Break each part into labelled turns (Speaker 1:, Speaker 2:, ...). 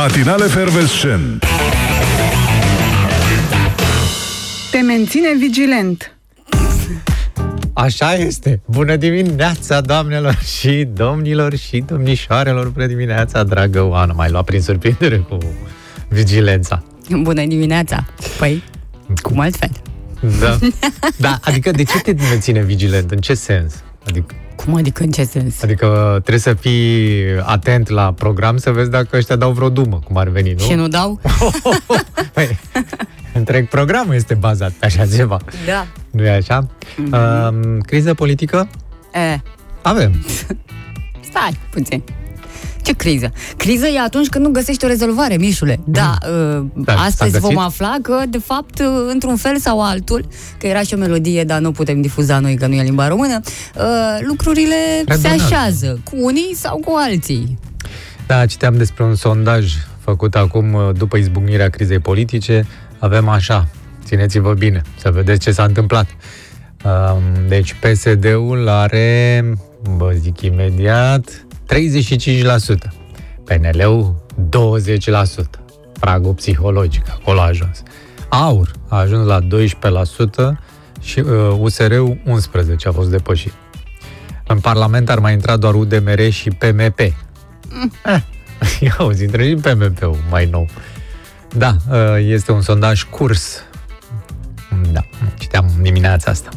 Speaker 1: Matinale Fervescent
Speaker 2: Te menține vigilent.
Speaker 3: Așa este. Bună dimineața, doamnelor și domnilor și domnișoarelor. Bună dimineața, dragă Oana. Mai luat prin surprindere cu vigilența.
Speaker 4: Bună dimineața! Păi, cum altfel?
Speaker 3: Da. da, adică de ce te menține vigilent? În ce sens? Adică,
Speaker 4: Cum adică în ce sens?
Speaker 3: adică trebuie să fii atent la program să vezi dacă ăștia dau vreo dumă, cum ar veni, nu?
Speaker 4: Și nu dau?
Speaker 3: Păi, întreg programul este bazat pe așa ceva.
Speaker 4: Da.
Speaker 3: Nu e așa? Uh, criză politică?
Speaker 4: E,
Speaker 3: Avem.
Speaker 4: stai puțin. Ce criză? Criză e atunci când nu găsești o rezolvare, Mișule. Da, uh,
Speaker 3: Da, s-a
Speaker 4: astăzi
Speaker 3: găsit?
Speaker 4: vom afla că, de fapt, uh, într-un fel sau altul, că era și o melodie, dar nu putem difuza noi, că nu e limba română, uh, lucrurile se
Speaker 3: Redonează.
Speaker 4: așează, cu unii sau cu alții.
Speaker 3: Da, citeam despre un sondaj făcut acum uh, după izbucnirea crizei politice. Avem așa, țineți-vă bine, să vedeți ce s-a întâmplat. Um, Deci PSD-ul are, vă zic imediat, 35%. PNL-ul 20%. Pragul psihologic, acolo a ajuns. Aur a ajuns la 12% și uh, USR-ul 11% a fost depășit. În Parlament ar mai intra doar UDMR și PMP. Eh, ia auzi, intră și PMP-ul mai nou. Da, uh, este un sondaj curs. Da, citeam dimineața asta.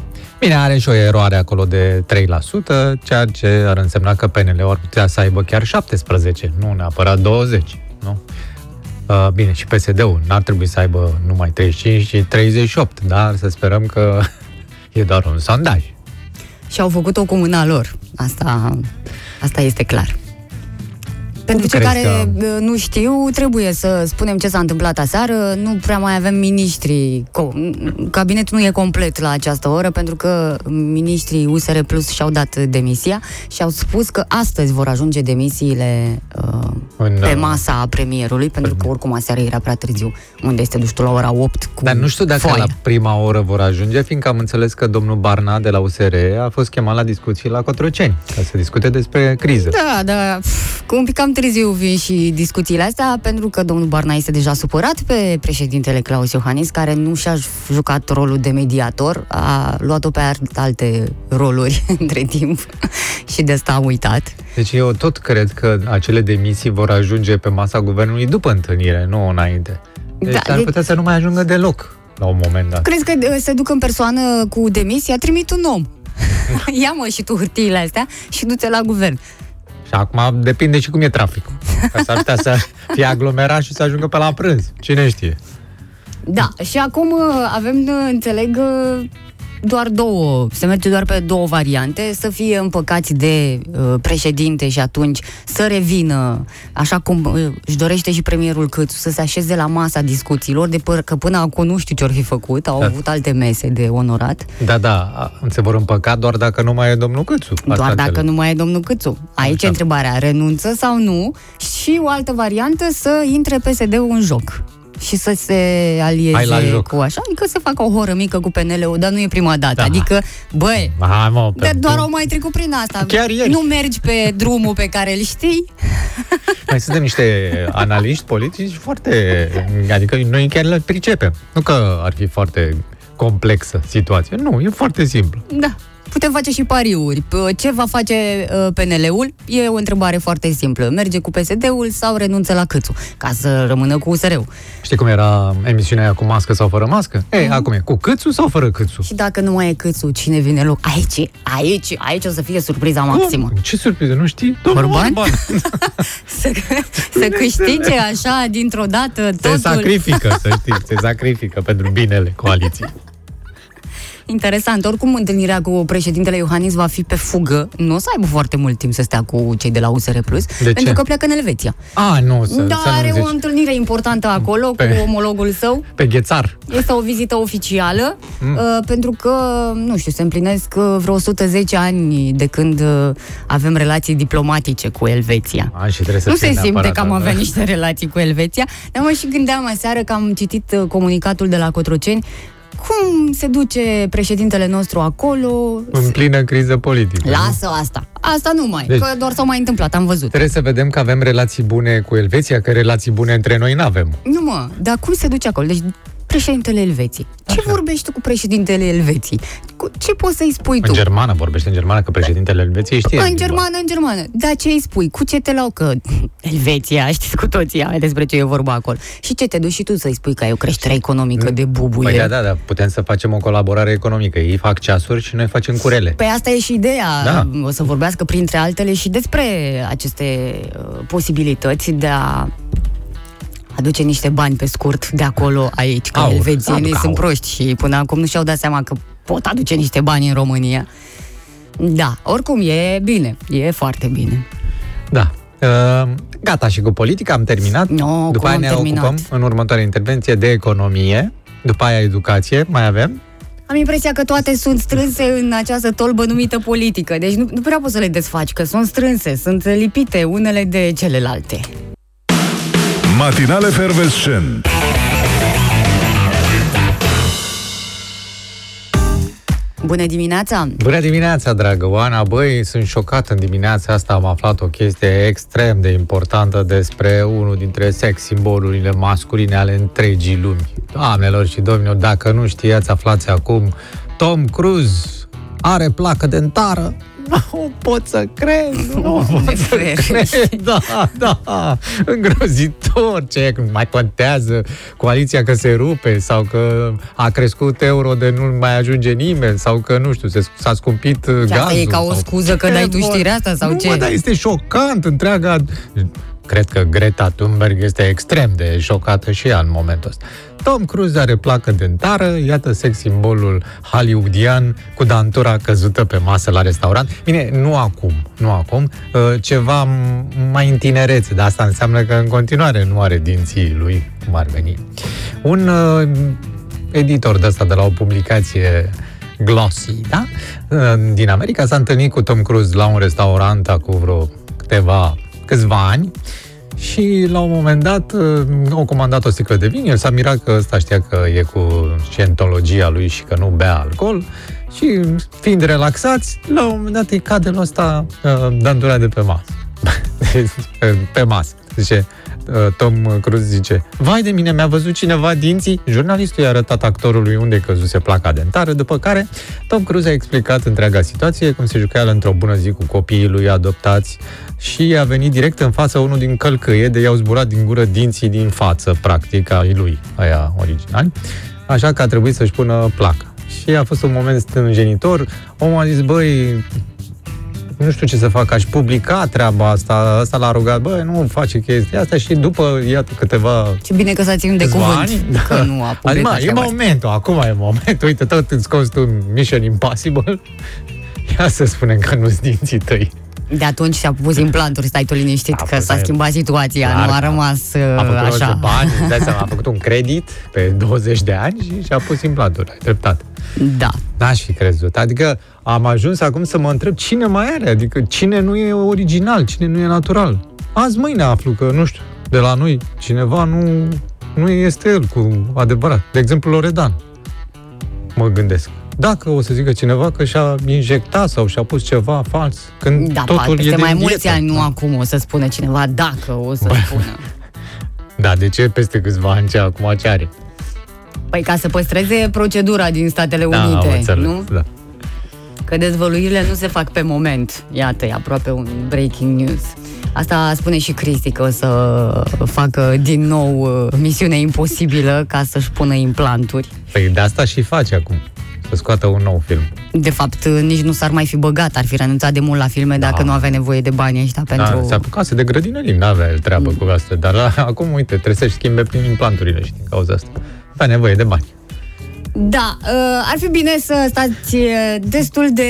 Speaker 3: Bine, are și o eroare acolo de 3%, ceea ce ar însemna că PNL-ul ar putea să aibă chiar 17, nu neapărat 20, nu? Uh, Bine, și PSD-ul n-ar trebui să aibă numai 35, ci 38, dar să sperăm că e doar un sondaj.
Speaker 4: Și au făcut-o cu mâna lor. Asta, asta este clar. Pentru cei
Speaker 3: crezi
Speaker 4: care
Speaker 3: că-
Speaker 4: uh, nu știu, trebuie să spunem ce s-a întâmplat aseară. Nu prea mai avem miniștri. Co- Cabinetul nu e complet la această oră pentru că miniștrii USR Plus și-au dat demisia și au spus că astăzi vor ajunge demisiile uh,
Speaker 3: În,
Speaker 4: pe
Speaker 3: uh,
Speaker 4: masa premierului, pentru că oricum aseară era prea târziu. Unde este, nu știu, la ora 8 cu
Speaker 3: Dar nu știu dacă
Speaker 4: foaia.
Speaker 3: la prima oră vor ajunge, fiindcă am înțeles că domnul Barna de la USR a fost chemat la discuții la Cotroceni, ca să discute despre criză.
Speaker 4: Da, da, pf, cu un pic cam târziu vin și discuțiile astea, pentru că domnul Barna este deja supărat pe președintele Claus Iohannis, care nu și-a jucat rolul de mediator, a luat-o pe alte roluri între timp și de asta a uitat.
Speaker 3: Deci eu tot cred că acele demisii vor ajunge pe masa guvernului după întâlnire, nu înainte. Deci
Speaker 4: Da,
Speaker 3: ar
Speaker 4: de-
Speaker 3: putea să nu mai ajungă deloc la un moment dat.
Speaker 4: Crezi că uh, se duc în persoană cu demisia? Trimit un om. Ia mă și tu hârtiile astea și du-te la guvern.
Speaker 3: Și acum depinde și cum e traficul. Că s-ar putea să fie aglomerat și să ajungă pe la prânz. Cine știe?
Speaker 4: Da, și acum uh, avem, uh, înțeleg, uh, doar două, se merge doar pe două variante, să fie împăcați de uh, președinte și atunci să revină, așa cum uh, își dorește și premierul Câțu, să se așeze la masa discuțiilor, de păr- că până acum nu știu ce-or fi făcut, au
Speaker 3: Da.
Speaker 4: avut alte mese de onorat,
Speaker 3: Da, da, a- se vor împăca doar dacă nu mai e domnul Câțu. Asta
Speaker 4: doar dacă
Speaker 3: înțeleg.
Speaker 4: nu mai e domnul Câțu. Aici
Speaker 3: Așa.
Speaker 4: e întrebarea, renunță sau nu? Și o altă variantă, să intre PSD-ul în joc și să se
Speaker 3: Hai la
Speaker 4: alieze
Speaker 3: joc.
Speaker 4: cu așa, adică să facă o horă mică cu PNL-ul, dar nu e prima dată.
Speaker 3: Da.
Speaker 4: Adică, băi,
Speaker 3: Hai mă, pe...
Speaker 4: dar doar au mai trecut prin asta.
Speaker 3: Chiar ieri.
Speaker 4: Nu mergi pe drumul pe care îl știi?
Speaker 3: Noi suntem niște analiști politici foarte... Adică noi chiar le pricepem. Nu că ar fi foarte complexă situația. Nu, e foarte simplu.
Speaker 4: Da. Putem face și pariuri. P- Ce va face uh, PNL-ul? E o întrebare foarte simplă. Merge cu PSD-ul sau renunță la Câțu? Ca să rămână cu USR-ul.
Speaker 3: Știi cum era emisiunea aia cu mască sau fără mască? Ei, acum e cu câțu sau fără câțu?
Speaker 4: Și dacă nu mai e Câțu, cine vine în loc? Aici, aici, aici o să fie surpriza maximă.
Speaker 3: Cum? Ce surpriză, nu știi? Domnul
Speaker 4: Orban?
Speaker 3: Orban.
Speaker 4: Să, să câștige așa, dintr-o dată,
Speaker 3: Se
Speaker 4: totul.
Speaker 3: sacrifică, să știi, se sacrifică pentru binele coaliției.
Speaker 4: Interesant. Oricum, întâlnirea cu președintele Iohannis va fi pe fugă. Nu o să aibă foarte mult timp să stea cu cei de la USR+, Plus,
Speaker 3: ce?
Speaker 4: pentru că pleacă în Elveția.
Speaker 3: A, nu, să,
Speaker 4: Dar
Speaker 3: să
Speaker 4: are
Speaker 3: nu
Speaker 4: o
Speaker 3: zici.
Speaker 4: întâlnire importantă acolo
Speaker 3: Pe-
Speaker 4: cu omologul său.
Speaker 3: Pe ghețar.
Speaker 4: Este o vizită oficială,
Speaker 3: Mm.
Speaker 4: uh, pentru că, nu știu, se împlinesc uh, vreo 110 ani de când uh, avem relații diplomatice cu Elveția.
Speaker 3: A, și trebuie să
Speaker 4: Nu
Speaker 3: fie
Speaker 4: se simte
Speaker 3: neapărat,
Speaker 4: că am
Speaker 3: da.
Speaker 4: avea niște relații cu Elveția, dar mă și gândeam aseară că am citit uh, comunicatul de la Cotroceni cum se duce președintele nostru acolo?
Speaker 3: În plină criză politică.
Speaker 4: Lasă asta. Asta nu mai,
Speaker 3: Deci-
Speaker 4: că doar s-au mai întâmplat, am văzut.
Speaker 3: Trebuie să vedem că avem relații bune cu Elveția, că relații bune între noi n-avem.
Speaker 4: Nu mă, dar cum se duce acolo? Deci președintele Elveției. Ce
Speaker 3: Așa.
Speaker 4: vorbești tu cu președintele Elveției? Cu ce poți să-i spui tu?
Speaker 3: În germană vorbește în germană, că președintele Elveției știe.
Speaker 4: În
Speaker 3: limba.
Speaker 4: germană, în germană. Dar ce îi spui? Cu ce te lau? Că Elveția, știți cu toții ai despre ce e vorba acolo. Și ce te duci și tu să-i spui că ai o creștere economică de bubuie?
Speaker 3: Păi da, da, da, putem să facem o colaborare economică. Ei fac ceasuri și noi facem curele.
Speaker 4: Păi asta e și ideea.
Speaker 3: Da.
Speaker 4: O să vorbească printre altele și despre aceste uh, posibilități de a aduce niște bani pe scurt de acolo aici, că
Speaker 3: Aur,
Speaker 4: elvețienii
Speaker 3: aduc
Speaker 4: sunt
Speaker 3: aur.
Speaker 4: proști și până acum nu și-au dat seama că pot aduce niște bani în România. Da, oricum e bine, e foarte bine.
Speaker 3: Da. Uh, gata și cu politica, am terminat.
Speaker 4: No,
Speaker 3: după
Speaker 4: cum
Speaker 3: aia
Speaker 4: am
Speaker 3: ne
Speaker 4: terminat?
Speaker 3: ocupăm în următoarea intervenție de economie, după aia educație, mai avem?
Speaker 4: Am impresia că toate sunt strânse în această tolbă numită politică, deci nu, nu prea poți să le desfaci, că sunt strânse, sunt lipite unele de celelalte.
Speaker 1: Matinale Fervescent.
Speaker 4: Bună dimineața!
Speaker 3: Bună dimineața, dragă Oana! Băi, sunt șocat în dimineața asta, am aflat o chestie extrem de importantă despre unul dintre sex simbolurile masculine ale întregii lumi. Doamnelor și domnilor, dacă nu știați, aflați acum, Tom Cruise are placă dentară. Nu pot să cred, nu pot să cred, da, da, îngrozitor, ce mai contează? Coaliția că se rupe sau că a crescut euro de nu mai ajunge nimeni sau că, nu știu, se, s-a scumpit uh,
Speaker 4: Și asta
Speaker 3: gazul.
Speaker 4: e ca o
Speaker 3: sau-
Speaker 4: scuză că
Speaker 3: Ce
Speaker 4: dai tu
Speaker 3: vor-
Speaker 4: știrea asta sau
Speaker 3: nu,
Speaker 4: ce?
Speaker 3: Mă, dar este șocant întreaga... Cred că Greta Thunberg este extrem de șocată și ea în momentul ăsta. Tom Cruise are placă dentară, iată sex simbolul hollywoodian cu dantura căzută pe masă la restaurant. Bine, nu acum, nu acum, uh, ceva m- mai în tinerețe, dar asta înseamnă că în continuare nu are dinții lui, cum ar veni. Un uh, editor de asta de la o publicație Glossy, da? Din America s-a întâlnit cu Tom Cruise la un restaurant acum vreo câteva, câțiva ani și la un moment dat uh, au comandat o sticlă de vin, el s-a mirat că ăsta știa că e cu scientologia lui și că nu bea alcool și fiind relaxați, la un moment dat îi cade la ăsta uh, dantura de pe masă. pe masă. Zice, uh, Tom Cruise zice, vai de mine, mi-a văzut cineva dinții? Jurnalistul i-a arătat actorului unde căzuse placa dentară, după care Tom Cruise a explicat întreaga situație, cum se juca el într-o bună zi cu copiii lui adoptați și a venit direct în fața unul din călcâie, de i-au zburat din gură dinții din față, practic, ai lui, aia originali, așa că a trebuit să-și pună placa. Și a fost un moment stângenitor, omul a zis, băi, nu știu ce să fac, aș publica treaba asta, asta l-a rugat, băi, nu face chestia asta și după, iată, câteva
Speaker 4: Ce bine că s-a ținut de
Speaker 3: câțiva
Speaker 4: cuvânt,
Speaker 3: ani,
Speaker 4: că nu a
Speaker 3: Adică,
Speaker 4: publicat
Speaker 3: mă, e
Speaker 4: treaba asta.
Speaker 3: momentul, acum e momentul, uite, tot îți scoți tu Mission Impossible, ia să spunem că nu-s dinții tăi.
Speaker 4: De atunci și-a pus implanturi, stai tu liniștit,
Speaker 3: A
Speaker 4: că
Speaker 3: fost
Speaker 4: s-a
Speaker 3: el.
Speaker 4: schimbat situația,
Speaker 3: Clar
Speaker 4: nu a
Speaker 3: că
Speaker 4: rămas
Speaker 3: A
Speaker 4: uh,
Speaker 3: făcut rost
Speaker 4: așa.
Speaker 3: de bani, îți dai seama, a făcut un credit pe 20 de ani și și-a pus implanturi, ai dreptate.
Speaker 4: Da.
Speaker 3: N-aș fi crezut. Adică am ajuns acum să mă întreb cine mai are, adică cine nu e original, cine nu e natural. Azi mâine aflu că, nu știu, de la noi cineva nu, nu este el cu adevărat. De exemplu, Loredan. Mă gândesc. Dacă o să zică cineva că și-a injectat sau și-a pus ceva fals, când
Speaker 4: Da,
Speaker 3: totul
Speaker 4: poate
Speaker 3: e
Speaker 4: peste
Speaker 3: de
Speaker 4: mai mulți
Speaker 3: dietă.
Speaker 4: ani, nu acum o să spună cineva, dacă o să
Speaker 3: Bă.
Speaker 4: spună.
Speaker 3: Da, de ce peste câțiva ani ce acum ce are?
Speaker 4: Păi ca să păstreze procedura din Statele
Speaker 3: Da, am
Speaker 4: Unite,
Speaker 3: înțeles,
Speaker 4: nu?
Speaker 3: da.
Speaker 4: Că dezvăluirile nu se fac pe moment. Iată, e aproape un breaking news. Asta spune și Cristi că o să facă din nou uh, misiune imposibilă ca să-și pună implanturi.
Speaker 3: Păi de asta și face acum. Să scoată un nou film.
Speaker 4: De fapt, uh, nici nu s-ar mai fi băgat, ar fi renunțat de mult la filme dacă
Speaker 3: Da.
Speaker 4: nu avea nevoie de banii ăștia pentru...
Speaker 3: Da, se apucase de grădinării, n-avea el treabă cu asta, dar la, acum, uite, trebuie să-și schimbe prin implanturile și din cauza asta. Avea nevoie de bani.
Speaker 4: Da, uh, ar fi bine să stați uh, destul de...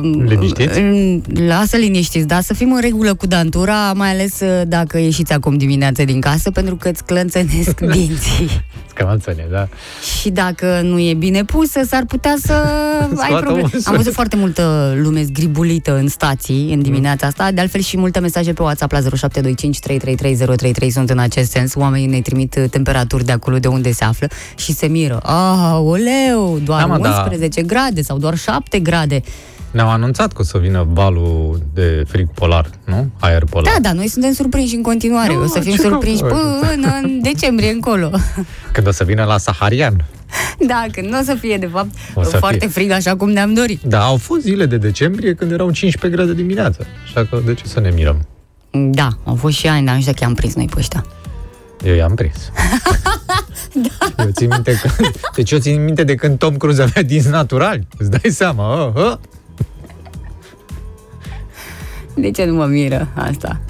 Speaker 4: Uh,
Speaker 3: Liniștiți?
Speaker 4: uh, Lasă liniștiți, da, să fim în regulă cu dantura, mai ales uh, dacă ieșiți acum dimineața din casă, pentru că îți clănțănesc dinții.
Speaker 3: Scămanțăne, da?
Speaker 4: Și dacă nu e bine pusă, s-ar putea să ai
Speaker 3: Scoată
Speaker 4: probleme.
Speaker 3: un
Speaker 4: Am văzut foarte multă lume zgribulită în stații în dimineața asta, de altfel și multe mesaje pe WhatsApp la 0725 333 sunt în acest sens. Oamenii ne trimit uh, temperaturi de acolo de unde se află și se miră. Ah, aoleu, doar
Speaker 3: Da, mă, da.
Speaker 4: 11 grade sau doar 7 grade.
Speaker 3: Ne-au anunțat că o să vină valul de frig polar, nu? Aer polar.
Speaker 4: Da, da, noi suntem surprinși în continuare.
Speaker 3: Nu,
Speaker 4: o să fim
Speaker 3: ce
Speaker 4: surprinși
Speaker 3: rău.
Speaker 4: până în decembrie încolo.
Speaker 3: Când o să vină la Saharian.
Speaker 4: Da, când nu o să fie, de fapt,
Speaker 3: O să
Speaker 4: foarte
Speaker 3: fie.
Speaker 4: frig așa cum ne-am dorit.
Speaker 3: Da, au fost zile de decembrie când erau 15 grade dimineața. Așa că de ce să ne mirăm?
Speaker 4: Da, au fost și ani, dar nu știu dacă i-am prins noi pe ăștia.
Speaker 3: Eu i-am prins. da. Eu țin minte că, deci eu țin minte de când Tom Cruise avea dinți naturali. Îți dai seama, uh, uh.
Speaker 4: De ce nu mă miră asta?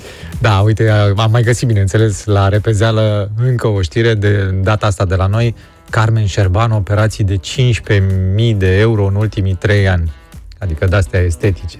Speaker 3: Da, uite, am mai găsit, bineînțeles, la repezeală încă o știre de data asta de la noi. Carmen Șerban, operații de 15.000 de euro în ultimii 3 ani. Adică de-astea estetice.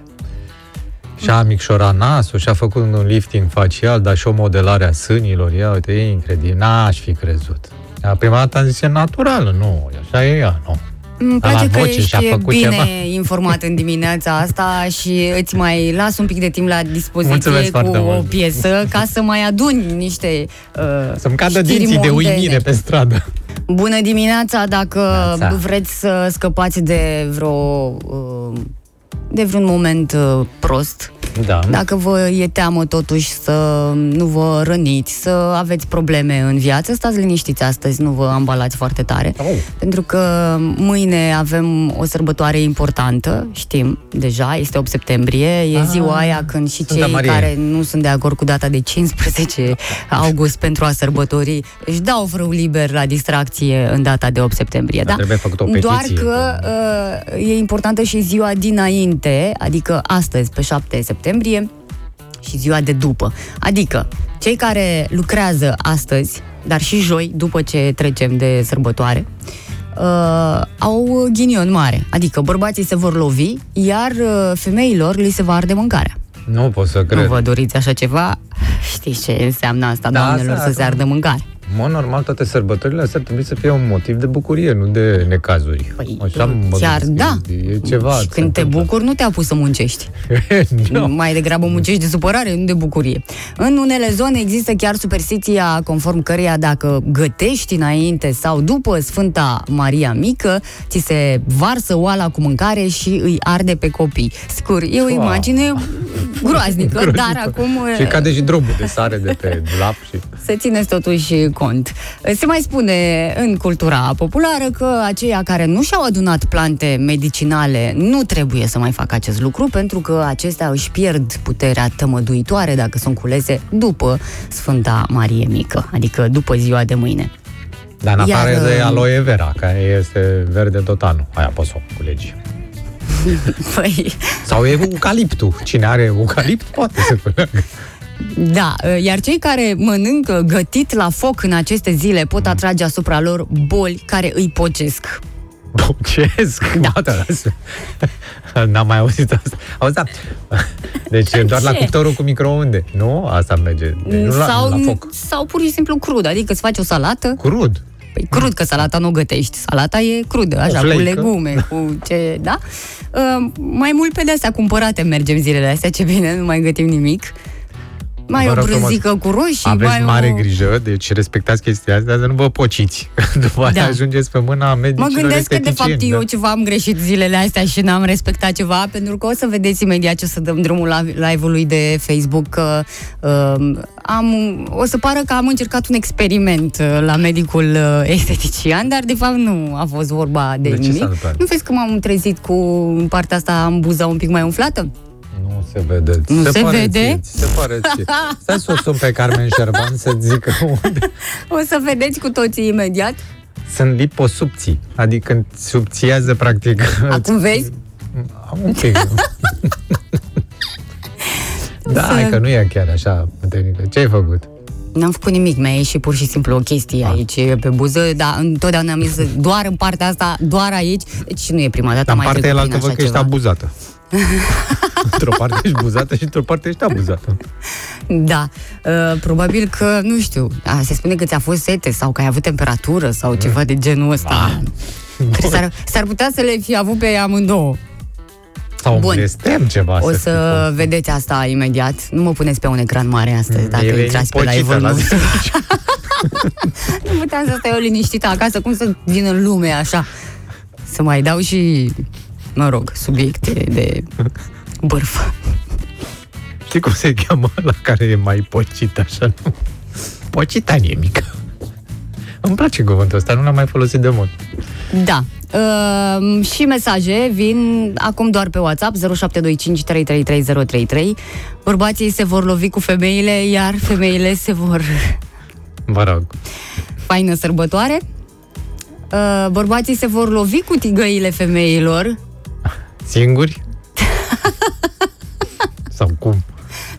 Speaker 3: Și-a micșorat nasul, și-a făcut un lifting facial, dar și o modelare a sânilor. Ia, uite, e incredibil. N-aș fi crezut. Ea, prima dată am zis, e naturală. Nu, așa e ea, nu.
Speaker 4: Îmi
Speaker 3: Dar
Speaker 4: place
Speaker 3: la
Speaker 4: că
Speaker 3: voce și-a
Speaker 4: ești
Speaker 3: făcut
Speaker 4: bine
Speaker 3: ceva.
Speaker 4: informat în dimineața asta și îți mai las un pic de timp la dispoziție
Speaker 3: Mulțumesc
Speaker 4: cu
Speaker 3: foarte
Speaker 4: o
Speaker 3: mult.
Speaker 4: piesă ca să mai aduni niște uh,
Speaker 3: Să-mi cadă
Speaker 4: știri
Speaker 3: dinții de
Speaker 4: mondene.
Speaker 3: uimire pe stradă.
Speaker 4: Bună dimineața, dacă
Speaker 3: Neața.
Speaker 4: vreți să scăpați de vreo uh, de vreun moment uh, prost,
Speaker 3: Da.
Speaker 4: dacă vă e teamă totuși să nu vă răniți, să aveți probleme în viață, stați liniștiți astăzi, nu vă ambalați foarte tare.
Speaker 3: Oh.
Speaker 4: Pentru că mâine avem o sărbătoare importantă, știm deja, este 8 septembrie, e
Speaker 3: Ah,
Speaker 4: ziua aia când și
Speaker 3: Sfânta
Speaker 4: cei
Speaker 3: Marie.
Speaker 4: care nu sunt de acord cu data de 15 august pentru a sărbători își dau frâu liber la distracție în data de 8 septembrie.
Speaker 3: Dar
Speaker 4: Da?
Speaker 3: trebuie făcut o
Speaker 4: Doar
Speaker 3: petiție.
Speaker 4: că uh, e importantă și ziua dinainte, adică astăzi, pe 7 septembrie, și ziua de după. Adică, cei care lucrează astăzi, dar și joi, după ce trecem de sărbătoare, uh, au ghinion mare. Adică bărbații se vor lovi, iar uh, femeilor li se va arde mâncarea.
Speaker 3: Nu pot să cred.
Speaker 4: Nu vă doriți așa ceva? Știți ce înseamnă asta,
Speaker 3: Da,
Speaker 4: doamnelor,
Speaker 3: asta-
Speaker 4: să se ardă mâncare?
Speaker 3: În mod normal, toate sărbătorile astea ar trebui să fie un motiv de bucurie, nu de necazuri.
Speaker 4: Păi,
Speaker 3: Așa mă
Speaker 4: chiar
Speaker 3: gândesc,
Speaker 4: da.
Speaker 3: E, e ceva.
Speaker 4: și
Speaker 3: se
Speaker 4: când te
Speaker 3: întâmplă.
Speaker 4: bucuri, nu te-a pus să muncești.
Speaker 3: no.
Speaker 4: Mai degrabă muncești de supărare, nu de bucurie. În unele zone există chiar superstiția conform căreia dacă gătești înainte sau după Sfânta Maria Mică, ți se varsă oala cu mâncare și îi arde pe copii. Sigur, e o
Speaker 3: Wow.
Speaker 4: imagine groaznică, dar acum
Speaker 3: Și cade și drobul de sare de pe dulap și...
Speaker 4: să țineți totuși cont. Se mai spune în cultura populară că aceia care nu și-au adunat plante medicinale nu trebuie să mai facă acest lucru pentru că acestea își pierd puterea tămăduitoare dacă sunt culese după Sfânta Marie Mică, adică după ziua de mâine.
Speaker 3: Dar în afară
Speaker 4: Iar,
Speaker 3: de
Speaker 4: uh,
Speaker 3: aloe vera, care este verde tot anul. Aia poți să o culegi.
Speaker 4: Păi,
Speaker 3: Sau e eucaliptul. Cine are eucalipt poate să culeagă.
Speaker 4: Da, iar cei care mănâncă gătit la foc în aceste zile pot atrage asupra lor boli care îi pocesc.
Speaker 3: Bocesc. Da. Bată, N-am mai auzit asta. Auzi, da. Deci e doar la
Speaker 4: Ce?
Speaker 3: cuptorul cu microunde. Nu? Asta merge. Deci nu la,
Speaker 4: sau,
Speaker 3: la foc.
Speaker 4: sau pur și simplu crud, adică îți faci o salată,
Speaker 3: Crud.
Speaker 4: Păi crud, că salata nu o gătești. Salata e crudă, așa, cu
Speaker 3: fleică.
Speaker 4: legume, cu ce, da? Uh, mai mult pe de-astea cumpărate mergem zilele astea, ce bine, nu mai gătim nimic. Mai
Speaker 3: Vă
Speaker 4: o
Speaker 3: rog frumos,
Speaker 4: brânzică cu roșii,
Speaker 3: Aveți
Speaker 4: mai
Speaker 3: mare
Speaker 4: o...
Speaker 3: grijă, deci respectați chestia asta, să nu vă pociți. După aia
Speaker 4: Da.
Speaker 3: ajungeți pe mâna medicilor
Speaker 4: Mă gândesc că de fapt
Speaker 3: esteticieni,
Speaker 4: eu
Speaker 3: da?
Speaker 4: ceva am greșit zilele astea și n-am respectat ceva, pentru că o să vedeți imediat ce o să dăm drumul la live-ului de Facebook că uh, am, o să pară că am încercat un experiment uh, la medicul uh, estetician, dar de fapt nu a fost vorba de,
Speaker 3: De ce s-a
Speaker 4: nimic.
Speaker 3: întâmplat?
Speaker 4: Nu vezi că m-am trezit cu partea asta am buza un pic mai umflată?
Speaker 3: Nu se vede.
Speaker 4: Nu se
Speaker 3: pare
Speaker 4: vede?
Speaker 3: ție, ți se pare ție. Stai să o sun pe Carmen Șerban să zică unde.
Speaker 4: O să vedeți cu toții imediat.
Speaker 3: Sunt liposubții, adică când subțiază practic...
Speaker 4: Acum vezi?
Speaker 3: Am un pic. da,
Speaker 4: Să-
Speaker 3: hai că nu e chiar așa puternică. Ce ai făcut?
Speaker 4: N-am făcut nimic, mi-a ieșit pur și simplu o chestie
Speaker 3: Ah.
Speaker 4: aici pe buză, dar întotdeauna am zis doar în partea asta, doar aici. Deci nu e prima dată,
Speaker 3: Dar
Speaker 4: am
Speaker 3: în
Speaker 4: mai
Speaker 3: partea
Speaker 4: trecut
Speaker 3: elaltă
Speaker 4: prin
Speaker 3: văd
Speaker 4: așa
Speaker 3: că ești
Speaker 4: ceva.
Speaker 3: abuzată. într-o parte ești buzată și într-o parte ești abuzată.
Speaker 4: Da, uh, probabil că, nu știu, a, se spune că ți-a fost sete sau că ai avut temperatură sau ceva de genul ăsta. Cred că S-ar, s-ar putea să le fi avut pe amândouă.
Speaker 3: Sau un
Speaker 4: Bun.
Speaker 3: blestem ceva.
Speaker 4: O
Speaker 3: fi
Speaker 4: să
Speaker 3: fost.
Speaker 4: vedeți asta imediat. Nu mă puneți pe un ecran mare astăzi, dacă
Speaker 3: E
Speaker 4: intrați pe
Speaker 3: pocită
Speaker 4: live-ul
Speaker 3: la
Speaker 4: nostru. nu puteam să stau eu liniștită acasă, cum să vin în lume așa. Să mai dau și, mă rog, subiecte de bârfă.
Speaker 3: Știi cum se cheamă la care e mai pocit, așa, nu? Pocitanie mică. Îmi place cuvântul ăsta, nu l-am mai folosit de mult.
Speaker 4: Da. Uh, și mesaje vin acum doar pe WhatsApp 0725 333033. Bărbații se vor lovi cu femeile, iar femeile se vor...
Speaker 3: Vă rog.
Speaker 4: Faină sărbătoare. Uh, bărbații se vor lovi cu tigăile femeilor
Speaker 3: Singuri? Sau cum?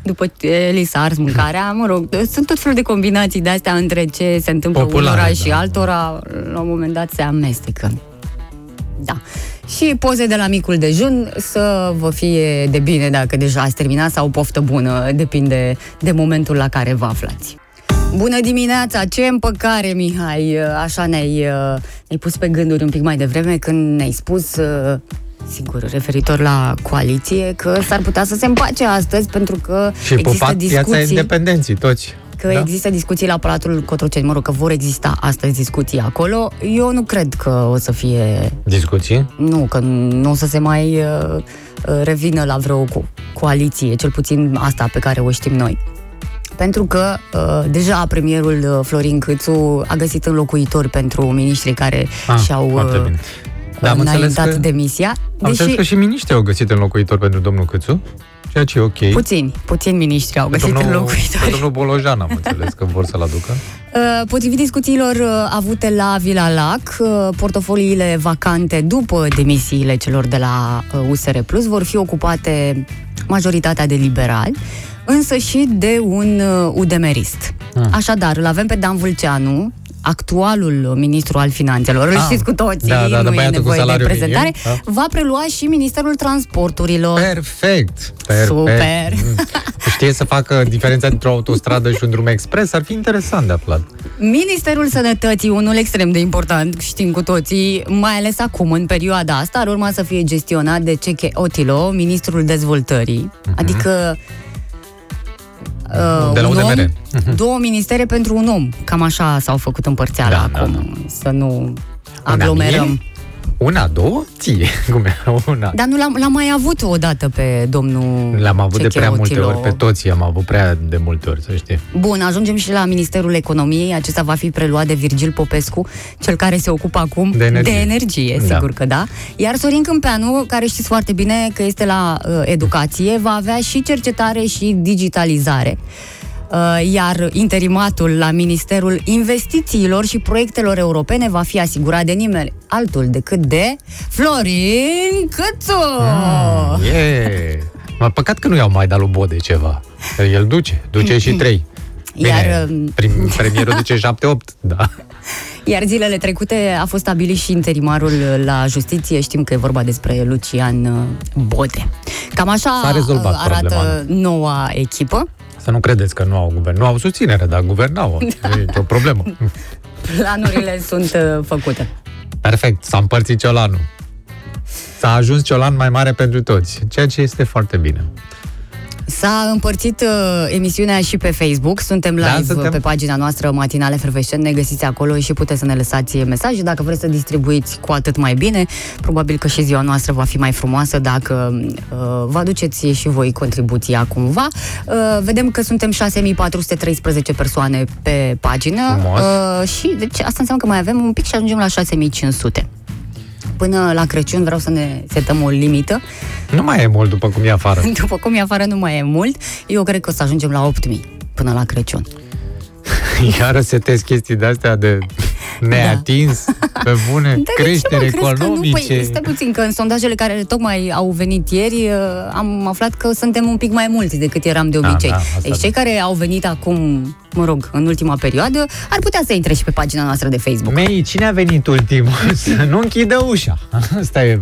Speaker 4: după ce li s-a ars mâncarea, mă rog, sunt tot felul de combinații de astea între ce se întâmplă
Speaker 3: Populare,
Speaker 4: unora
Speaker 3: da.
Speaker 4: și altora, la un moment dat se amestecă. Da. Și poze de la micul dejun să vă fie de bine dacă deja ați terminat sau poftă bună, depinde de momentul la care vă aflați. Bună dimineața! Ce împăcare, Mihai! Așa ne-ai, ne-ai pus pe gânduri un pic mai devreme când ne-ai spus, sigur, referitor la coaliție, că s-ar putea să se împace astăzi pentru că
Speaker 3: Și
Speaker 4: există
Speaker 3: pupat piața
Speaker 4: discuții
Speaker 3: independenții, toți.
Speaker 4: că da? există discuții la Palatul Cotroceni, mă rog, că vor exista astăzi discuții acolo. Eu nu cred că o să fie,
Speaker 3: Discuții?
Speaker 4: nu, că nu o să se mai uh, uh, revină la vreo co- coaliție, cel puțin asta pe care o știm noi. Pentru că uh, deja premierul uh, Florin Câțu a găsit înlocuitori pentru miniștrii care
Speaker 3: Ah,
Speaker 4: și-au
Speaker 3: foarte
Speaker 4: uh,
Speaker 3: bine. Da, am înțeles
Speaker 4: înaintat
Speaker 3: că-
Speaker 4: demisia.
Speaker 3: Am înțeles că și miniștrii au găsit înlocuitor pentru domnul Câțu, ceea ce e ok.
Speaker 4: Puțini, puțini miniștri au
Speaker 3: Pe
Speaker 4: găsit
Speaker 3: domnul,
Speaker 4: înlocuitori.
Speaker 3: pe domnul Bolojan am înțeles că vor să-l aducă.
Speaker 4: Uh, Potrivit discuțiilor uh, avute la Vila Lac, uh, portofoliile vacante după demisiile celor de la uh, USR Plus vor fi ocupate majoritatea de liberali, însă și de un uh, udemerist.
Speaker 3: Ah.
Speaker 4: Așadar, îl avem pe Dan Vâlceanu, actualul ministru al finanțelor, îl
Speaker 3: Ah,
Speaker 4: știți cu toții,
Speaker 3: da, da, da,
Speaker 4: nu e
Speaker 3: băiatul cu
Speaker 4: nevoie de
Speaker 3: salariu
Speaker 4: prezentare,
Speaker 3: minim, da.
Speaker 4: va prelua și Ministerul Transporturilor.
Speaker 3: Perfect! perfect.
Speaker 4: Super.
Speaker 3: Mm. Știe să facă diferența dintre o autostradă și un drum expres, ar fi interesant de aflat.
Speaker 4: Ministerul Sănătății, unul extrem de important, știm cu toții, mai ales acum, în perioada asta, ar urma să fie gestionat de Ceche Otilo, ministrul dezvoltării, adică uh,
Speaker 3: De la
Speaker 4: un
Speaker 3: UDMR.
Speaker 4: om, două ministere pentru un om. Cam așa s-au făcut împărțeala
Speaker 3: Da, da,
Speaker 4: acum, să nu
Speaker 3: Una
Speaker 4: aglomerăm.
Speaker 3: Mie? Una, două? Ție. Cum e? Una.
Speaker 4: Dar nu l-am, l-am mai avut odată pe domnul
Speaker 3: L-am avut de
Speaker 4: Ceche
Speaker 3: prea multe
Speaker 4: Otilo.
Speaker 3: ori, pe toți am avut prea de multe ori, să știi.
Speaker 4: Bun, ajungem și la Ministerul Economiei. Acesta va fi preluat de Virgil Popescu, cel care se ocupă acum
Speaker 3: De energie.
Speaker 4: de energie
Speaker 3: Da.
Speaker 4: sigur că da. Iar Sorin Câmpeanu, care știți foarte bine că este la uh, educație, va avea și cercetare și digitalizare. Uh, iar interimatul la Ministerul Investițiilor și Proiectelor Europene va fi asigurat de nimeni altul decât de Florin Câțu!
Speaker 3: Mm, e. Mă păcat că nu i-au mai dat lui Bode ceva. El duce, duce și trei. Bine,
Speaker 4: Iar, um,
Speaker 3: prim, premierul duce 7-8, da.
Speaker 4: Iar zilele trecute a fost stabilit și interimarul la justiție. Știm că e vorba despre Lucian uh, Bode. Cam așa
Speaker 3: S-a rezolvat
Speaker 4: uh, arată
Speaker 3: problema.
Speaker 4: noua echipă.
Speaker 3: Să nu credeți că nu au guvern. Nu au susținere, dar guvernau. E o problemă.
Speaker 4: Planurile sunt uh, făcute.
Speaker 3: Perfect, s-a împărțit ciolanul. S-a ajuns ciolan mai mare pentru toți, ceea ce este foarte bine.
Speaker 4: S-a împărțit uh, emisiunea și pe Facebook. Suntem
Speaker 3: Da,
Speaker 4: live
Speaker 3: suntem.
Speaker 4: pe pagina noastră Matinale Fervescent. Ne găsiți acolo și puteți să ne lăsați mesaje. Dacă vreți să distribuiți cu atât mai bine, probabil că și ziua noastră va fi mai frumoasă dacă uh, vă aduceți și voi contribuția cumva. Uh, vedem că suntem 6413 persoane pe pagină
Speaker 3: Frumos.
Speaker 4: uh, și deci asta înseamnă că mai avem un pic și ajungem la 6500. Până la Crăciun vreau să ne setăm o limită.
Speaker 3: Nu mai e mult după cum e afară.
Speaker 4: După cum e afară nu mai e mult, eu cred că o să ajungem la 8000 până la Crăciun.
Speaker 3: Iară setezi chestii de-astea de neatins, pe bune,
Speaker 4: Dar de
Speaker 3: creștere
Speaker 4: ce, mă, crezi că nu?
Speaker 3: economice.
Speaker 4: Păi, stai puțin, că în sondajele care tocmai au venit ieri, uh, am aflat că suntem un pic mai mulți decât eram de obicei.
Speaker 3: da, asta
Speaker 4: deci
Speaker 3: da.
Speaker 4: cei care au venit acum, mă rog, în ultima perioadă, ar putea să intre și pe pagina noastră de Facebook.
Speaker 3: Mei, cine a venit ultimul? Să nu închidă ușa. Asta e.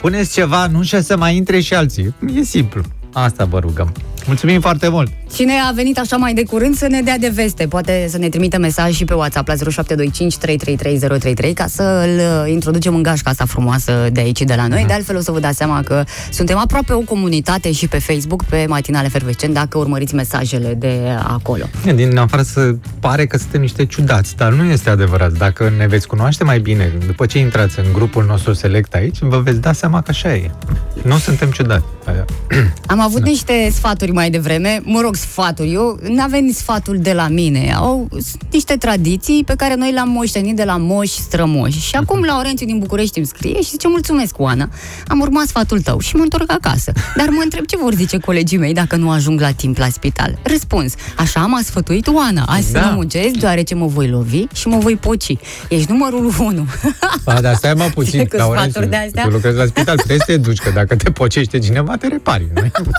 Speaker 3: Puneți ceva în ușă să mai intre și alții. E simplu. Asta vă rugăm. Mulțumim foarte mult!
Speaker 4: Cine a venit așa mai de curând să ne dea de veste, poate să ne trimită mesaj și pe WhatsApp la 0725 333033 ca să îl uh, introducem în gașca asta frumoasă de aici de la noi. De altfel o să vă dați seama că suntem aproape o comunitate și pe Facebook, pe Matinale Fervescent, dacă urmăriți mesajele de acolo.
Speaker 3: Din afară să pare că suntem niște ciudați, dar nu este adevărat. Dacă ne veți cunoaște mai bine, după ce intrați în grupul nostru select aici, vă veți da seama că așa e. Nu suntem ciudați.
Speaker 4: Am avut niște sfaturi mai devreme, mă rog, sfaturi, eu n-a venit sfatul de la mine, au sunt niște tradiții pe care noi le-am moștenit de la moși strămoși. Și acum Laurențiu din București îmi scrie și zice, mulțumesc, Oana, am urmat sfatul tău și mă întorc acasă. Dar mă întreb ce vor zice colegii mei dacă nu ajung la timp la spital. Răspuns, așa m-a sfătuit Oana, azi
Speaker 3: Da.
Speaker 4: să nu muncesc deoarece mă voi lovi și mă voi poci. Ești numărul 1.
Speaker 3: Ba, dar stai mă puțin,
Speaker 4: Știi că
Speaker 3: Laurențiu,
Speaker 4: sfaturi de astea?
Speaker 3: tu lucrezi la spital, trebuie să te duci, că dacă te pocește cineva, te repari. Nu?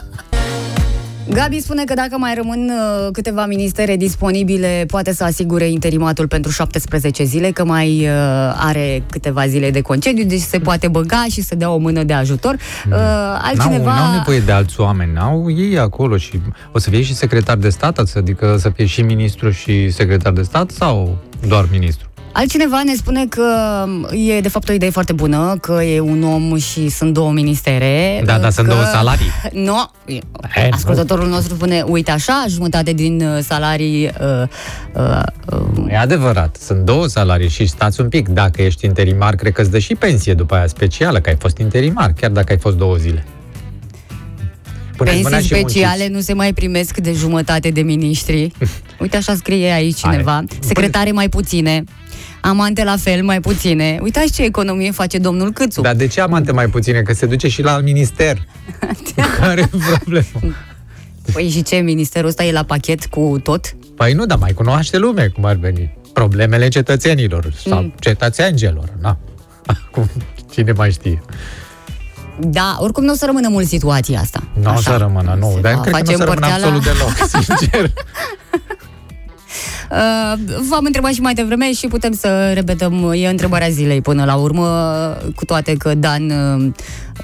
Speaker 4: Gabi spune că dacă mai rămân uh, câteva ministere disponibile, poate să asigure interimatul pentru 17 zile, că mai uh, are câteva zile de concediu, deci se poate băga și să dea o mână de ajutor. Uh, altcineva...
Speaker 3: N-au, n-au nevoie de alți oameni, au ei acolo și o să fie și secretar de stat, adică să fie și ministru și secretar de stat sau doar ministru?
Speaker 4: Altcineva ne spune că e de fapt o idee foarte bună, că e un om și sunt două ministere.
Speaker 3: Da, dar
Speaker 4: că...
Speaker 3: sunt două salarii.
Speaker 4: Nu,
Speaker 3: E,
Speaker 4: ascultătorul nostru spune, uite așa, jumătate din uh, salarii uh, uh, uh,
Speaker 3: E adevărat, sunt două salarii și stați un pic. Dacă ești interimar, cred că îți dă și pensie după aia specială, că ai fost interimar, chiar dacă ai fost două zile. Până îți mâna
Speaker 4: Pensii
Speaker 3: și
Speaker 4: speciale
Speaker 3: munciți.
Speaker 4: nu se mai primesc de jumătate de miniștri. Uite așa scrie aici
Speaker 3: Are.
Speaker 4: cineva. Secretare mai puține. Amante la fel, mai puține. Uitați ce economie face domnul Câțu.
Speaker 3: Dar de ce amante mai puține? Că se duce și la minister. Care e problema?
Speaker 4: Păi și ce, ministerul ăsta e la pachet cu tot?
Speaker 3: Păi nu, dar mai cunoaște lume cum ar veni. Problemele cetățenilor sau
Speaker 4: Mm.
Speaker 3: cetățenilor. Na. Acum, cine mai știe?
Speaker 4: Da, oricum nu o să rămână mult situația asta.
Speaker 3: Nu o
Speaker 4: Așa.
Speaker 3: să rămână, nu.
Speaker 4: Se
Speaker 3: Dar
Speaker 4: va
Speaker 3: cred că nu
Speaker 4: face
Speaker 3: o să rămână
Speaker 4: împărțeala.
Speaker 3: absolut deloc, sincer.
Speaker 4: Uh, v-am întrebat și mai devreme și putem să repetăm, e întrebarea zilei până la urmă, cu toate că Dan uh,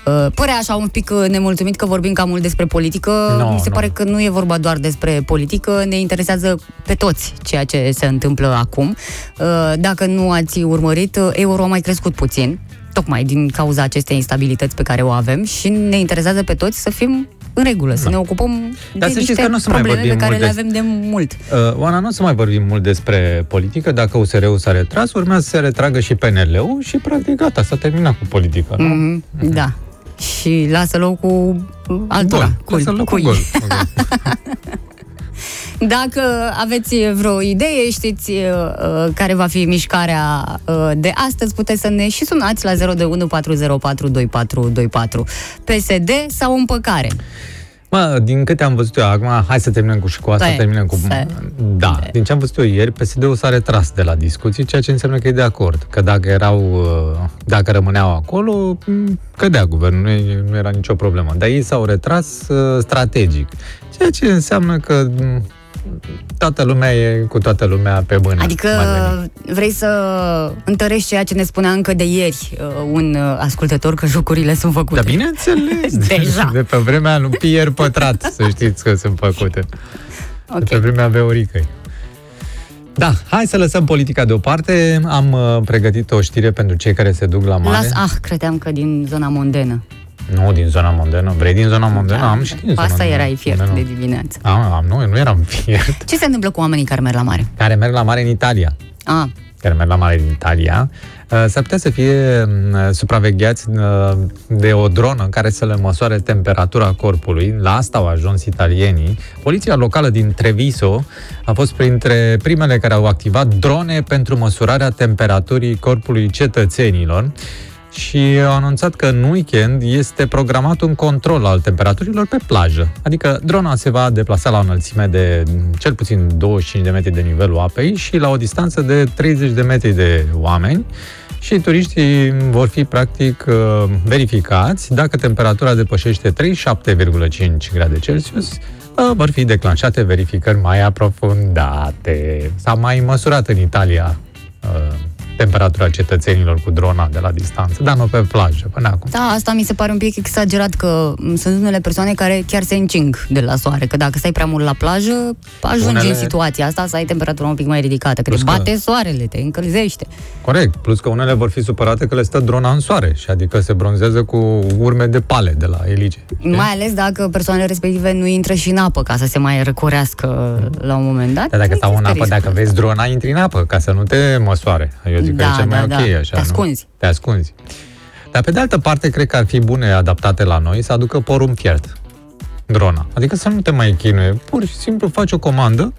Speaker 4: uh, părea așa un pic uh, nemulțumit că vorbim cam mult despre politică.
Speaker 3: No,
Speaker 4: Mi se
Speaker 3: no.
Speaker 4: pare că nu e vorba doar despre politică, ne interesează pe toți ceea ce se întâmplă acum. Uh, Dacă nu ați urmărit, uh, euro a mai crescut puțin, tocmai din cauza acestei instabilități pe care o avem și ne interesează pe toți să fim în regulă, să ne ocupăm
Speaker 3: Dar
Speaker 4: de
Speaker 3: să știți
Speaker 4: niște
Speaker 3: că nu o să mai
Speaker 4: probleme pe
Speaker 3: vorbim
Speaker 4: care
Speaker 3: mult
Speaker 4: le
Speaker 3: des-
Speaker 4: avem de mult.
Speaker 3: Uh, Oana, nu o să mai vorbim mult despre politică. Dacă USR-ul s-a retras, urmează să se retragă și PNL-ul și practic gata, s-a terminat cu politica. nu?
Speaker 4: Mhm, Da. Și lasă loc cu altora.
Speaker 3: Gol. Lasă loc cu
Speaker 4: cui.
Speaker 3: gol.
Speaker 4: Dacă aveți vreo idee, știți uh, uh, care va fi mișcarea uh, de astăzi, puteți să ne și sunați la 02140422424 PSD sau împăcare.
Speaker 3: Mă, din câte am văzut eu acum, hai să terminăm cu și cu asta,
Speaker 4: Stai,
Speaker 3: terminăm cu...
Speaker 4: stai.
Speaker 3: Da, din ce am văzut eu ieri, PSD-ul s-a retras de la discuții, ceea ce înseamnă că e de acord. Că dacă erau, uh, dacă rămâneau acolo, m, cădea guvernul, nu, e- nu era nicio problemă. Dar ei s-au retras uh, strategic, ceea ce înseamnă că m, toată lumea e cu toată lumea pe mână.
Speaker 4: Adică
Speaker 3: mai veni.
Speaker 4: vrei să întărești ceea ce ne spunea încă de ieri uh, un uh, ascultător că jocurile sunt făcute.
Speaker 3: Dar bineînțeles,
Speaker 4: Deja.
Speaker 3: de pe vremea lui Pierre Pătrat, să știți că sunt făcute.
Speaker 4: Ok.
Speaker 3: De pe vremea Veoricăi. Da, hai să lăsăm politica deoparte. Am uh, pregătit o știre pentru cei care se duc la mare.
Speaker 4: Las, ah, credeam că din zona mondenă.
Speaker 3: Nu, din zona mondenă. Vrei din zona mondenă?
Speaker 4: Da,
Speaker 3: am și din
Speaker 4: Cu
Speaker 3: zona
Speaker 4: asta erai fiert
Speaker 3: mondenă.
Speaker 4: de dimineață.
Speaker 3: Am, am, nu, nu eram fiert.
Speaker 4: Ce se întâmplă cu oamenii care merg la mare?
Speaker 3: Care merg la mare în Italia.
Speaker 4: Ah,
Speaker 3: care merg la mare din Italia, uh, s-ar putea să fie uh, supravegheați uh, de o dronă care să le măsoare temperatura corpului. La asta au ajuns italienii. Poliția locală din Treviso a fost printre primele care au activat drone pentru măsurarea temperaturii corpului cetățenilor și au anunțat că în weekend este programat un control al temperaturilor pe plajă. Adică drona se va deplasa la o înălțime de cel puțin 25 de metri de nivelul apei și la o distanță de 30 de metri de oameni și turiștii vor fi practic uh, verificați dacă temperatura depășește 37,5 grade Celsius uh, vor fi declanșate verificări mai aprofundate. S-a mai măsurat în Italia uh, temperatura cetățenilor cu drona de la distanță, dar nu pe plajă până acum.
Speaker 4: Da, asta mi se pare un pic exagerat că m, sunt unele persoane care chiar se încing de la soare, că dacă stai prea mult la plajă, ajungi
Speaker 3: Unele-
Speaker 4: în situația asta să ai temperatura un pic mai ridicată, că te
Speaker 3: Plus că-
Speaker 4: bate soarele, te încălzește.
Speaker 3: Corect, plus că unele vor fi supărate că le stă drona în soare și adică se bronzează cu urme de pale de la elige.
Speaker 4: Mai ales dacă persoanele respective nu intră și în apă ca să se mai răcorească la un moment dat.
Speaker 3: Dar dacă stau în
Speaker 4: există
Speaker 3: apă,
Speaker 4: riscul
Speaker 3: dacă vezi drona, intri în apă ca să nu te măsoare. Eu zic că
Speaker 4: Da,
Speaker 3: e cel mai
Speaker 4: da,
Speaker 3: ok
Speaker 4: da.
Speaker 3: așa,
Speaker 4: Te ascunzi.
Speaker 3: Nu? Te ascunzi. Dar pe de altă parte, cred că ar fi bune adaptate la noi să aducă porumb fiert. Drona. Adică să nu te mai chinuie. Pur și simplu faci o comandă,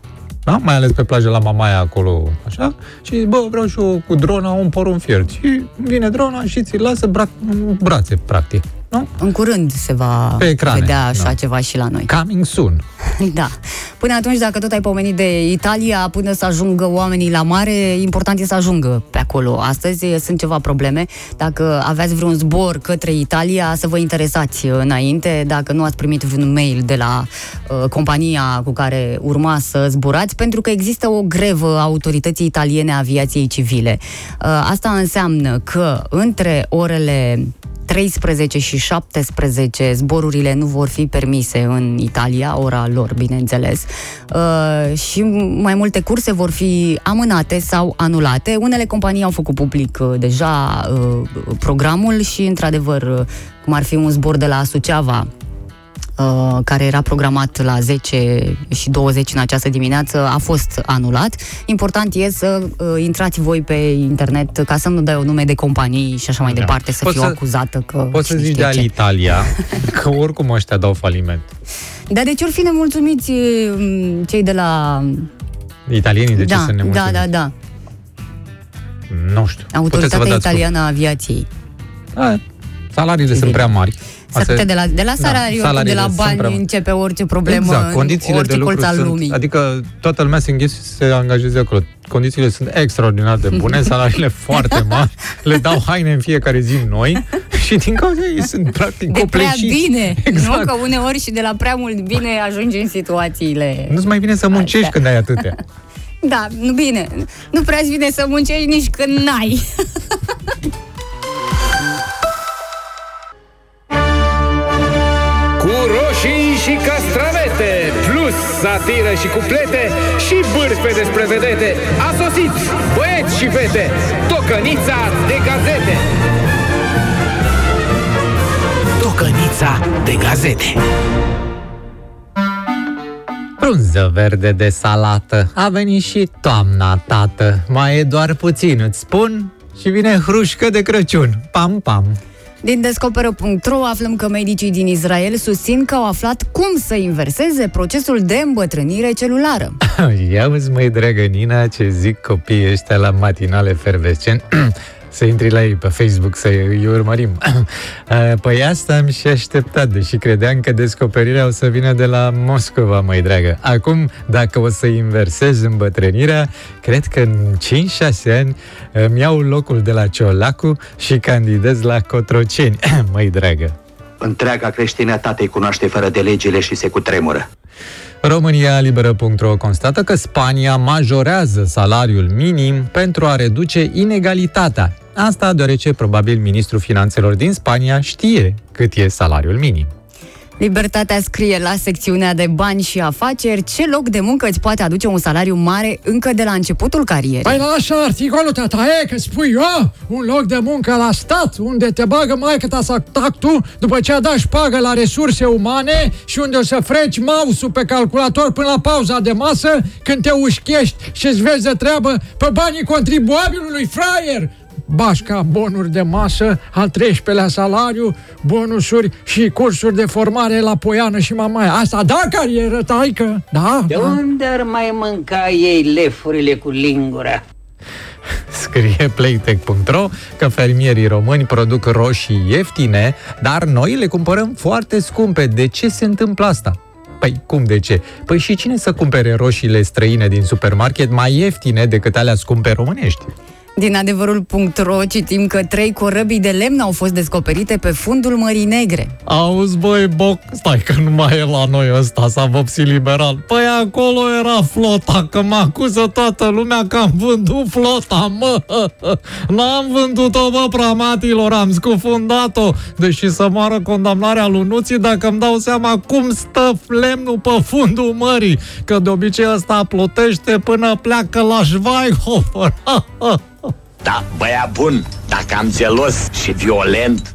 Speaker 3: da? mai ales pe plajă la Mamaia acolo, așa, și zici, bă, vreau și eu cu drona un porumb fiert. Și vine drona și ți lasă braț- în brațe, practic. Nu?
Speaker 4: În curând se va
Speaker 3: Pe ecrane,
Speaker 4: vedea așa
Speaker 3: da.
Speaker 4: ceva și la noi.
Speaker 3: Coming soon.
Speaker 4: Da. Până atunci, dacă tot ai pomenit de Italia, până să ajungă oamenii la mare, important e să ajungă pe acolo. Astăzi sunt ceva probleme. Dacă aveați vreun zbor către Italia, să vă interesați înainte, dacă nu ați primit vreun mail de la uh, compania cu care urma să zburați, pentru că există o grevă a autorității italiene a aviației civile. Uh, asta înseamnă că între orele 13 și 17 zborurile nu vor fi permise în Italia, ora lor, bineînțeles, uh, și mai multe curse vor fi amânate sau anulate. Unele companii au făcut public uh, deja uh, programul și, într-adevăr, uh, cum ar fi un zbor de la Suceava, uh, care era programat la 10 și 20 în această dimineață, a fost anulat. Important e să uh, intrați voi pe internet ca să nu dai o nume de companii și așa mai
Speaker 3: Da.
Speaker 4: departe, să
Speaker 3: Poți
Speaker 4: fiu
Speaker 3: să-
Speaker 4: acuzată că
Speaker 3: Poți să
Speaker 4: cine
Speaker 3: zici
Speaker 4: știe
Speaker 3: de
Speaker 4: ce.
Speaker 3: Alitalia, că oricum ăștia dau faliment.
Speaker 4: Dar de ce ori fi nemulțumiți m, cei de la...
Speaker 3: Italienii de ce
Speaker 4: da,
Speaker 3: sunt
Speaker 4: da,
Speaker 3: nemulțumiți?
Speaker 4: da, da.
Speaker 3: Nu știu. Puteți să vă
Speaker 4: Autoritatea
Speaker 3: dați
Speaker 4: Italiană a Aviației.
Speaker 3: Da, salariile
Speaker 4: Civil.
Speaker 3: sunt prea mari.
Speaker 4: S-ar putea de la, de la salariu,
Speaker 3: Da,
Speaker 4: da, de la
Speaker 3: salariile sunt
Speaker 4: bani
Speaker 3: prea mari.
Speaker 4: începe orice problemă
Speaker 3: exact,
Speaker 4: în
Speaker 3: condițiile
Speaker 4: orice
Speaker 3: de lucru
Speaker 4: colț al
Speaker 3: sunt,
Speaker 4: lumii.
Speaker 3: adică toată lumea se înghise să se angajeze acolo. Condițiile sunt extraordinar de bune, salariile foarte mari, le dau haine în fiecare zi noi și din cauza ei sunt practic
Speaker 4: de prea
Speaker 3: copleșiți.
Speaker 4: bine,
Speaker 3: Exact.
Speaker 4: nu? Că uneori și de la prea mult bine ajungi în situațiile...
Speaker 3: Nu-ți mai vine să muncești
Speaker 4: Așa.
Speaker 3: când ai atâtea.
Speaker 4: Da, nu bine. Nu prea îți vine să muncești nici când n-ai.
Speaker 5: roșii și castravete, plus satiră și cuplete și bârfe despre vedete. A sosit, băieți și fete, tocănița de gazete.
Speaker 6: Tocănița de gazete.
Speaker 3: Frunză verde de salată, a venit și toamna, tată. Mai e doar puțin, îți spun, și vine hrușcă de Crăciun. Pam, pam.
Speaker 4: Din Descoperă.ro aflăm că medicii din Israel susțin că au aflat cum să inverseze procesul de îmbătrânire celulară.
Speaker 3: Ia uzi, măi, dragă Nina, ce zic copiii ăștia la matinale fervescent. să intri la ei pe Facebook să îi urmărim. păi asta am și așteptat, deși credeam că descoperirea o să vină de la Moscova, mai dragă. Acum, dacă o să inversez îmbătrânirea, cred că în 5-6 ani îmi iau locul de la Ciolacu și candidez la Cotroceni, măi dragă.
Speaker 7: Întreaga creștinătate îi cunoaște fără de legile și se cutremură.
Speaker 3: România Liberă.ro constată că Spania majorează salariul minim pentru a reduce inegalitatea. Asta deoarece probabil ministrul finanțelor din Spania știe cât e salariul minim.
Speaker 4: Libertatea scrie la secțiunea de bani și afaceri ce loc de muncă îți poate aduce un salariu mare încă de la începutul carierei.
Speaker 8: Păi lasă articolul tata, e că spui eu un loc de muncă la stat unde te bagă mai că ta tu după ce a dat șpagă la resurse umane și unde o să freci mouse-ul pe calculator până la pauza de masă când te ușchești și îți vezi de treabă pe banii contribuabilului fraier. Bașca, bonuri de masă, al 13-lea salariu, bonusuri și cursuri de formare la Poiană și Mamaia. Asta da carieră, taică? Da?
Speaker 9: De
Speaker 8: da.
Speaker 9: unde ar mai mânca ei lefurile cu lingura?
Speaker 3: Scrie playtech.ro că fermierii români produc roșii ieftine, dar noi le cumpărăm foarte scumpe. De ce se întâmplă asta? Păi cum de ce? Păi și cine să cumpere roșiile străine din supermarket mai ieftine decât alea scumpe românești?
Speaker 4: Din adevărul.ro citim că trei corăbii de lemn au fost descoperite pe fundul Mării Negre.
Speaker 3: Auzi, băi, Boc, stai că nu mai e la noi ăsta, s-a vopsit liberal. Păi acolo era flota, că mă acuză toată lumea că am vândut flota, mă. N-am vândut-o, bă, pramatilor, am scufundat-o. Deși să moară condamnarea lui Nuții dacă îmi dau seama cum stă lemnul pe fundul mării. Că de obicei ăsta plutește până pleacă la Schweihofer.
Speaker 6: Da, băia bun, dacă am gelos și violent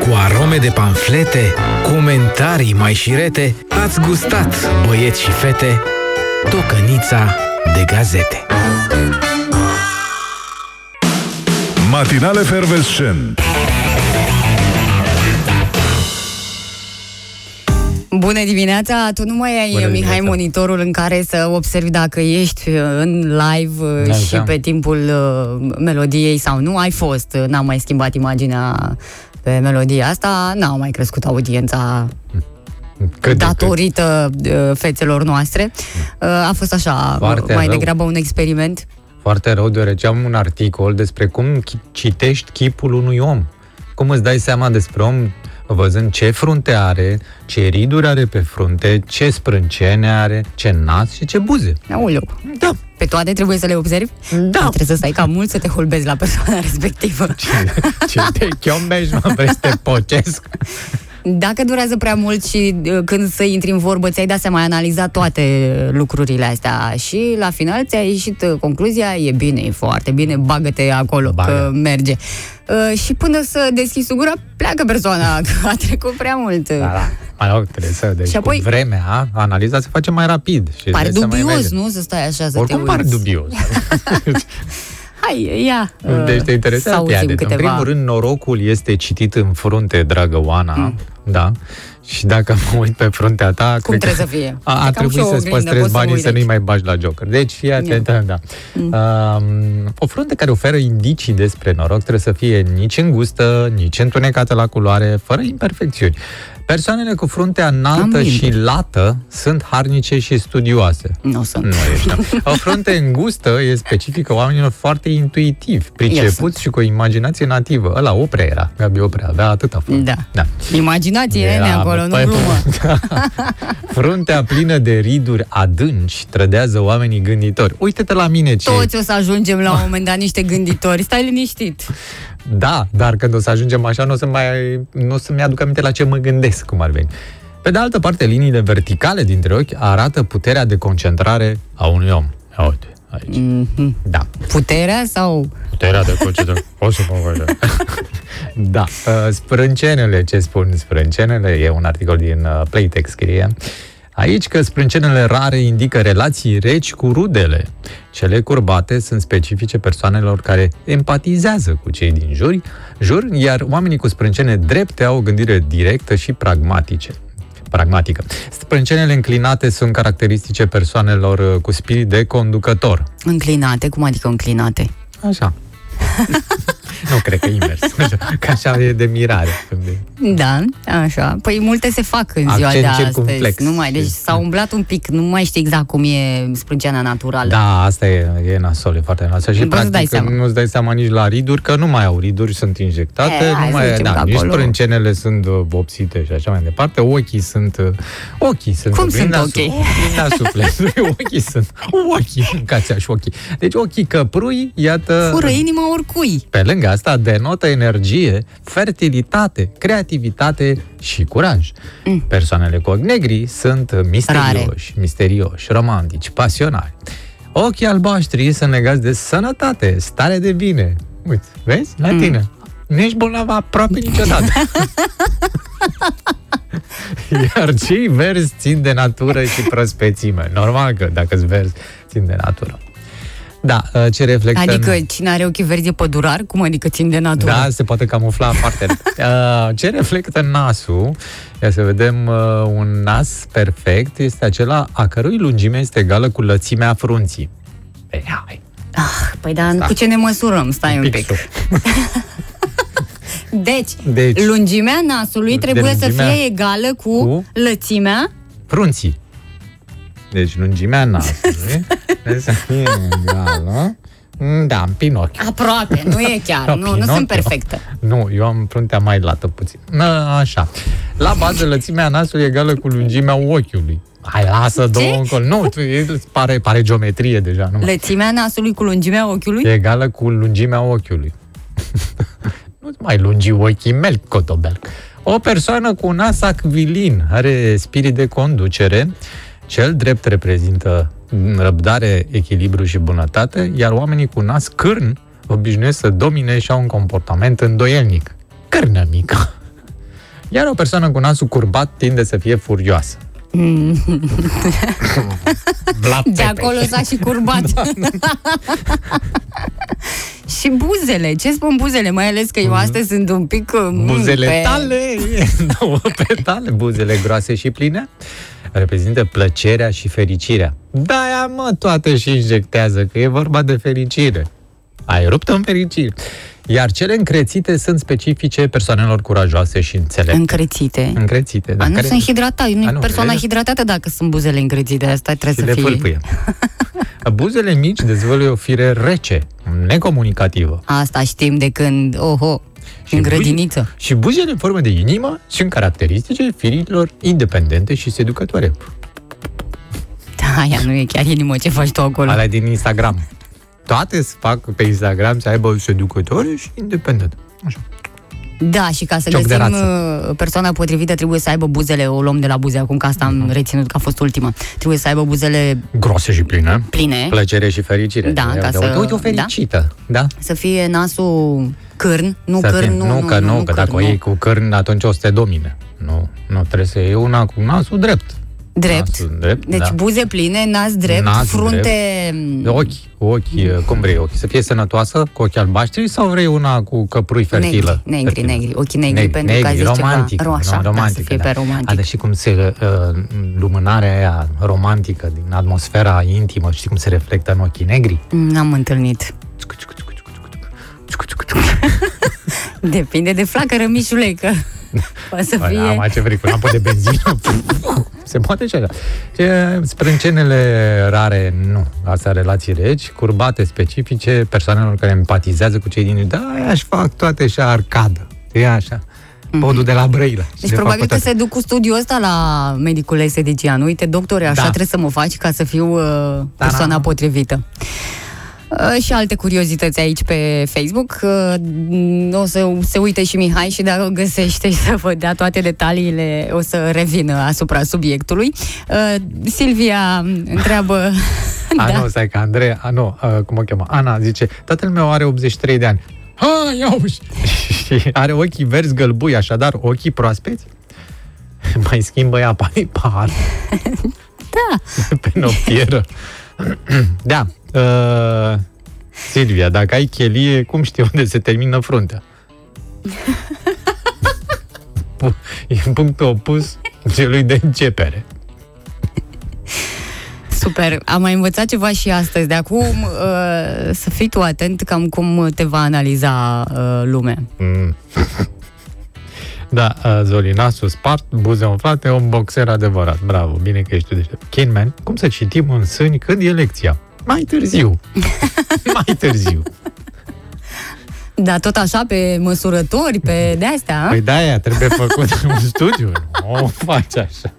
Speaker 10: Cu arome de panflete, comentarii mai șirete, ați gustat, băieți și fete, tocănița de gazete.
Speaker 1: Matinale Fervescent.
Speaker 4: Bună dimineața! Tu nu mai ai,
Speaker 3: Bună
Speaker 4: Mihai,
Speaker 3: dimineața.
Speaker 4: monitorul în care să observi dacă ești uh, în live uh,
Speaker 3: Da,
Speaker 4: și
Speaker 3: da.
Speaker 4: pe timpul uh, melodiei sau nu. Ai fost, uh, n-am mai schimbat imaginea pe melodia asta, n-au mai crescut audiența
Speaker 3: Cât de
Speaker 4: datorită uh, fețelor noastre. Uh, A fost așa,
Speaker 3: Foarte
Speaker 4: mai
Speaker 3: rău.
Speaker 4: degrabă un experiment.
Speaker 3: cât. Foarte rău, deoarece am un articol despre cum chi- citești chipul unui om. Cum îți dai seama despre om văzând ce frunte are, ce riduri are pe frunte, ce sprâncene are, ce nas și ce buze.
Speaker 4: Aoleu.
Speaker 3: Da.
Speaker 4: Pe toate trebuie să le observi? Da. Trebuie să stai cam mult să te holbezi la persoana respectivă.
Speaker 3: Ce, ce te chiombești, mă, vrei să te pocesc?
Speaker 4: Dacă durează prea mult și uh, când să intri în vorbă ți-ai dat seama, ai analizat toate lucrurile astea și la final ți-a ieșit uh, concluzia, e bine, e foarte bine, bagă-te acolo,
Speaker 3: Bagă.
Speaker 4: că merge. Uh, și până să deschizi gura, pleacă persoana, că a trecut prea mult.
Speaker 3: Da, da. Mai rog, trebuie să... Deci
Speaker 4: Și apoi-
Speaker 3: cu vremea, analiza se face mai rapid. Și
Speaker 4: Pare
Speaker 3: îți dai seama
Speaker 4: dubios,
Speaker 3: imediat.
Speaker 4: nu? Să stai așa să
Speaker 3: Oricum
Speaker 4: te
Speaker 3: pare
Speaker 4: uiți.
Speaker 3: dubios.
Speaker 4: Hai, ia. uh,
Speaker 3: Deci te
Speaker 4: să
Speaker 3: interesează
Speaker 4: auzim
Speaker 3: Iade. În
Speaker 4: câteva.
Speaker 3: primul rând, norocul este citit în frunte, dragă Oana.
Speaker 4: Mm.
Speaker 3: Da. Și dacă mă uit pe fruntea ta...
Speaker 4: Cum
Speaker 3: cred că
Speaker 4: trebuie să fie?
Speaker 3: A,
Speaker 4: Cred
Speaker 3: ar
Speaker 4: că am și
Speaker 3: trebui
Speaker 4: eu o
Speaker 3: să-ți
Speaker 4: oglindă,
Speaker 3: păstrezi
Speaker 4: pot să mă
Speaker 3: banii
Speaker 4: uit
Speaker 3: să nu-i
Speaker 4: aici.
Speaker 3: mai bagi la Joker. Deci fii atent, da. Um, o frunte care oferă indicii despre noroc trebuie să fie nici îngustă, nici întunecată la culoare, fără imperfecțiuni. Persoanele cu fruntea înaltă
Speaker 4: Am
Speaker 3: și
Speaker 4: limbi.
Speaker 3: lată sunt harnice și studioase.
Speaker 4: Nu sunt.
Speaker 3: Nu ești, da. O frunte îngustă e specifică oamenilor foarte intuitivi, pricepuți și cu o imaginație nativă. Ăla Oprea era, Gabi Oprea, avea atâta frunte.
Speaker 4: Da.
Speaker 3: da.
Speaker 4: Imaginație,
Speaker 3: Era,
Speaker 4: nene, acolo, nu
Speaker 3: păi,
Speaker 4: glumă.
Speaker 3: Da. Fruntea plină de riduri adânci trădează oamenii gânditori. Uite-te la mine ce...
Speaker 4: Toți o să ajungem la un moment dat niște gânditori. Stai liniștit.
Speaker 3: Da, dar când o să ajungem așa, nu o să mai, nu o să-mi aduc aminte la ce mă gândesc, cum ar veni. Pe de altă parte, liniile verticale dintre ochi arată puterea de concentrare a unui om. Ia Uite, aici.
Speaker 4: Mhm.
Speaker 3: Da.
Speaker 4: Puterea sau...
Speaker 3: Puterea de concentrare. O să mă văd. Da. Uh, Sprâncenele, ce spun sprâncenele? E un articol din uh, Playtex scrie. Aici că sprâncenele rare indică relații reci cu rudele. Cele curbate sunt specifice persoanelor care empatizează cu cei din jur, jur iar oamenii cu sprâncene drepte au o gândire directă și pragmatice pragmatică. Sprâncenele înclinate sunt caracteristice persoanelor uh, cu spirit de conducător.
Speaker 4: Înclinate? Cum adică înclinate?
Speaker 3: Așa. nu cred că invers. Că așa e de mirare. Când e-
Speaker 4: Da, așa. Păi multe se fac în ziua
Speaker 3: Accent
Speaker 4: de astăzi.
Speaker 3: circumflex.
Speaker 4: Nu mai, deci s-a umblat un pic, nu mai știi exact cum e sprânceana naturală.
Speaker 3: Da, asta e, e nasol, e foarte nasol. Și
Speaker 4: Nu poți să dai
Speaker 3: practic
Speaker 4: seama.
Speaker 3: nu-ți dai seama nici la riduri, că nu mai au riduri, sunt injectate,
Speaker 4: E, hai
Speaker 3: nu
Speaker 4: să
Speaker 3: mai,
Speaker 4: zicem
Speaker 3: da,
Speaker 4: că
Speaker 3: nici
Speaker 4: acolo-
Speaker 3: sprâncenele sunt uh, vopsite și așa mai departe, ochii sunt, uh, ochii sunt
Speaker 4: Cum sunt
Speaker 3: oglinda
Speaker 4: ochii?
Speaker 3: su- oglinda sufletului, ochii sunt, ochii, mâncați așa ochii. Deci ochii căprui, iată,
Speaker 4: Fură inima oricui.
Speaker 3: Pe lângă asta, denotă energie, fertilitate, creativitate și curaj. Mm. Persoanele cu ochi negri sunt misterioși, misterioși, romantici, pasionali. Ochii albaștri sunt legați de sănătate, stare de bine. Uite, vezi? La tine. Nu ești bolnav aproape niciodată. Iar cei verzi țin de natură și prospețime. Normal că dacă-s verzi, țin de natură. Da, uh, ce reflectă... în-
Speaker 4: Adică cine are ochii verzi e pădurar? Cum adică țin de natură?
Speaker 3: da, se poate camufla foarte. Uh, ce reflectă nasul? Ia să vedem, uh, un nas perfect este acela a cărui lungime este egală cu lățimea frunții. Ei, hai.
Speaker 4: Ah, păi dar
Speaker 3: Da.
Speaker 4: cu ce ne măsurăm? Stai un pic.
Speaker 3: Pixul.
Speaker 4: Deci,
Speaker 3: Deci,
Speaker 4: lungimea nasului
Speaker 3: de
Speaker 4: trebuie să
Speaker 3: lungimea
Speaker 4: fie egală cu,
Speaker 3: cu-
Speaker 4: lățimea
Speaker 3: frunții. Deci lungimea nasului trebuie să fie egală Mm, Da, în Pinocchio.
Speaker 4: Aproape, nu e chiar, nu, nu
Speaker 3: Pinocchio.
Speaker 4: sunt perfectă.
Speaker 3: Nu, eu am fruntea mai lată puțin. Na, așa. La bază, lățimea nasului e egală cu lungimea ochiului. Hai, lasă două încolo. Nu, tu, e, îți pare, pare geometrie deja. Nu?
Speaker 4: Lățimea nasului cu lungimea ochiului?
Speaker 3: E egală cu lungimea ochiului. Nu-ți mai lungi ochii mel, cotobel. O persoană cu nas acvilin are spirit de conducere, cel drept reprezintă răbdare, echilibru și bunătate, iar oamenii cu nas cârn obișnuiesc să domine și au un comportament îndoielnic. Cârnă mică. Iar o persoană cu nasul curbat tinde să fie furioasă. La
Speaker 4: De
Speaker 3: Pepe.
Speaker 4: acolo s-a și curbat. și buzele, ce spun buzele? Mai ales că eu astăzi sunt un pic... mm,
Speaker 3: Buzele
Speaker 4: pe-
Speaker 3: tale, două petale, buzele groase și pline, reprezintă plăcerea și fericirea. Da, mă, toate și injectează, că e vorba de fericire. Ai rupt în fericire. Iar cele încrețite sunt specifice persoanelor curajoase și înțelepte.
Speaker 4: Încrețite.
Speaker 3: Încrețite, da.
Speaker 4: A, nu
Speaker 3: care-
Speaker 4: sunt hidratate, nu
Speaker 3: A,
Speaker 4: e
Speaker 3: nu,
Speaker 4: persoana
Speaker 3: vezi?
Speaker 4: hidratată dacă sunt buzele încrețite, asta
Speaker 3: și
Speaker 4: trebuie
Speaker 3: de
Speaker 4: să fie.
Speaker 3: fâlfâie. Buzele mici dezvăluie o fire rece, necomunicativă.
Speaker 4: Asta știm de când, oho,
Speaker 3: Și
Speaker 4: în
Speaker 3: buze-
Speaker 4: grădiniță.
Speaker 3: Și buzele în formă de inimă sunt caracteristice firilor independente și seducătoare.
Speaker 4: Da, aia nu e chiar inimă ce faci tu acolo.
Speaker 3: Alea din Instagram. Toate se fac pe Instagram să aibă seducătoare și independent. Așa.
Speaker 4: Da, și ca să
Speaker 3: Cioc de
Speaker 4: găsim
Speaker 3: rață.
Speaker 4: uh, persoana potrivită trebuie să aibă buzele, o luăm de la buze acum, că asta am
Speaker 3: Mhm.
Speaker 4: reținut că a fost ultima. Trebuie să aibă buzele
Speaker 3: Groase și pline.
Speaker 4: pline,
Speaker 3: Plăcere și fericire.
Speaker 4: Da,
Speaker 3: Uite,
Speaker 4: ca să-
Speaker 3: uite, uite, o fericită. Da? da?
Speaker 4: să fie nasul cârn, nu
Speaker 3: Să
Speaker 4: cârn,
Speaker 3: fie-
Speaker 4: nu,
Speaker 3: nu, că nu, că
Speaker 4: cârn,
Speaker 3: dacă o
Speaker 4: nu.
Speaker 3: iei cu cârn, atunci o să te domine. Nu, nu trebuie să iei una cu nasul drept.
Speaker 4: Drept.
Speaker 3: Nasul drept,
Speaker 4: Deci
Speaker 3: da.
Speaker 4: buze pline, nas drept,
Speaker 3: Nas
Speaker 4: frunte...
Speaker 3: De ochi, ochi, cum vrei ochi? Să fie sănătoasă, cu ochi albaștri sau vrei una cu căprui fertilă?
Speaker 4: Negri, negri,
Speaker 3: Fertilă.
Speaker 4: negri, ochii negri, pentru că a zis
Speaker 3: romantic,
Speaker 4: ceva. Ro, așa,
Speaker 3: no,
Speaker 4: da,
Speaker 3: romantic,
Speaker 4: să fie pe romantic.
Speaker 3: A, dar și cum se, uh, lumânarea aia romantică din atmosfera intimă, știi cum se reflectă în ochii negri?
Speaker 4: N-am întâlnit. Depinde de flacără, mișule, că poate să
Speaker 3: Păi,
Speaker 4: fie...
Speaker 3: Am ce vrei, cu lampă de benzină. se poate și așa. Ce, sprâncenele rare, nu. Astea relații reci, curbate specifice, persoanelor care empatizează cu cei din jur. Da, aia își fac toate și arcadă. E așa. Podul de la Brăila. Și
Speaker 4: Deci
Speaker 3: le fac
Speaker 4: probabil
Speaker 3: pe
Speaker 4: că
Speaker 3: toate.
Speaker 4: se duc cu studiul ăsta la medicul Esedician. Uite, doctore, așa
Speaker 3: Da.
Speaker 4: trebuie să mă faci ca să fiu uh, persoana potrivită. Uh, și alte curiozități aici pe Facebook. Uh, o să se uite și Mihai și dacă găsește și să vă dea toate detaliile, o să revină asupra subiectului. Uh, Silvia întreabă...
Speaker 3: A,
Speaker 4: da.
Speaker 3: nu, stai că Andrei, a, nu, a, cum o cheamă? Ana zice, tatăl meu are 83 de ani.
Speaker 8: Ha, ia uzi.
Speaker 3: și are ochii verzi gălbui, așadar ochii proaspeți? Mai schimbă ea pe par.
Speaker 4: Da.
Speaker 3: pe noptieră. da. Uh, Silvia, dacă ai chelie, cum știi unde se termină fruntea? Pu- e punctul opus celui de începere.
Speaker 4: Super, am mai învățat ceva și astăzi. De acum uh, să fii tu atent cam cum te va analiza uh, lumea.
Speaker 3: Mm. Da, uh, Zolinasul spart, buze umflate, un boxer adevărat. Bravo, bine că ești tu deștept. Kinman, cum să citim în sâni când e lecția? Mai târziu. Mai târziu.
Speaker 4: Da, tot așa, pe măsurători, pe de-astea,
Speaker 3: Păi da, aia trebuie făcut un studiu. Nu o faci așa.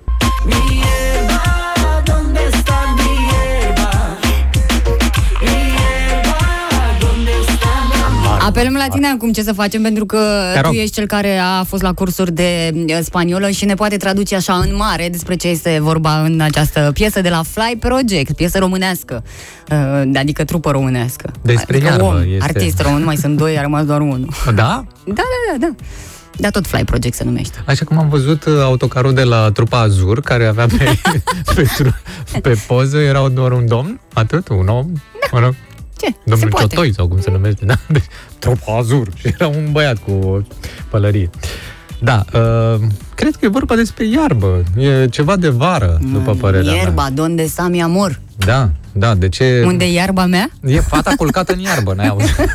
Speaker 4: Apelăm la tine acum ce să facem, pentru că
Speaker 3: Te
Speaker 4: tu
Speaker 3: rog.
Speaker 4: ești cel care a fost la cursuri de uh, spaniolă și ne poate traduce așa în mare despre ce este vorba în această piesă de la Fly Project, piesă românească, uh, adică trupă românească.
Speaker 3: Despre
Speaker 4: adică
Speaker 3: iarbă
Speaker 4: om,
Speaker 3: este.
Speaker 4: artist român, nu mai sunt doi, a rămas doar unul.
Speaker 3: Da?
Speaker 4: Da, da, da, da. Da, tot Fly Project se numește.
Speaker 3: Așa cum am văzut uh, autocarul de la trupa Azur, care avea pe, pe, tru, pe poză, era doar un domn, atât, un om, mă rog,
Speaker 4: Ce? se
Speaker 3: domnul
Speaker 4: poate.
Speaker 3: Ciotoi sau cum se numește, da? Deci, trupa Azur și era un băiat cu o pălărie. Da, uh, cred că e vorba despre iarbă, e ceva de vară, după părerea mea.
Speaker 4: Ierba, donde sta mi amor?
Speaker 3: Da, da, de ce...
Speaker 4: Unde e iarba mea?
Speaker 3: E fata culcată în iarbă, n-ai auzit?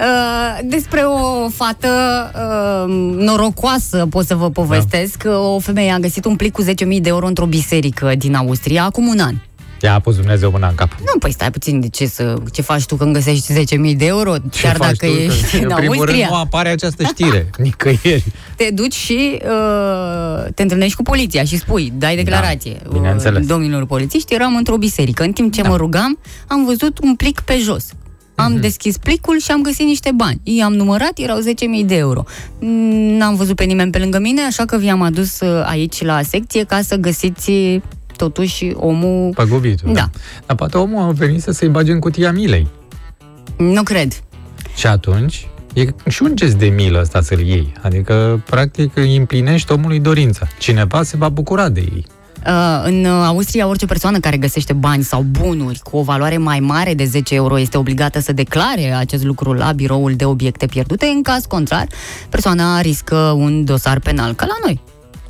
Speaker 4: Uh, despre o fată uh, norocoasă pot să vă povestesc. Da. O femeie a găsit un plic cu 10.000 de euro într-o biserică din Austria acum un an.
Speaker 3: I-a pus Dumnezeu mâna în cap.
Speaker 4: Nu, păi stai puțin, de ce, să, ce faci tu când găsești 10.000 de euro?
Speaker 3: Ce
Speaker 4: chiar
Speaker 3: faci
Speaker 4: dacă
Speaker 3: tu?
Speaker 4: ești
Speaker 3: Că,
Speaker 4: în
Speaker 3: în primul rând
Speaker 4: Austria.
Speaker 3: nu apare această știre, nicăieri.
Speaker 4: te duci și uh, te întâlnești cu poliția și spui, dai declarație.
Speaker 3: Da, bineînțeles. Da.
Speaker 4: domnilor polițiști, eram într-o biserică. În timp ce mă rugam, am văzut un plic pe jos. Am
Speaker 3: Mhm.
Speaker 4: deschis plicul și am găsit niște bani. I-am numărat, erau 10.000 de euro. Mm, N-am văzut pe nimeni pe lângă mine, așa că vi-am adus uh, aici la secție ca să găsiți totuși omul...
Speaker 3: Păgubitul.
Speaker 4: Da.
Speaker 3: Dar poate omul a venit să se-i bage în cutia milei.
Speaker 4: Nu cred.
Speaker 3: Și atunci e și un gest de milă ăsta să-l iei. Adică, practic, îi împlinești omului dorința. Cineva se va bucura de ei.
Speaker 4: Uh, în uh, Austria, orice persoană care găsește bani sau bunuri cu o valoare mai mare de 10 euro este obligată să declare acest lucru la biroul de obiecte pierdute. În caz contrar, persoana riscă un dosar penal, ca la noi.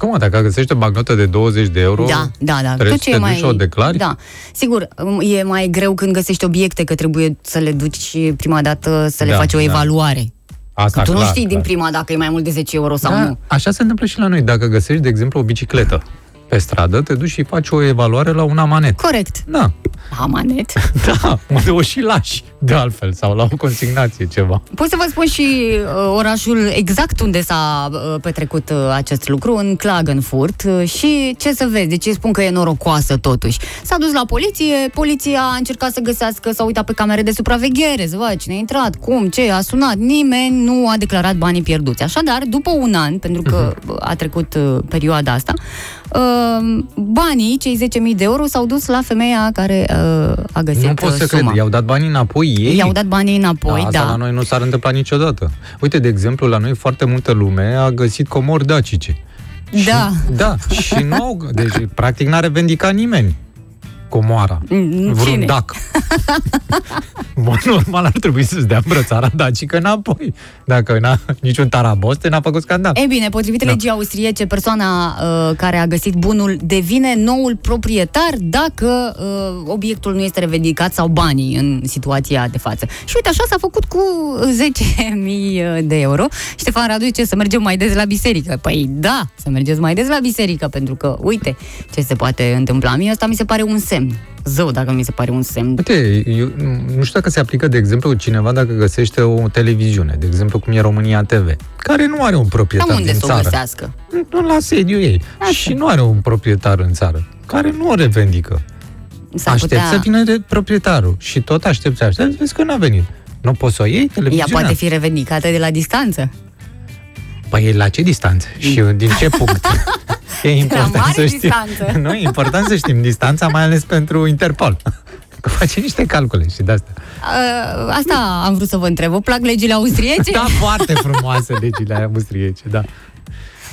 Speaker 3: Cum, dacă găsești o bagnotă de 20 de euro,
Speaker 4: Da, da, da.
Speaker 3: trebuie să te duci și o declari?
Speaker 4: Da. Sigur, um, e mai greu când găsești obiecte, că trebuie să le duci prima dată să le
Speaker 3: Da,
Speaker 4: faci o
Speaker 3: da.
Speaker 4: evaluare.
Speaker 3: Asta,
Speaker 4: Că tu nu
Speaker 3: clar,
Speaker 4: știi din
Speaker 3: clar.
Speaker 4: prima dacă e mai mult de 10 euro sau
Speaker 3: da,
Speaker 4: nu.
Speaker 3: Așa se întâmplă și la noi. Dacă găsești, de exemplu, o bicicletă pe stradă, te duci și faci o evaluare la un amanet.
Speaker 4: Corect.
Speaker 3: Da,
Speaker 4: Amanet.
Speaker 3: da, unde o și lași, de altfel, sau la o consignație, ceva.
Speaker 4: Pot să vă spun și uh, orașul exact unde s-a uh, petrecut uh, acest lucru, în Klagenfurt. Uh, și ce să vezi, de ce spun că e norocoasă totuși? S-a dus la poliție, poliția a încercat să găsească, s-a uitat pe camere de supraveghere, să vadă cine a intrat, cum, ce, a sunat. Nimeni nu a declarat banii pierduți. Așadar, după un an, pentru că
Speaker 3: Mhm.
Speaker 4: a trecut uh, perioada asta, uh, banii, cei 10.000 de euro, s-au dus la femeia care uh, a găsit
Speaker 3: nu pot să
Speaker 4: uh,
Speaker 3: cred.
Speaker 4: suma.
Speaker 3: I-au dat banii înapoi ei?
Speaker 4: I-au dat banii înapoi,
Speaker 3: Asta
Speaker 4: da.
Speaker 3: la noi nu s-ar întâmpla niciodată. Uite, de exemplu, la noi foarte multă lume a găsit comori dacice.
Speaker 4: Da.
Speaker 3: Da, și nu au... Deci, practic, n-a revendicat nimeni comoara.
Speaker 4: Mm,
Speaker 3: Vreun
Speaker 4: cine?
Speaker 3: dac. Bun, normal ar trebui să-ți dea îmbrățara dacică înapoi. Dacă n-a, niciun taraboste n-a făcut scandal.
Speaker 4: E bine, potrivit
Speaker 3: Da.
Speaker 4: legii austriece, persoana uh, care a găsit bunul devine noul proprietar dacă uh, obiectul nu este revendicat sau banii în situația de față. Și uite, așa s-a făcut cu 10.000 de euro. Ștefan Radu zice să mergem mai des la biserică. Păi da, să mergeți mai des la biserică, pentru că, uite, ce se poate întâmpla. Mie asta mi se pare un semn. Zău, dacă mi se pare un semn.
Speaker 3: Uite, eu nu știu dacă se aplică, de exemplu, cineva dacă găsește o televiziune, de exemplu, cum e România TV, care nu are un proprietar
Speaker 4: Dar unde
Speaker 3: din
Speaker 4: să o
Speaker 3: țară.
Speaker 4: găsească?
Speaker 3: Nu la sediu ei.
Speaker 4: Așa.
Speaker 3: Și nu are un proprietar în țară, care nu o revendică.
Speaker 4: S-ar
Speaker 3: Aștept
Speaker 4: putea...
Speaker 3: să vină de proprietarul și tot aștept să aștept, vezi că n-a venit. Nu poți să o iei
Speaker 4: Ea
Speaker 3: televiziunea?
Speaker 4: poate fi revendicată de la distanță.
Speaker 3: Păi la ce distanță? Și din ce punct? E important
Speaker 4: mare
Speaker 3: să știm.
Speaker 4: distanță.
Speaker 3: Nu, e important să știm distanța, mai ales pentru Interpol. Că face niște calcule și de asta.
Speaker 4: Uh, asta am vrut să vă întreb. Vă plac legile austriece?
Speaker 3: Da, foarte frumoase legile austriece, da.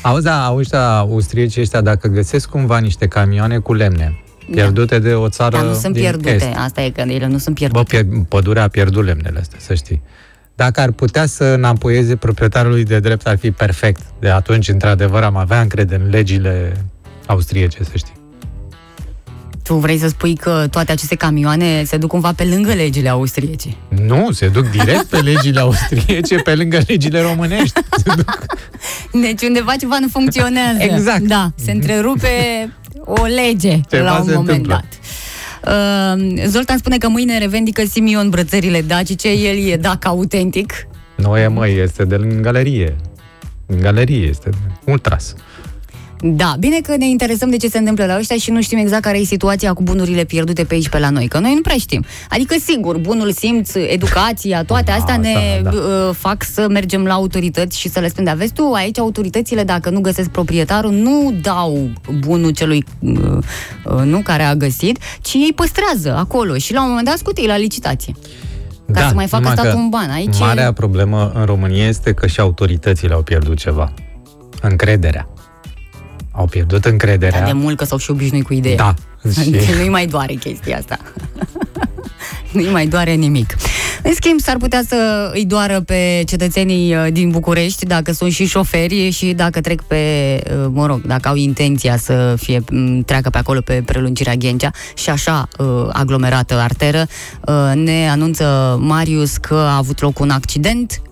Speaker 3: Auzi, da, auzi, da, austriecii ăștia, dacă găsesc cumva niște camioane cu lemne, pierdute de o țară
Speaker 4: Dar nu sunt
Speaker 3: din
Speaker 4: pierdute.
Speaker 3: Est.
Speaker 4: Asta e că ele nu sunt
Speaker 3: Bă,
Speaker 4: pierdute.
Speaker 3: pier- pădurea a pierdut lemnele astea, să știi. Dacă ar putea să înapoieze proprietarului de drept, ar fi perfect. De atunci, într-adevăr, am avea încredere în legile austriece, să știi.
Speaker 4: Tu vrei să spui că toate aceste camioane se duc cumva pe lângă legile austriece.
Speaker 3: Nu, se duc direct pe legile austriece, pe lângă legile românești. Se duc...
Speaker 4: Deci undeva ceva nu funcționează.
Speaker 3: Exact.
Speaker 4: Da, se întrerupe o lege
Speaker 3: Ceva
Speaker 4: la un
Speaker 3: se
Speaker 4: moment
Speaker 3: întâmplă.
Speaker 4: dat. Uh, Zoltan spune că mâine revendică Simion brățările dacice, el e dac autentic.
Speaker 3: Nu e, măi, este de în galerie. În galerie este ultras.
Speaker 4: Da, bine că ne interesăm de ce se întâmplă la ăștia și nu știm exact care e situația cu bunurile pierdute pe aici, pe la noi, că noi nu prea știm. Adică, sigur, bunul simț, educația, toate astea
Speaker 3: Asta,
Speaker 4: ne
Speaker 3: da.
Speaker 4: uh, fac să mergem la autorități și să le spunem, dar vezi tu, aici autoritățile, dacă nu găsesc proprietarul, nu dau bunul celui uh, uh, nu care a găsit, ci ei păstrează acolo și la un moment dat scot ei la licitație. Ca să mai facă
Speaker 3: Da, numai
Speaker 4: statul
Speaker 3: că
Speaker 4: un ban. Aici e-
Speaker 3: Marea problemă în România este că și autoritățile au pierdut ceva. Încrederea. Au pierdut încrederea.
Speaker 4: Da, de mult că s-au și obișnuit cu ideea.
Speaker 3: Da. Și...
Speaker 4: Nu-i mai doare chestia asta. Nu-i mai doare nimic. În schimb, s-ar putea să îi doară pe cetățenii uh, din București dacă sunt și șoferi și dacă trec pe, uh, mă rog, dacă au intenția să fie m, treacă pe acolo pe prelungirea Ghencea și așa uh, aglomerată arteră. Uh, Ne anunță Marius că a avut loc un accident uh,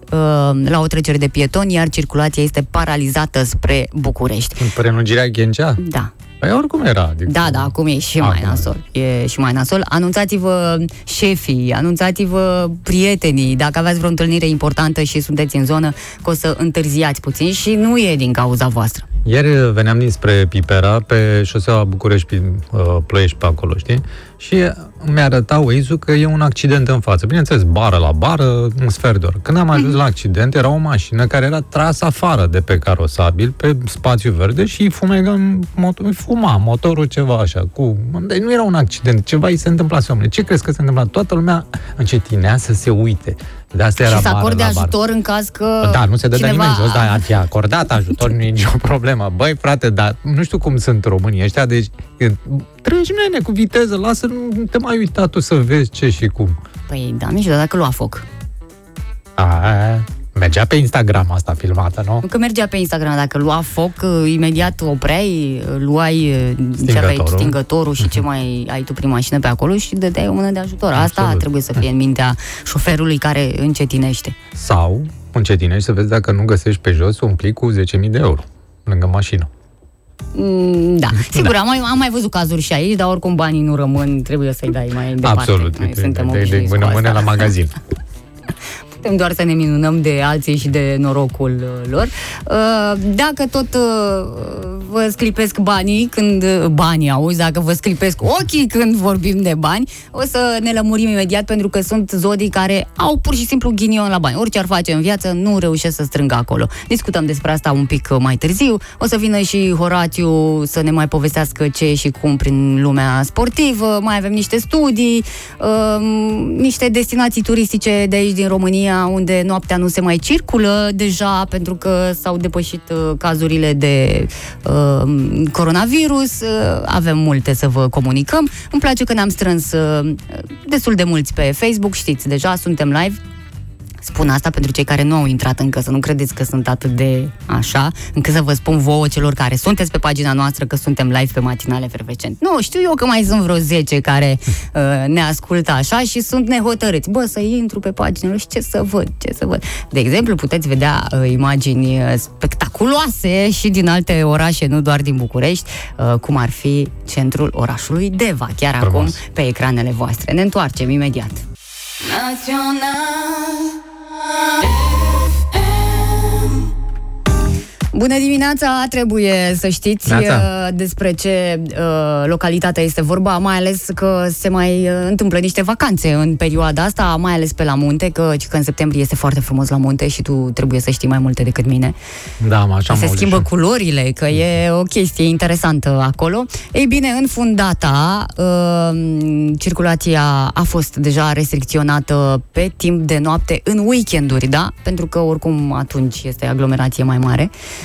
Speaker 4: la o trecere de pietoni, iar circulația este paralizată spre București.
Speaker 3: În prelungirea Ghencea?
Speaker 4: Da.
Speaker 3: Păi oricum era. Adică...
Speaker 4: Da, da, acum e și mai
Speaker 3: Acum.
Speaker 4: nasol. E și mai nasol. Anunțați-vă șefii, anunțați-vă prietenii, dacă aveți vreo întâlnire importantă și sunteți în zonă, că o să întârziați puțin și nu e din cauza voastră.
Speaker 3: Ieri veneam dinspre Pipera, pe șoseaua București, uh, Ploiești pe acolo, știi? Și mi arăta waze că e un accident în față. Bineînțeles, bară la bară, un sfert de oră. Când am ajuns la accident, era o mașină care era trasă afară de pe carosabil, pe spațiu verde și fumega, motor, fuma motorul ceva așa. Cu... Deci nu era un accident, ceva îi se întâmplase omule. Ce crezi că se întâmpla? Toată lumea încetinea să se uite. De asta era
Speaker 4: și să
Speaker 3: bară
Speaker 4: acorde
Speaker 3: la bară.
Speaker 4: ajutor în caz că
Speaker 3: Da, nu se dădea
Speaker 4: cineva...
Speaker 3: nimeni jos, dar ar fi acordat ajutor, nu e nicio problemă. Băi, frate, dar nu știu cum sunt românii ăștia, deci treci nene cu viteză, lasă, nu te mai uita tu să vezi ce și cum.
Speaker 4: Păi da, nici dacă lua foc.
Speaker 3: A, mergea pe Instagram asta filmată, nu?
Speaker 4: Nu că mergea pe Instagram, dacă lua foc, uh, imediat opreai, uh, luai uh, ce aveai
Speaker 3: Stingătorul.
Speaker 4: stingătorul și ce mai ai tu prin mașină pe acolo și dădeai o mână de ajutor. Asta
Speaker 3: Absolut.
Speaker 4: trebuie să fie în mintea șoferului care încetinește.
Speaker 3: Sau încetinești să vezi dacă nu găsești pe jos un plic cu 10.000 de euro lângă mașină.
Speaker 4: Mm, Da, sigur, am mai, am mai văzut cazuri și aici, dar oricum banii nu rămân, trebuie să-i dai mai departe.
Speaker 3: Absolut,
Speaker 4: Noi
Speaker 3: de,
Speaker 4: suntem
Speaker 3: de, de, de
Speaker 4: obișnuiți cu
Speaker 3: mână mână
Speaker 4: asta.
Speaker 3: la magazin.
Speaker 4: Putem doar să ne minunăm de alții și de norocul uh, lor. Uh, Dacă tot uh, vă sclipesc banii când uh, banii auzi, dacă vă sclipesc ochii când vorbim de bani, o să ne lămurim imediat pentru că sunt zodii care au pur și simplu ghinion la bani. Orice ar face în viață, nu reușesc să strângă acolo. Discutăm despre asta un pic uh, mai târziu. O să vină și Horatiu să ne mai povestească ce și cum prin lumea sportivă. Mai avem niște studii, uh, niște destinații turistice de aici din România unde noaptea nu se mai circulă deja pentru că s-au depășit uh, cazurile de uh, coronavirus. Uh, avem multe să vă comunicăm. Îmi place că ne-am strâns uh, destul de mulți pe Facebook, știți, deja suntem live. Spun asta pentru cei care nu au intrat încă, să nu credeți că sunt atât de așa, încât să vă spun vouă celor care sunteți pe pagina noastră că suntem live pe matinale fervecent. Nu, știu eu că mai sunt vreo 10 care uh, ne ascultă așa și sunt nehotărâți. Bă, să intru pe pagină și ce să văd, ce să văd. De exemplu, puteți vedea uh, imagini uh, spectaculoase și din alte orașe, nu doar din București, uh, cum ar fi centrul orașului Deva, chiar
Speaker 3: Frumos.
Speaker 4: acum pe ecranele voastre. Ne întoarcem imediat. Yeah. Bună dimineața! Trebuie să știți
Speaker 3: Neața.
Speaker 4: uh, despre ce uh, localitate este vorba, mai ales că se mai uh, întâmplă niște vacanțe în perioada asta, mai ales pe la munte, că, că în septembrie este foarte frumos la munte și tu trebuie să știi mai multe decât mine.
Speaker 3: Da, mă, așa am
Speaker 4: se
Speaker 3: auzit
Speaker 4: schimbă
Speaker 3: și eu.
Speaker 4: culorile, că e o chestie interesantă acolo. Ei bine, în fundata, uh, circulația a fost deja restricționată pe timp de noapte în weekenduri, da? Pentru că oricum atunci este aglomerație mai mare. Uh,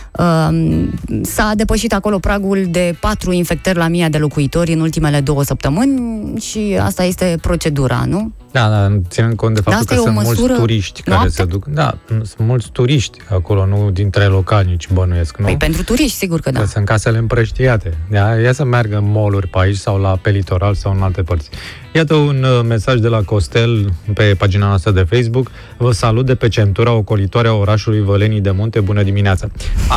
Speaker 4: s-a depășit acolo pragul de 4 infectări la mii de locuitori în ultimele două săptămâni și asta este procedura, nu?
Speaker 3: Da, da, ținând cont de faptul
Speaker 4: asta
Speaker 3: că
Speaker 4: e o
Speaker 3: sunt mulți
Speaker 4: măsură
Speaker 3: turiști care
Speaker 4: noapte?
Speaker 3: se duc. Da, sunt mulți turiști acolo, nu dintre localnici bănuiesc, nu?
Speaker 4: Păi pentru turiști, sigur că da.
Speaker 3: Că sunt casele împrăștiate. Da? Ia să meargă în mall pe aici sau la pe litoral sau în alte părți. Iată un uh, mesaj de la Costel pe pagina noastră de Facebook. Vă salut de pe centura ocolitoare a orașului Vălenii de Munte. Bună dimineața!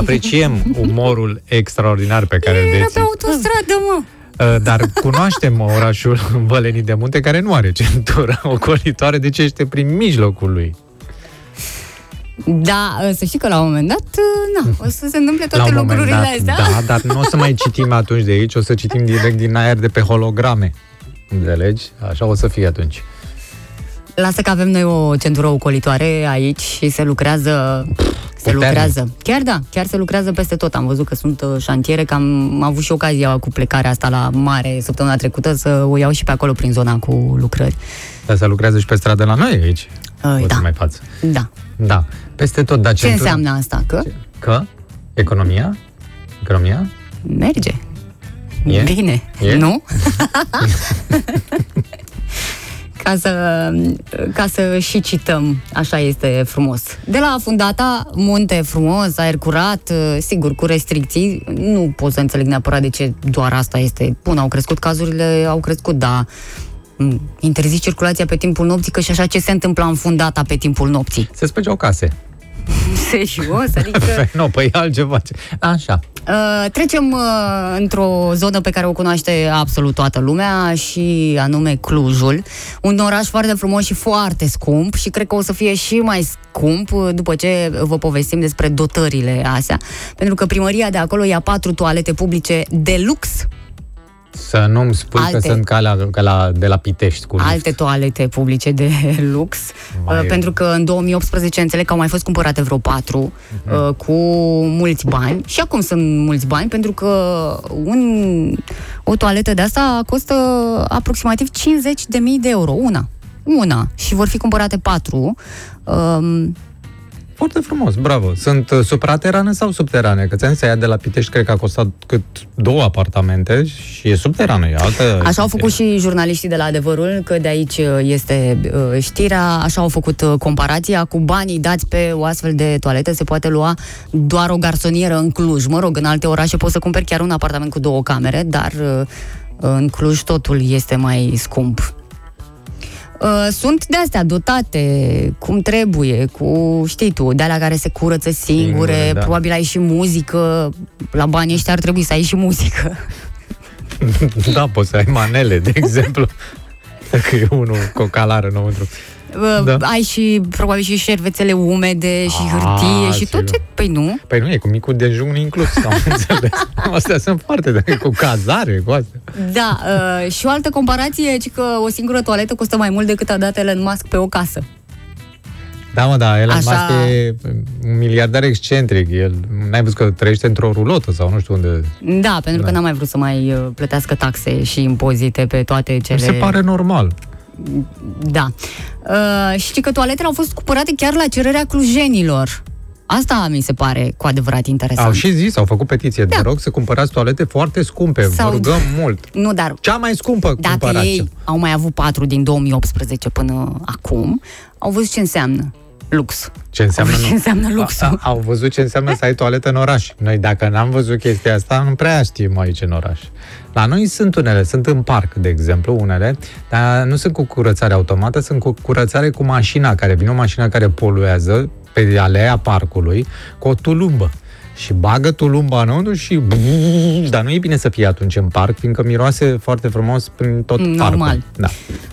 Speaker 3: Apreciem umorul extraordinar pe care îl
Speaker 4: Era pe
Speaker 3: deții.
Speaker 4: autostradă, mă!
Speaker 3: Uh, Dar cunoaștem orașul Vălenii de Munte care nu are centură ocolitoare, deci este prin mijlocul lui.
Speaker 4: Da, să știi că la un moment dat, na, o să se întâmple
Speaker 3: La
Speaker 4: toate
Speaker 3: un moment
Speaker 4: lucrurile
Speaker 3: dat,
Speaker 4: astea.
Speaker 3: Da, dar nu o să mai citim atunci de aici, o să citim direct din aer de pe holograme. Înțelegi? Așa o să fie atunci.
Speaker 4: Lasă că avem noi o centură ocolitoare aici și se lucrează se
Speaker 3: Puternic.
Speaker 4: lucrează. Chiar da, chiar se lucrează peste tot. Am văzut că sunt uh, șantiere, că am avut și ocazia cu plecarea asta la mare săptămâna trecută să o iau și pe acolo prin zona cu lucrări.
Speaker 3: Dar se lucrează și pe stradă la noi aici.
Speaker 4: Uh,
Speaker 3: Puțin
Speaker 4: da.
Speaker 3: mai față.
Speaker 4: Da.
Speaker 3: Da. Peste tot, dar
Speaker 4: Ce înseamnă asta? Că
Speaker 3: Că? Economia? Economia?
Speaker 4: merge.
Speaker 3: E?
Speaker 4: Bine,
Speaker 3: E?
Speaker 4: nu? ca să, ca să și cităm, așa este frumos. De la Fundata, munte frumos, aer curat, sigur, cu restricții, nu pot să înțeleg neapărat de ce doar asta este. Bun, au crescut cazurile, au crescut, dar m, interzici circulația pe timpul nopții, că și așa ce se întâmplă în Fundata pe timpul nopții?
Speaker 3: Se spăgeau case.
Speaker 4: Serios? Adică...
Speaker 3: nu, păi altceva. Așa.
Speaker 4: Uh, trecem uh, într-o zonă pe care o cunoaște absolut toată lumea și anume Clujul. Un oraș foarte frumos și foarte scump și cred că o să fie și mai scump uh, după ce vă povestim despre dotările astea. Pentru că primăria de acolo ia patru toalete publice de lux
Speaker 3: Să nu-mi spui
Speaker 4: Alte.
Speaker 3: că sunt ca la, ca la, de la Pitești cu lift.
Speaker 4: alte toalete publice de lux,
Speaker 3: Mai
Speaker 4: uh,
Speaker 3: e.
Speaker 4: pentru că în 2018 înțeleg că au mai fost cumpărate vreo patru
Speaker 3: Mhm.
Speaker 4: uh, cu mulți bani și acum sunt mulți bani pentru că un, o toaletă de asta costă aproximativ 50 de mii de euro, una. Una. Și vor fi cumpărate patru. Um,
Speaker 3: Foarte frumos, bravo. Sunt uh, supraterane sau subterane? Că ți-am zis, aia de la Pitești cred că a costat cât două apartamente și e subterană, e altă...
Speaker 4: Așa au făcut și jurnaliștii de la Adevărul, că de aici uh, este uh, știrea, așa au făcut uh, comparația cu banii dați pe o astfel de toaletă, se poate lua doar o garsonieră în Cluj. Mă rog, în alte orașe poți să cumperi chiar un apartament cu două camere, dar uh, în Cluj totul este mai scump. Uh, Sunt de astea dotate cum trebuie, cu, știi tu, de alea care se curăță singure,
Speaker 3: Singure, da.
Speaker 4: probabil ai și muzică, la banii ăștia ar trebui să ai și muzică.
Speaker 3: da, poți să ai manele, de exemplu. Dacă e unul cu o calară înăuntru.
Speaker 4: Da.
Speaker 3: Da.
Speaker 4: Ai și, probabil, și șervețele umede și
Speaker 3: Ah,
Speaker 4: hârtie și tot
Speaker 3: sigur.
Speaker 4: ce... Păi nu.
Speaker 3: Păi nu, e cu micul dejun inclus, am înțeles. Astea sunt foarte, de, cu cazare, cu astea.
Speaker 4: Da, uh, și o altă comparație e că o singură toaletă costă mai mult decât a dat Elon Musk pe o casă.
Speaker 3: Da, mă, da, Elon
Speaker 4: Așa-
Speaker 3: Musk e un miliardar excentric. El, n-ai văzut că trăiește într-o rulotă sau nu știu unde.
Speaker 4: Da, pentru că
Speaker 3: Da.
Speaker 4: n-a mai vrut să mai uh, plătească taxe și impozite pe toate cele...
Speaker 3: Mi se pare normal.
Speaker 4: Da. Uh, știi că toaletele au fost cumpărate chiar la cererea clujenilor. Asta mi se pare cu adevărat interesant.
Speaker 3: Au și zis, au făcut petiție.
Speaker 4: Da.
Speaker 3: Vă rog să cumpărați toalete foarte scumpe.
Speaker 4: Sau-
Speaker 3: Vă rugăm mult.
Speaker 4: Nu, dar
Speaker 3: Cea mai scumpă
Speaker 4: dacă
Speaker 3: cumpărați.
Speaker 4: ei au mai avut patru din 2018 până acum, au văzut ce înseamnă lux.
Speaker 3: Ce înseamnă,
Speaker 4: Au văzut ce
Speaker 3: nu?
Speaker 4: înseamnă luxul.
Speaker 3: A, a, au văzut ce înseamnă să ai toaletă în oraș. Noi, dacă n-am văzut chestia asta, nu prea știm aici în oraș. La noi sunt unele, sunt în parc, de exemplu, unele, dar nu sunt cu curățare automată, sunt cu curățare cu mașina, care vine o mașină care poluează pe alea parcului cu o tulumbă. Și bagă tulumba înăuntru și... Dar nu e bine să fie atunci în parc, fiindcă miroase foarte frumos prin tot
Speaker 4: Normal.
Speaker 3: parcul. Da.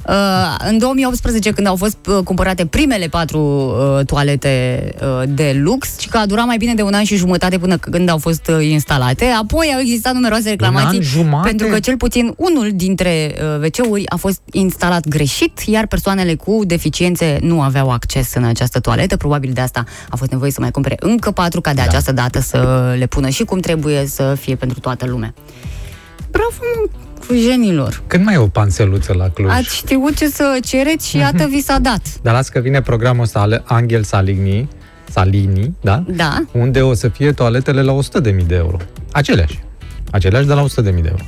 Speaker 4: Uh, în 2018, când au fost uh, cumpărate primele patru uh, toalete uh, de lux, și că a durat mai bine de un an și jumătate până când au fost uh, instalate, apoi au existat numeroase reclamații
Speaker 3: an jumate?
Speaker 4: pentru că cel puțin unul dintre uh, WC-uri a fost instalat greșit, iar persoanele cu deficiențe nu aveau acces în această toaletă. Probabil de asta a fost nevoie să mai cumpere încă patru, ca de
Speaker 3: Da.
Speaker 4: această dată să le pună și cum trebuie să fie pentru toată lumea. Bravo, mă, cu genilor!
Speaker 3: Când mai e o panseluță la Cluj?
Speaker 4: Ați știut ce să cereți și iată vi s-a dat.
Speaker 3: Dar las că vine programul ăsta al Angel Saligny, Salini, da?
Speaker 4: Da.
Speaker 3: Unde o să fie toaletele la 100.000 de euro. Aceleași. Aceleași de la 100.000 de euro.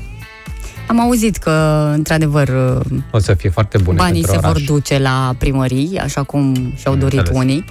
Speaker 4: Am auzit că, într-adevăr,
Speaker 3: O să fie foarte bune
Speaker 4: banii
Speaker 3: pentru
Speaker 4: se
Speaker 3: oraș.
Speaker 4: vor duce la primării, așa cum și-au
Speaker 3: Am
Speaker 4: dorit
Speaker 3: înțeles.
Speaker 4: unii.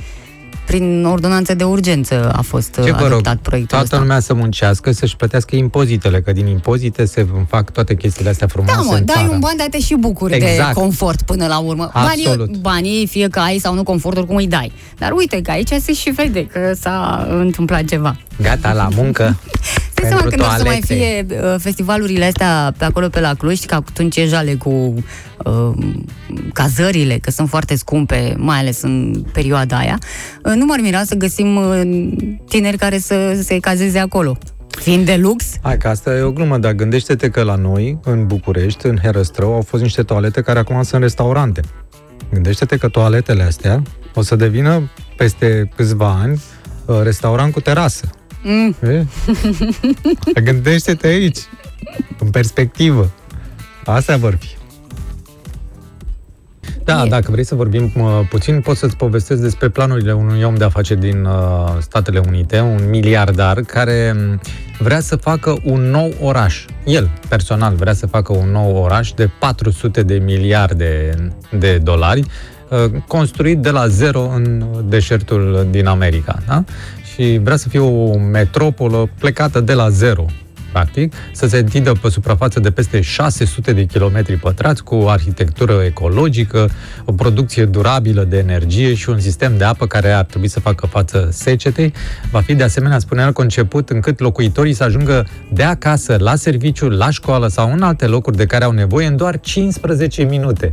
Speaker 4: Prin ordonanță de urgență a fost
Speaker 3: Ce
Speaker 4: uh,
Speaker 3: vă rog,
Speaker 4: adoptat proiectul
Speaker 3: toată
Speaker 4: ăsta.
Speaker 3: lumea să muncească, să-și plătească impozitele, că din impozite se fac toate chestiile astea frumoase
Speaker 4: Da, mă,
Speaker 3: în
Speaker 4: dai
Speaker 3: țară.
Speaker 4: un ban, dar te și bucuri
Speaker 3: Exact.
Speaker 4: de confort până la urmă.
Speaker 3: Absolut.
Speaker 4: Banii, banii, fie că ai sau nu confort, oricum îi dai. Dar uite că aici se și vede că s-a întâmplat ceva.
Speaker 3: Gata la muncă
Speaker 4: Stai seama
Speaker 3: pentru
Speaker 4: când o să mai
Speaker 3: toalete.
Speaker 4: fie uh, festivalurile astea pe acolo pe la Cluj, că atunci e jale cu uh, cazările, că sunt foarte scumpe, mai ales în perioada aia. Uh, nu m-ar mira să găsim uh, tineri care să se cazeze acolo. Fiind de lux,
Speaker 3: Hai că asta e o glumă, dar gândește-te că la noi, în București, în Herăstrău, au fost niște toalete care acum sunt restaurante. Gândește-te că toaletele astea o să devină, peste câțiva ani, uh, restaurant cu terasă.
Speaker 4: Mm,
Speaker 3: E? Gândește-te aici, în perspectivă. Astea vor fi. Da,
Speaker 4: E.
Speaker 3: dacă vrei să vorbim uh, puțin, pot să-ți povestesc despre planurile unui om de afaceri din uh, Statele Unite, un miliardar care m, vrea să facă un nou oraș. El, personal, vrea să facă un nou oraș de 400 de miliarde de dolari, uh, construit de la zero în deșertul din America. Da? Și vrea să fie o metropolă plecată de la zero practic, să se întindă pe suprafață de peste 600 de kilometri pătrați, cu o arhitectură ecologică, o producție durabilă de energie și un sistem de apă care ar trebui să facă față secetei. Va fi de asemenea, spunea el, conceput încât locuitorii să ajungă de acasă, la serviciu, la școală sau în alte locuri de care au nevoie în doar 15 minute.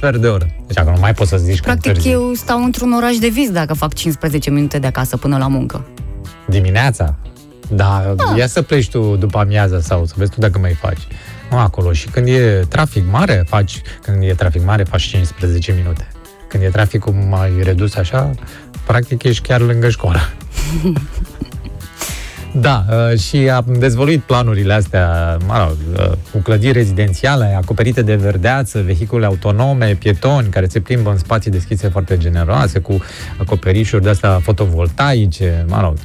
Speaker 3: Sfert de oră. Deci acum nu mai poți să zici
Speaker 4: Practic,
Speaker 3: că întârzi.
Speaker 4: eu stau într-un oraș de vis dacă fac 15 minute de acasă până la muncă.
Speaker 3: Dimineața? Da,
Speaker 4: Ah.
Speaker 3: ia să pleci tu după amiază sau să vezi tu dacă mai faci. Nu acolo. Și când e trafic mare, faci, când e trafic mare, faci 15 minute. Când e traficul mai redus așa, practic ești chiar lângă școală. Da, uh, și am dezvoluit planurile astea, mă rog, uh, cu clădiri rezidențiale acoperite de verdeață, vehicule autonome, pietoni care se plimbă în spații deschise foarte generoase, cu acoperișuri de-astea fotovoltaice, mă rog.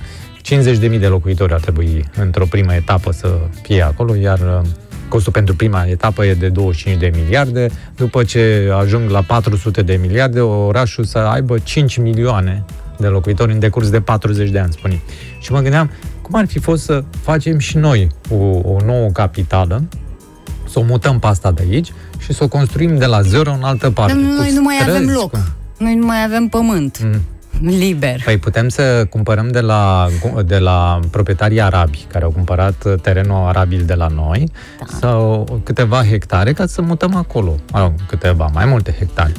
Speaker 3: 50.000 de locuitori ar trebui într-o primă etapă să fie acolo, iar uh, costul pentru prima etapă e de 25 de miliarde. După ce ajung la 400 de miliarde, orașul să aibă 5 milioane de locuitori în decurs de 40 de ani, spunem. Și mă gândeam, cum ar fi fost să facem și noi o, o nouă capitală, să o mutăm pe asta de aici și să o construim de la zero în altă parte.
Speaker 4: Dar
Speaker 3: cu
Speaker 4: noi nu mai avem
Speaker 3: străzi,
Speaker 4: loc.
Speaker 3: cu-
Speaker 4: Noi nu mai avem pământ.
Speaker 3: Mm.
Speaker 4: Liber.
Speaker 3: Păi putem să cumpărăm de la, de la proprietarii arabi care au cumpărat terenul arabil de la noi da. sau câteva hectare ca să mutăm acolo. Mă rog, câteva, mai multe hectare.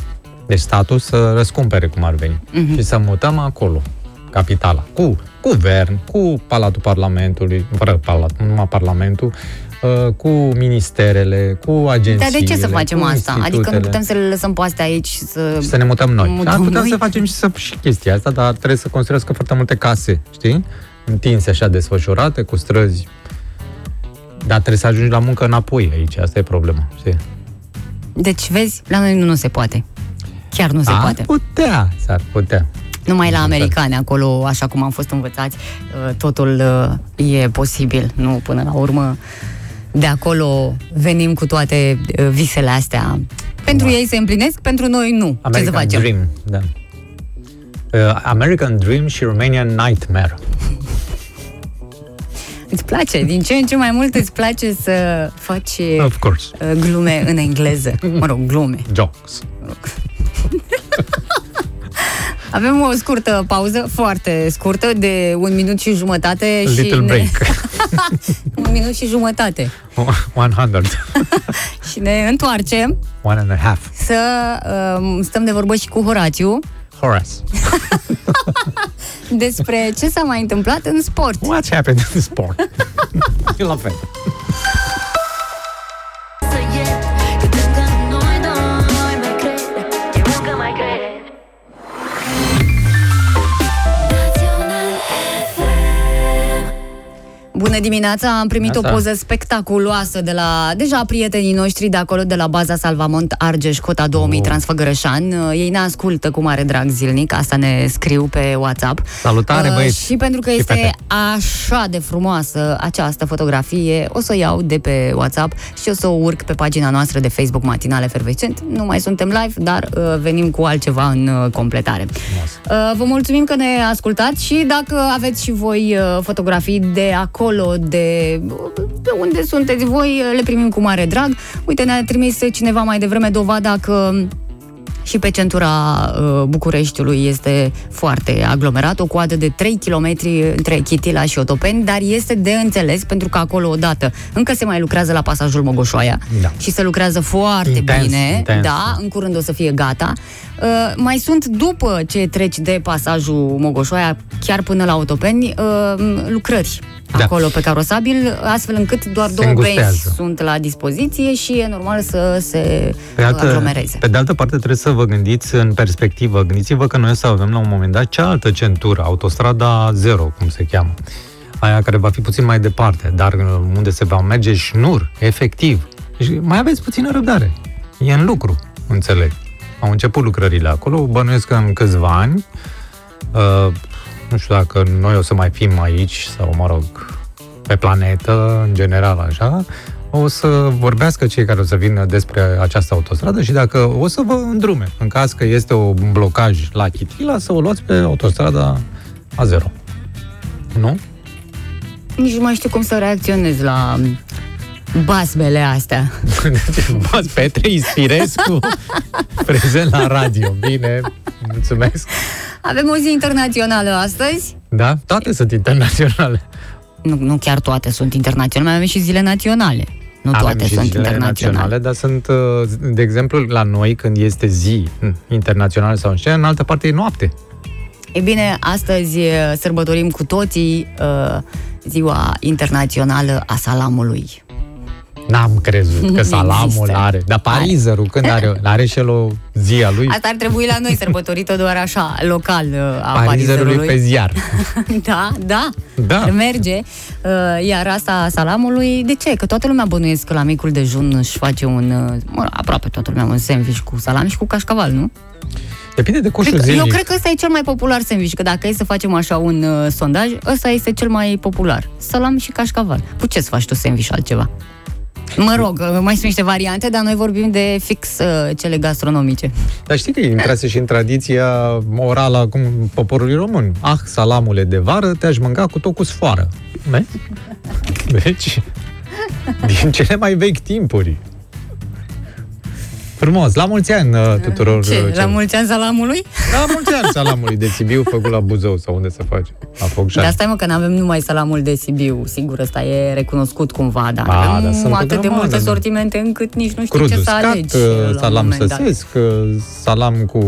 Speaker 3: Deci statul să răscumpere cum ar veni
Speaker 4: Mhm.
Speaker 3: și să mutăm acolo capitala, cu guvern, cu Palatul Parlamentului, fără palat, nu numai Parlamentul, uh, cu ministerele, cu agențiile.
Speaker 4: Dar de ce să facem
Speaker 3: cu
Speaker 4: asta? Adică nu
Speaker 3: institutele.
Speaker 4: putem să le lăsăm pe astea aici și să...
Speaker 3: Și să ne mutăm noi.
Speaker 4: Mutăm
Speaker 3: Mutăm putem
Speaker 4: noi?
Speaker 3: să facem și, să, și chestia asta, dar trebuie să construiască foarte multe case, știi? Întinse așa, desfășurate, cu străzi. Dar trebuie să ajungi la muncă înapoi aici, asta e problema, știi?
Speaker 4: Deci, vezi, la noi nu, nu se poate. Chiar nu se
Speaker 3: ar
Speaker 4: poate.
Speaker 3: putea, s-ar putea.
Speaker 4: Numai la americani, acolo, așa cum am fost învățați, uh, totul uh, e posibil. Nu, până la urmă, de acolo venim cu toate uh, visele astea. Pentru ei se împlinesc, pentru noi nu. Ce să
Speaker 3: American
Speaker 4: facem?
Speaker 3: Dream, da. Uh, American Dream și Romanian Nightmare.
Speaker 4: Îți place, din ce în ce mai mult îți place să faci uh,
Speaker 3: Of course.
Speaker 4: glume în engleză. Mă rog, glume.
Speaker 3: Jokes.
Speaker 4: Avem o scurtă pauză, foarte scurtă, de un minut și jumătate.
Speaker 3: Little
Speaker 4: și
Speaker 3: break.
Speaker 4: un minut și jumătate.
Speaker 3: 100.
Speaker 4: Și ne întoarcem
Speaker 3: One and a half.
Speaker 4: să um, stăm de vorbă și cu Horațiu
Speaker 3: Horace.
Speaker 4: despre ce s-a mai întâmplat în sport.
Speaker 3: What's happened in sport? Eu la fel.
Speaker 4: Bună dimineața! Am primit
Speaker 3: Neața.
Speaker 4: o poză spectaculoasă de la deja prietenii noștri de acolo, de la baza Salvamont Argeș, Cota 2000,
Speaker 3: Oh.
Speaker 4: Transfăgărășan. Uh, Ei ne ascultă cu mare drag zilnic, asta ne scriu pe WhatsApp.
Speaker 3: Salutare,
Speaker 4: Uh,
Speaker 3: băieți!
Speaker 4: Și pentru că
Speaker 3: Și
Speaker 4: este
Speaker 3: fete.
Speaker 4: așa de frumoasă această fotografie, o să o iau de pe WhatsApp și o să o urc pe pagina noastră de Facebook Matinale Efervescent. Nu mai suntem live, dar uh, venim cu altceva în uh, completare. Uh, vă mulțumim că ne ascultați și dacă aveți și voi uh, fotografii de acolo, de, de unde sunteți voi, uh, le primim cu mare drag. Uite, ne-a trimis cineva mai devreme dovada că și pe centura uh, Bucureștiului este foarte aglomerat, o coadă de 3 km între Chitila și Otopeni, dar este de înțeles pentru că acolo odată încă se mai lucrează la pasajul Mogoșoaia
Speaker 3: Da.
Speaker 4: și se lucrează foarte
Speaker 3: Intens,
Speaker 4: bine,
Speaker 3: intens.
Speaker 4: da, în curând o să fie gata. Uh, mai sunt după ce treci de pasajul Mogoșoaia, chiar până la Otopeni, uh, lucrări
Speaker 3: Da.
Speaker 4: acolo pe carosabil, astfel încât doar
Speaker 3: Se
Speaker 4: două
Speaker 3: îngustează.
Speaker 4: benzi sunt la dispoziție și e normal să se
Speaker 3: Pe, altă,
Speaker 4: aglomereze.
Speaker 3: pe de altă parte, trebuie să vă gândiți în perspectivă. Gândiți-vă că noi o să avem la un moment dat cealaltă centură, autostrada zero, cum se cheamă. Aia care va fi puțin mai departe, dar uh, unde se va merge șnur, efectiv. Deci mai aveți puțină răbdare. E în lucru, înțeleg. Au început lucrările acolo, bănuiesc că în câțiva ani, uh, nu știu dacă noi o să mai fim aici, sau, mă rog, pe planetă, în general, așa, o să vorbească cei care o să vină despre această autostradă și dacă o să vă îndrume, în caz că este un blocaj la Chitila, să o luați pe autostrada A0. Nu?
Speaker 4: Nici nu mai știu cum să reacționez la basmele astea.
Speaker 3: Bas Petre Ispirescu, prezent la radio. Bine, mulțumesc.
Speaker 4: Avem o zi internațională astăzi.
Speaker 3: Da? Toate sunt internaționale.
Speaker 4: Nu, nu chiar toate sunt internaționale, mai avem și zile naționale. Nu
Speaker 3: Avem
Speaker 4: toate
Speaker 3: și
Speaker 4: sunt
Speaker 3: zilele
Speaker 4: internaționale.
Speaker 3: naționale, dar sunt, uh, de exemplu, la noi, când este zi mm, internațională sau în scenă, în altă parte e noapte.
Speaker 4: E bine, astăzi uh, sărbătorim cu toții uh, ziua internațională a salamului.
Speaker 3: N-am crezut că
Speaker 4: Nu
Speaker 3: salamul
Speaker 4: există.
Speaker 3: are. Dar parizerul, când are, are și el o zi a lui?
Speaker 4: Asta ar trebui la noi sărbătorită doar așa, local, uh, a
Speaker 3: Parizerului
Speaker 4: parizerului.
Speaker 3: pe ziar.
Speaker 4: da, da,
Speaker 3: Da.
Speaker 4: ar merge. Uh, Iar asta a salamului, de ce? Că toată lumea bănuiesc că la micul dejun își face un, uh, mă, aproape toată lumea, un sandwich cu salam și cu cașcaval, nu?
Speaker 3: Depinde de coșul
Speaker 4: Cred că, eu
Speaker 3: zilnic.
Speaker 4: cred că ăsta e cel mai popular sandwich, că dacă e să facem așa un uh, sondaj, ăsta este cel mai popular. Salam și cașcaval. Cu ce să faci tu sandwich altceva? Mă rog, uh, mai sunt niște variante, dar noi vorbim de fix uh, cele gastronomice.
Speaker 3: Dar știi că intrase și în tradiția orală acum poporului român. Ah, salamule de vară, te-aș mânca cu tot cu sfoară. Ne? Deci, din cele mai vechi timpuri. Frumos, la mulți ani uh, tuturor.
Speaker 4: Ce?
Speaker 3: uh,
Speaker 4: La
Speaker 3: celor-
Speaker 4: mulți ani salamului?
Speaker 3: La mulți ani salamului de Sibiu făcut la Buzău sau unde se face. La Focșani.
Speaker 4: Dar stai mă că nu avem numai salamul de Sibiu, sigur, ăsta e recunoscut cumva, dar
Speaker 3: A,
Speaker 4: avem
Speaker 3: dar sunt o
Speaker 4: atât de
Speaker 3: grămadă,
Speaker 4: multe
Speaker 3: da.
Speaker 4: sortimente încât nici nu știu
Speaker 3: Crud
Speaker 4: ce să
Speaker 3: uscat,
Speaker 4: alegi.
Speaker 3: uh,
Speaker 4: la un
Speaker 3: salam
Speaker 4: moment dat.
Speaker 3: săsesc, uh, salam cu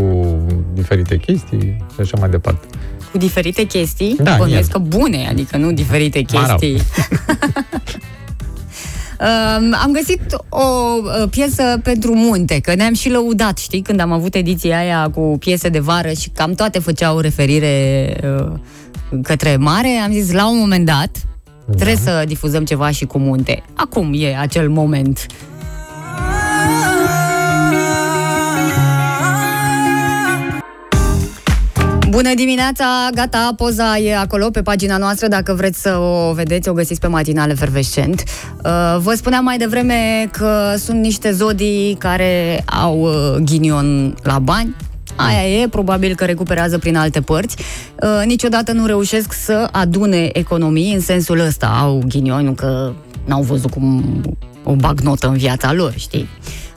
Speaker 3: diferite chestii și așa mai departe.
Speaker 4: Cu diferite chestii,
Speaker 3: Da,
Speaker 4: bănuiesc
Speaker 3: el.
Speaker 4: că bune, adică nu diferite
Speaker 3: Mă rog.
Speaker 4: chestii. Um, am găsit o uh, piesă pentru munte, că ne-am și lăudat, știi, când am avut ediția aia cu piese de vară și cam toate făceau referire uh, către mare, am zis la un moment dat
Speaker 3: Da.
Speaker 4: trebuie să difuzăm ceva și cu munte. Acum e acel moment. Bună dimineața, gata, poza e acolo pe pagina noastră, dacă vreți să o vedeți, o găsiți pe matinale fervescent. Uh, Vă spuneam mai devreme că sunt niște zodii care au uh, ghinion la bani, Aia e, probabil că recuperează prin alte părți. Uh, niciodată nu reușesc să adune economii în sensul ăsta. Au ghinion, nu că n-au văzut cum o bagnotă în viața lor, știi?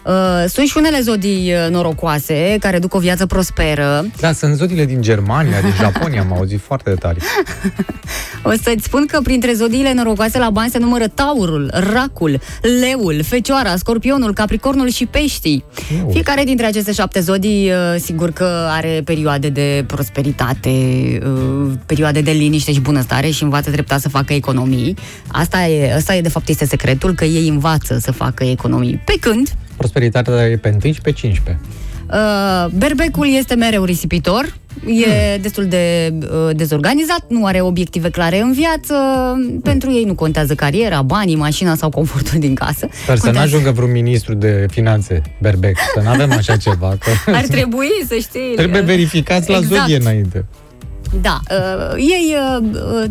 Speaker 4: Uh, sunt și unele zodii uh, norocoase care duc o viață prosperă.
Speaker 3: Da, sunt zodiile din Germania, din Japonia, am auzit foarte tare.
Speaker 4: O să-ți spun că printre zodiile norocoase la bani se numără taurul, racul, leul, fecioara, scorpionul, capricornul și peștii.
Speaker 3: Eu.
Speaker 4: Fiecare dintre aceste șapte zodii, uh, sigur că are perioade de prosperitate, uh, perioade de liniște și bunăstare și învață treptat să facă economii. Asta e, asta e de fapt este secretul, că ei învață să facă economii. Pe când,
Speaker 3: Prosperitatea e pe 1 și pe 15.
Speaker 4: Uh, berbecul este mereu risipitor, e destul de uh, dezorganizat, nu are obiective clare în viață, pentru ei nu contează cariera, banii, mașina sau confortul din casă.
Speaker 3: Sper să
Speaker 4: Contează-
Speaker 3: n-ajungă vreun ministru de finanțe, berbec, să nu avem așa ceva. Că
Speaker 4: Ar trebui să știi.
Speaker 3: trebuie verificați la
Speaker 4: Exact.
Speaker 3: zodie înainte.
Speaker 4: Da, uh, ei, uh, uh,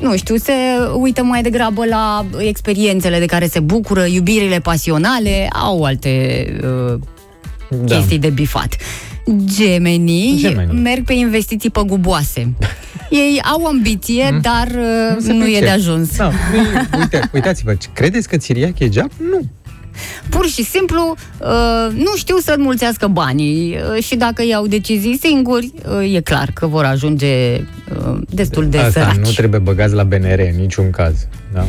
Speaker 4: nu știu, se uită mai degrabă la experiențele de care se bucură, iubirile pasionale, au alte uh,
Speaker 3: Da.
Speaker 4: chestii de bifat. Gemenii,
Speaker 3: Gemenii.
Speaker 4: merg pe investiții păguboase. Ei au ambiție, dar uh,
Speaker 3: se
Speaker 4: nu, e
Speaker 3: pricep.
Speaker 4: de ajuns.
Speaker 3: Da, nu e- uite, uitați-vă, credeți că țiriac e geap? Nu.
Speaker 4: Pur și simplu uh, nu știu să înmulțească banii uh, și dacă iau decizii singuri, uh, e clar că vor ajunge uh, destul de
Speaker 3: Asta
Speaker 4: săraci.
Speaker 3: nu trebuie băgați la BNR în niciun caz. Da?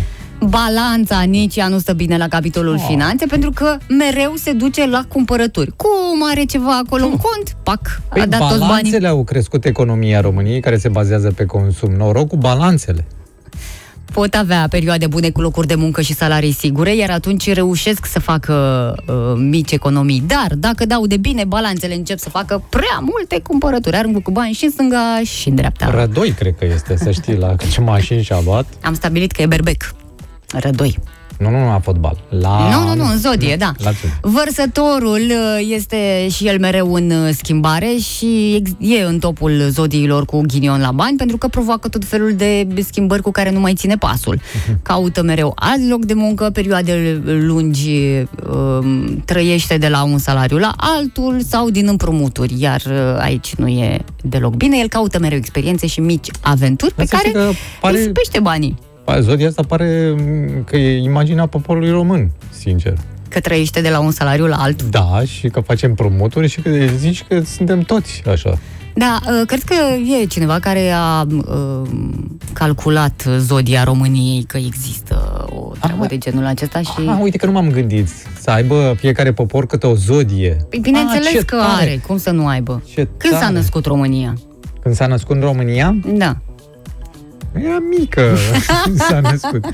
Speaker 4: balanța nici ea nu stă bine la capitolul
Speaker 3: Oh.
Speaker 4: finanțe pentru că mereu se duce la cumpărături. Cum are ceva acolo în cont? Pac,
Speaker 3: Păi
Speaker 4: a dat toți banii.
Speaker 3: balanțele au crescut economia României care se bazează pe consum. Noroc cu balanțele.
Speaker 4: Pot avea perioade bune cu locuri de muncă și salarii sigure, iar atunci reușesc să facă uh, mici economii. Dar dacă dau de bine, balanțele încep să facă prea multe cumpărături. Aruncă cu bani și în stânga și în dreapta.
Speaker 3: Rădoi, cred că este, să știi, la ce mașini și-a luat.
Speaker 4: Am stabilit că e berbec. Rădoi.
Speaker 3: Nu, nu, nu la fotbal. La...
Speaker 4: Nu, nu, nu, în zodie, da.
Speaker 3: La zodie.
Speaker 4: Vărsătorul uh, este și el mereu în uh, schimbare și ex- e în topul zodiilor cu ghinion la bani pentru că provoacă tot felul de schimbări cu care nu mai ține pasul. Caută mereu alt loc de muncă, perioade lungi um, trăiește de la un salariu la altul sau din împrumuturi, iar uh, aici nu e deloc bine. El caută mereu experiențe și mici aventuri pe
Speaker 3: Dar să
Speaker 4: care
Speaker 3: știi că pare-
Speaker 4: îi spește banii.
Speaker 3: Pa, Zodia asta pare m, că e imaginea poporului român, sincer.
Speaker 4: Că trăiește de la un salariu la altul.
Speaker 3: Da, și că facem promoturi și că zici că suntem toți așa.
Speaker 4: Da, uh, cred că e cineva care a uh, calculat zodia României că există o treabă de genul acesta și...
Speaker 3: Ah, uite că nu m-am gândit să aibă fiecare popor câte o zodie.
Speaker 4: Păi bineînțeles
Speaker 3: Ah, ce
Speaker 4: că
Speaker 3: tare!
Speaker 4: are, cum să nu aibă.
Speaker 3: Ce
Speaker 4: Când s-a
Speaker 3: tare!
Speaker 4: născut România?
Speaker 3: Când s-a născut în România,
Speaker 4: Da.
Speaker 3: Era mică când s-a născut.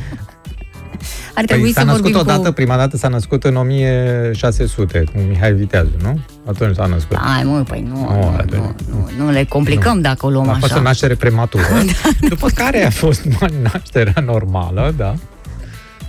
Speaker 4: Ar trebui
Speaker 3: Păi s-a
Speaker 4: să
Speaker 3: născut
Speaker 4: vorbim
Speaker 3: odată,
Speaker 4: cu...
Speaker 3: prima dată s-a născut în 1600, cu Mihai Viteazu, nu? Atunci s-a născut.
Speaker 4: Hai mă, păi nu,
Speaker 3: Oh,
Speaker 4: nu,
Speaker 3: atunci.
Speaker 4: nu, nu, nu le complicăm dacă o luăm
Speaker 3: A fost o
Speaker 4: așa.
Speaker 3: naștere prematură, după care a fost mai nașterea normală, da.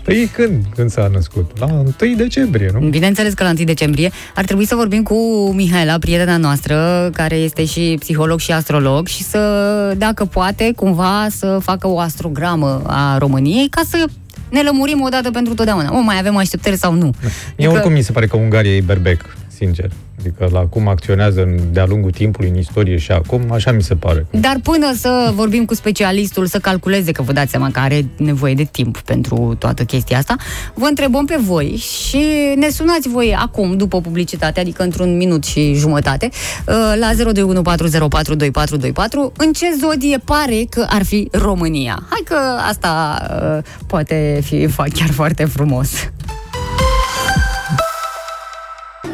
Speaker 3: Păi când? Când s-a născut? La 1 decembrie, nu?
Speaker 4: Bineînțeles că la 1 decembrie ar trebui să vorbim cu Mihaela, prietena noastră, care este și psiholog și astrolog și să, dacă poate, cumva să facă o astrogramă a României ca să ne lămurim odată pentru totdeauna. O, mai avem așteptări sau nu?
Speaker 3: Mie
Speaker 4: Adică-
Speaker 3: oricum mi se pare că Ungaria e berbec, sincer. Adică la cum acționează în- de-a lungul timpului în istorie și acum, așa mi se pare.
Speaker 4: Dar până să vorbim cu specialistul, să calculeze, că vă dați seama că are nevoie de timp pentru toată chestia asta, vă întrebăm pe voi și ne sunați voi acum, după publicitate, adică într-un minut și jumătate, uh, la 0214042424, în ce zodie pare că ar fi România. Hai că asta uh, poate fi fa- chiar foarte frumos.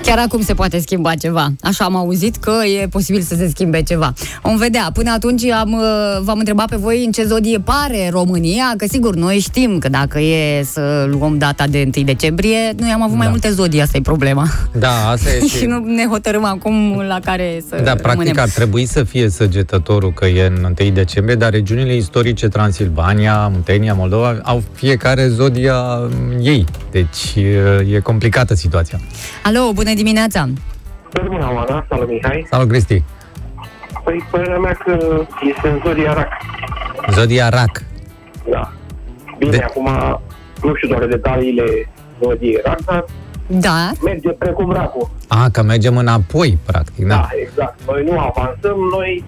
Speaker 4: Chiar acum se poate schimba ceva. Așa am auzit că e posibil să se schimbe ceva. Vom vedea. Până atunci am, uh, v-am întrebat pe voi în ce zodie pare România, că sigur, noi știm că dacă e să luăm data de 1 decembrie, noi am avut mai
Speaker 3: Da.
Speaker 4: multe zodii, asta e problema.
Speaker 3: Da, asta e
Speaker 4: și nu ne hotărâm acum la care să
Speaker 3: Da, practic
Speaker 4: rămânem.
Speaker 3: ar trebui să fie săgetătorul că e în 1 decembrie, dar regiunile istorice Transilvania, Muntenia, Moldova au fiecare zodia ei. Deci e complicată situația.
Speaker 4: Alo, bună dimineața!
Speaker 11: Bună, Oana, salut Mihai.
Speaker 3: Salut, Cristi.
Speaker 11: Păi, părerea mea că este în zodia rac.
Speaker 3: Zodia Rac.
Speaker 11: Da. Bine,
Speaker 3: De-
Speaker 11: de... acum nu știu doar detaliile zodiei rac, dar
Speaker 4: Da,
Speaker 11: merge precum racul.
Speaker 3: A, că mergem înapoi, practic, da.
Speaker 11: Da, exact. Noi nu avansăm, noi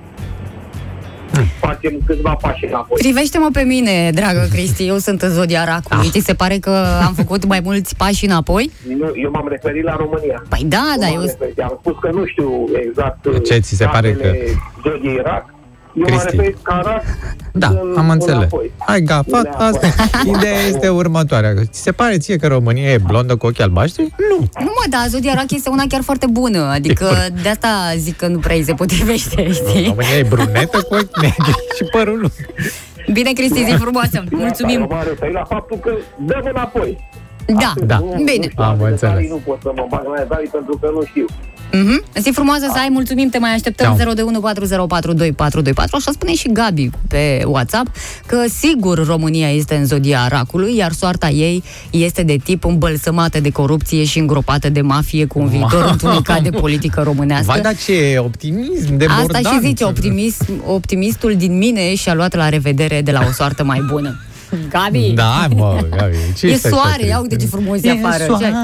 Speaker 11: facem câțiva pași înapoi.
Speaker 4: privește-mă pe mine, dragă Cristi, eu sunt în zodia racului. Ți se pare că am făcut mai mulți pași înapoi?
Speaker 11: Nu, eu m-am referit la România.
Speaker 4: Păi da,
Speaker 11: Nu
Speaker 4: da,
Speaker 11: m-am
Speaker 4: eu...
Speaker 11: referit. Am spus că nu știu exact
Speaker 3: Ce ți se pare
Speaker 11: datele
Speaker 3: că-
Speaker 11: zodiei rac. Eu m-am
Speaker 3: Cristi.
Speaker 11: referit ca rac
Speaker 3: Da,
Speaker 11: în-
Speaker 3: am înțeles.
Speaker 11: înapoi.
Speaker 3: Hai, gafat,
Speaker 11: Înapoi.
Speaker 3: asta. Ideea este următoarea. Ți se pare ție că România e blondă cu ochi albaștri? Nu.
Speaker 4: Nu mă, da, Zodia Rac este una chiar foarte bună, adică de asta zic că nu prea îi se potrivește, știi?
Speaker 3: România e brunetă cu ochi negri și părul lung.
Speaker 4: Bine, Cristi, zi frumoasă,
Speaker 11: Eu
Speaker 4: mulțumim.
Speaker 11: m-am referit la faptul că dăm înapoi.
Speaker 4: Da,
Speaker 3: Da.
Speaker 11: Nu,
Speaker 4: Bine.
Speaker 11: Nu, știu,
Speaker 3: Am
Speaker 11: alte
Speaker 3: înțeles.
Speaker 11: detalii, Nu pot să mă bag mai detalii pentru că nu știu.
Speaker 4: Mhm. Zi frumoasă să ai, mulțumim, te mai așteptăm
Speaker 3: Ciao.
Speaker 4: 02140422424. Așa spune și Gabi pe WhatsApp că sigur România este în zodia racului, iar soarta ei este de tip îmbălsămată de corupție și îngropată de mafie cu un viitor
Speaker 3: Mamă.
Speaker 4: întunecat de politică românească.
Speaker 3: Vai, dar ce optimism de
Speaker 4: Asta
Speaker 3: bordan.
Speaker 4: și zice, optimist, optimistul din mine și-a luat la revedere de la o soartă mai bună. Gabi!
Speaker 3: Da, mă, Gabi. Ce
Speaker 4: E
Speaker 3: stai așa
Speaker 4: soare,
Speaker 3: trist?
Speaker 4: ia uite ce frumos e
Speaker 3: E
Speaker 4: afară.
Speaker 3: soare.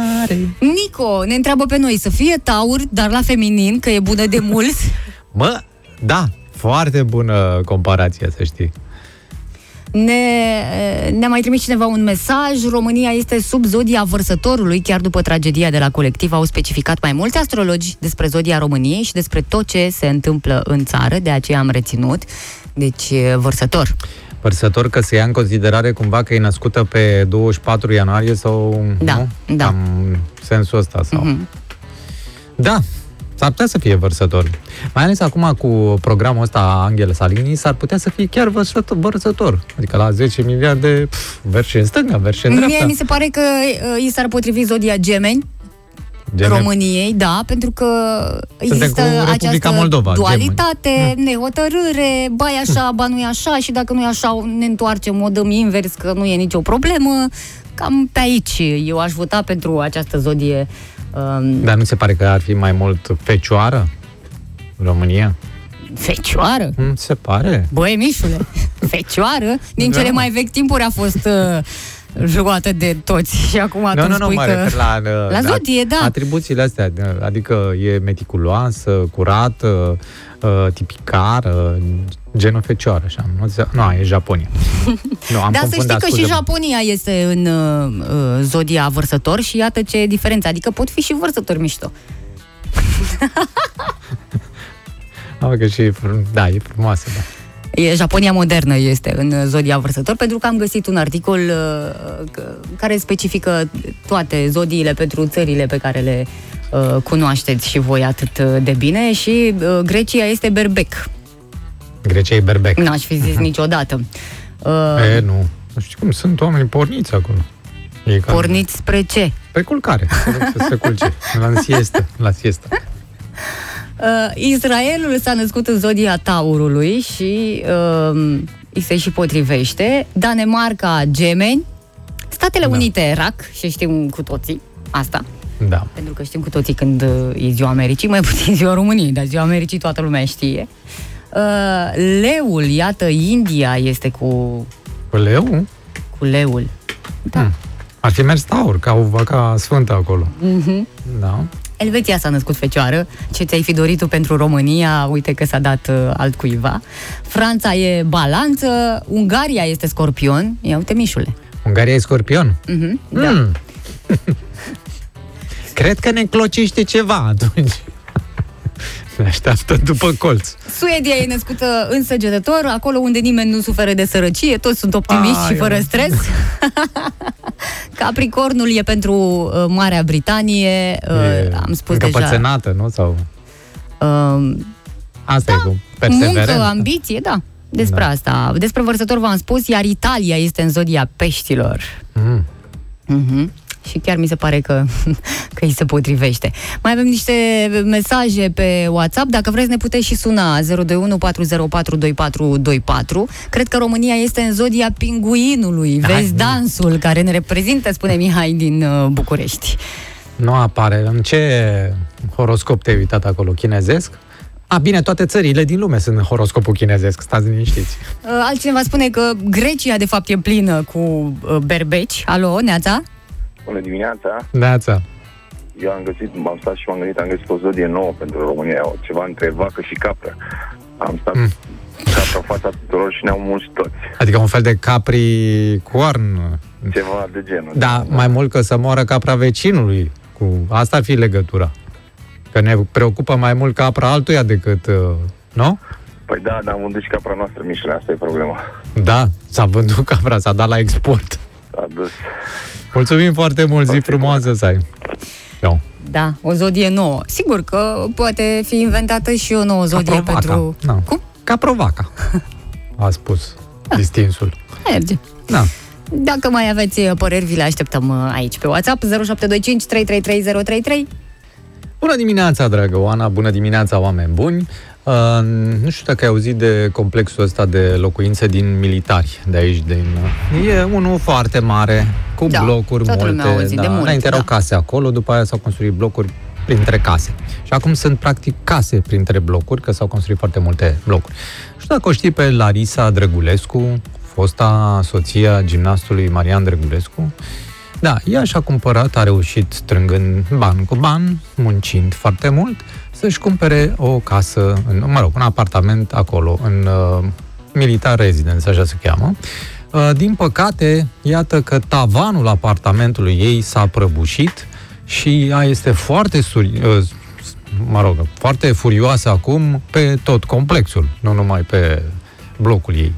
Speaker 4: Nico ne întreabă pe noi să fie taur, dar la feminin, că e bună de mulți.
Speaker 3: Mă, da, foarte bună comparație, să știi.
Speaker 4: Ne, ne-a mai trimis cineva un mesaj. România este sub zodia vărsătorului. Chiar după tragedia de la colectiv au specificat mai mulți astrologi despre zodia României și despre tot ce se întâmplă în țară. De aceea am reținut. Deci, e vărsător.
Speaker 3: Părsător că se ia în considerare cumva că e născută pe 24 ianuarie sau...
Speaker 4: Da,
Speaker 3: nu?
Speaker 4: da.
Speaker 3: Cam sensul ăsta sau...
Speaker 4: Mhm.
Speaker 3: Da, s-ar putea să fie vărsător. Mai ales acum cu programul ăsta Angel Salini, s-ar putea să fie chiar vărsător. vărsător. Adică la 10 miliarde, pf, verse în stânga, verse în dreapta.
Speaker 4: Mie mi se pare că uh, i s-ar potrivi zodia Gemeni.
Speaker 3: Gemeni.
Speaker 4: României, da, pentru că
Speaker 3: Suntem
Speaker 4: există
Speaker 3: cu Republica
Speaker 4: această
Speaker 3: Moldova,
Speaker 4: dualitate, nehotărâre, ba e așa, ba nu e așa și dacă nu e așa ne întoarcem, o dăm invers, că nu e nicio problemă. Cam pe aici eu aș vota pentru această zodie. Um,
Speaker 3: Dar nu se pare că ar fi mai mult fecioară în România?
Speaker 4: fecioară?
Speaker 3: Mm, Se pare.
Speaker 4: Băi, Mișule, fecioară, din
Speaker 3: Da.
Speaker 4: cele mai vechi timpuri a fost uh, luată de toți și acum
Speaker 3: Nu,
Speaker 4: atunci
Speaker 3: nu, nu,
Speaker 4: spui
Speaker 3: mă
Speaker 4: că...
Speaker 3: refer la...
Speaker 4: La zodie, da.
Speaker 3: Atribuțiile astea, adică e meticuloasă, curată, uh, tipicară, genul fecioară, așa. Nu, nu e Japonia. Nu, am
Speaker 4: Dar să știi
Speaker 3: confundat,
Speaker 4: că și
Speaker 3: scuze-mă.
Speaker 4: Japonia este în uh, uh, zodia vărsător și iată ce diferență. Adică pot fi și vărsători mișto.
Speaker 3: Am că și, e frum- da, e frumoasă, da.
Speaker 4: E, Japonia modernă este în zodia vărsător, pentru că am găsit un articol uh, că- care specifică toate zodiile pentru țările pe care le uh, cunoașteți și voi atât de bine și uh, Grecia este berbec.
Speaker 3: Grecia e berbec.
Speaker 4: N-aș fi zis niciodată. Uh,
Speaker 3: E, nu. Nu știu cum sunt oameni porniți acolo. E ca
Speaker 4: porniți spre ce?
Speaker 3: pe culcare. Să rog să se culce. La în siestă. La siestă.
Speaker 4: Uh, Israelul s-a născut în zodia Taurului și uh, îi se și potrivește. Danemarca, Gemeni. Statele
Speaker 3: Da.
Speaker 4: Unite, Rac, și știm cu toții asta.
Speaker 3: Da.
Speaker 4: Pentru că știm cu toții când uh, e ziua Americii, mai puțin ziua României, dar ziua Americii toată lumea știe. Uh, leul, iată, India este cu,
Speaker 3: Cu leu?
Speaker 4: cu leul.
Speaker 3: Da. Hmm. Ar fi mers taur, ca o vaca sfântă acolo.
Speaker 4: Mhm.
Speaker 3: Da.
Speaker 4: Elveția s-a născut fecioară, ce ți-ai fi dorit tu pentru România, uite că s-a dat uh, altcuiva. Franța e balanță, Ungaria este scorpion, ia uite mișule.
Speaker 3: Ungaria e scorpion?
Speaker 4: Mhm, da.
Speaker 3: Mm. Cred că ne clocește ceva atunci. Ne așteaptă după colț.
Speaker 4: Suedia e născută în săgetător, acolo unde nimeni nu suferă de sărăcie, toți sunt optimiști
Speaker 3: Ai,
Speaker 4: și fără
Speaker 3: eu-
Speaker 4: stres. Capricornul e pentru uh, Marea Britanie, uh,
Speaker 3: E
Speaker 4: am spus deja.
Speaker 3: încăpățânată, nu? Sau...
Speaker 4: Uh,
Speaker 3: Asta e cu perseverent.
Speaker 4: muncă, ambiție, da. Despre
Speaker 3: Da.
Speaker 4: asta. Despre vărsător v-am spus, iar Italia este în zodia peștilor.
Speaker 3: Mm.
Speaker 4: Mhm. Și chiar mi se pare că, că îi se potrivește. Mai avem niște mesaje pe WhatsApp. Dacă vreți, ne puteți și suna 021 404 2424. Cred că România este în zodia pinguinului.
Speaker 3: Hai,
Speaker 4: Vezi
Speaker 3: nu.
Speaker 4: dansul care ne reprezintă, spune Mihai din uh, București.
Speaker 3: Nu apare. În ce horoscop te-ai uitat acolo? Chinezesc? A, bine, toate țările din lume sunt în horoscopul chinezesc. Stați liniștiți.
Speaker 4: Uh, Altcineva spune că Grecia, de fapt, e plină cu uh, berbeci. Alo, Neața?
Speaker 12: Bună dimineața!
Speaker 3: Neața.
Speaker 12: Eu am găsit, m-am stat și m-am gândit, am găsit o zodie nouă pentru România, o- ceva între vacă și capră. Am stat mm. capra în fața tuturor și ne-au mulți toți.
Speaker 3: Adică un fel de capricorn.
Speaker 12: Ceva de genul.
Speaker 3: Da, mai mult că să moară capra vecinului. Cu... Asta ar fi legătura. Că ne preocupă mai mult capra altuia decât... uh, Nu?
Speaker 12: Păi da, dar am vândut și capra noastră, Mișule, asta e problema.
Speaker 3: Da, s-a vândut capra, s-a dat la export.
Speaker 12: A dus.
Speaker 3: Mulțumim foarte mult, zi frumoasă să ai. Eu.
Speaker 4: Da, o zodie nouă. Sigur că poate fi inventată și o nouă zodie
Speaker 3: Caprovaca.
Speaker 4: pentru...
Speaker 3: Da.
Speaker 4: Cum?
Speaker 3: Caprovaca. A spus distinsul.
Speaker 4: Merge.
Speaker 3: Da.
Speaker 4: Dacă mai aveți uh, păreri, vi le așteptăm uh, aici pe WhatsApp 0725 333033.
Speaker 3: Bună dimineața, dragă Oana, bună dimineața, oameni buni. Uh, nu știu dacă ai auzit de complexul ăsta de locuințe din militari de aici. Din, uh, e unul foarte mare, cu
Speaker 4: Da,
Speaker 3: blocuri
Speaker 4: toată
Speaker 3: multe.
Speaker 4: lumea a auzit de mult,
Speaker 3: Înainte erau
Speaker 4: da.
Speaker 3: case acolo, după aia s-au construit blocuri printre case. Și acum sunt practic case printre blocuri, că s-au construit foarte multe blocuri. Nu știu dacă o știi pe Larisa Drăgulescu, fosta soția gimnastului Marian Drăgulescu. Da, ea și-a cumpărat, a reușit strângând ban cu ban, muncind foarte mult, să-și cumpere o casă, în, mă rog, un apartament acolo, în uh, Militar Residence, așa se cheamă. Uh, din păcate, iată că tavanul apartamentului ei s-a prăbușit și ea este foarte suri, uh, mă rog, foarte furioasă acum pe tot complexul, nu numai pe blocul ei.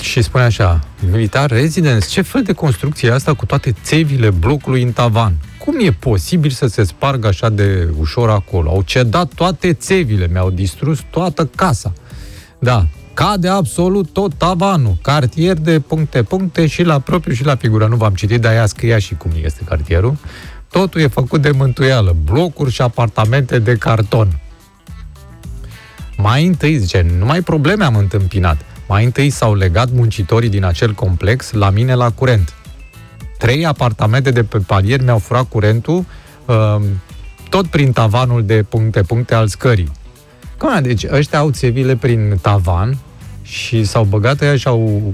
Speaker 3: Și spune așa, militar residence, ce fel de construcție e asta cu toate țevile blocului în tavan? Cum e posibil să se spargă așa de ușor acolo? Au cedat toate țevile, mi-au distrus toată casa. Da, cade absolut tot tavanul, cartier de puncte, puncte și la propriu și la figură. Nu v-am citit, dar ea scria și cum este cartierul. Totul e făcut de mântuială, blocuri și apartamente de carton. Mai întâi, zice, numai probleme am întâmpinat. Mai întâi s-au legat muncitorii din acel complex la mine la curent. Trei apartamente de pe palier mi-au furat curentul, uh, tot prin tavanul de puncte-puncte al scării. Cum, deci ăștia au țevile prin tavan și s-au băgat ăia și au o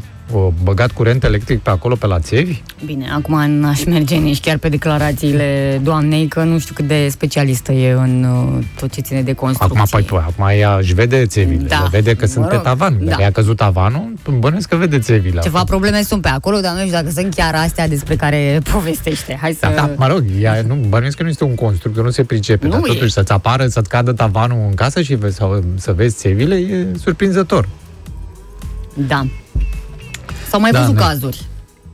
Speaker 3: băgat curent electric pe acolo, pe la țevi?
Speaker 4: Bine, acum n-aș merge nici chiar pe declarațiile doamnei, că nu știu cât de specialistă e în uh, tot ce ține de construcție.
Speaker 3: Acum, păi, tu, acum ea își vede țevile,
Speaker 4: Da.
Speaker 3: le vede că sunt
Speaker 4: Mă
Speaker 3: pe
Speaker 4: rog,
Speaker 3: tavan.
Speaker 4: da.
Speaker 3: Dacă i-a căzut tavanul, bănuiesc că vede țevile.
Speaker 4: Ceva probleme sunt pe acolo, dar nu știu dacă sunt chiar astea despre care povestește. Hai să...
Speaker 3: Da, da, mă rog, ea, nu, bănuiesc că nu este un constructor, nu se pricepe,
Speaker 4: Nu
Speaker 3: dar
Speaker 4: e.
Speaker 3: totuși să-ți apară, să-ți cadă tavanul în casă și vezi, sau, să vezi țevile, e surprinzător.
Speaker 4: Da. S-au mai
Speaker 3: Da,
Speaker 4: văzut
Speaker 3: ne-
Speaker 4: cazuri.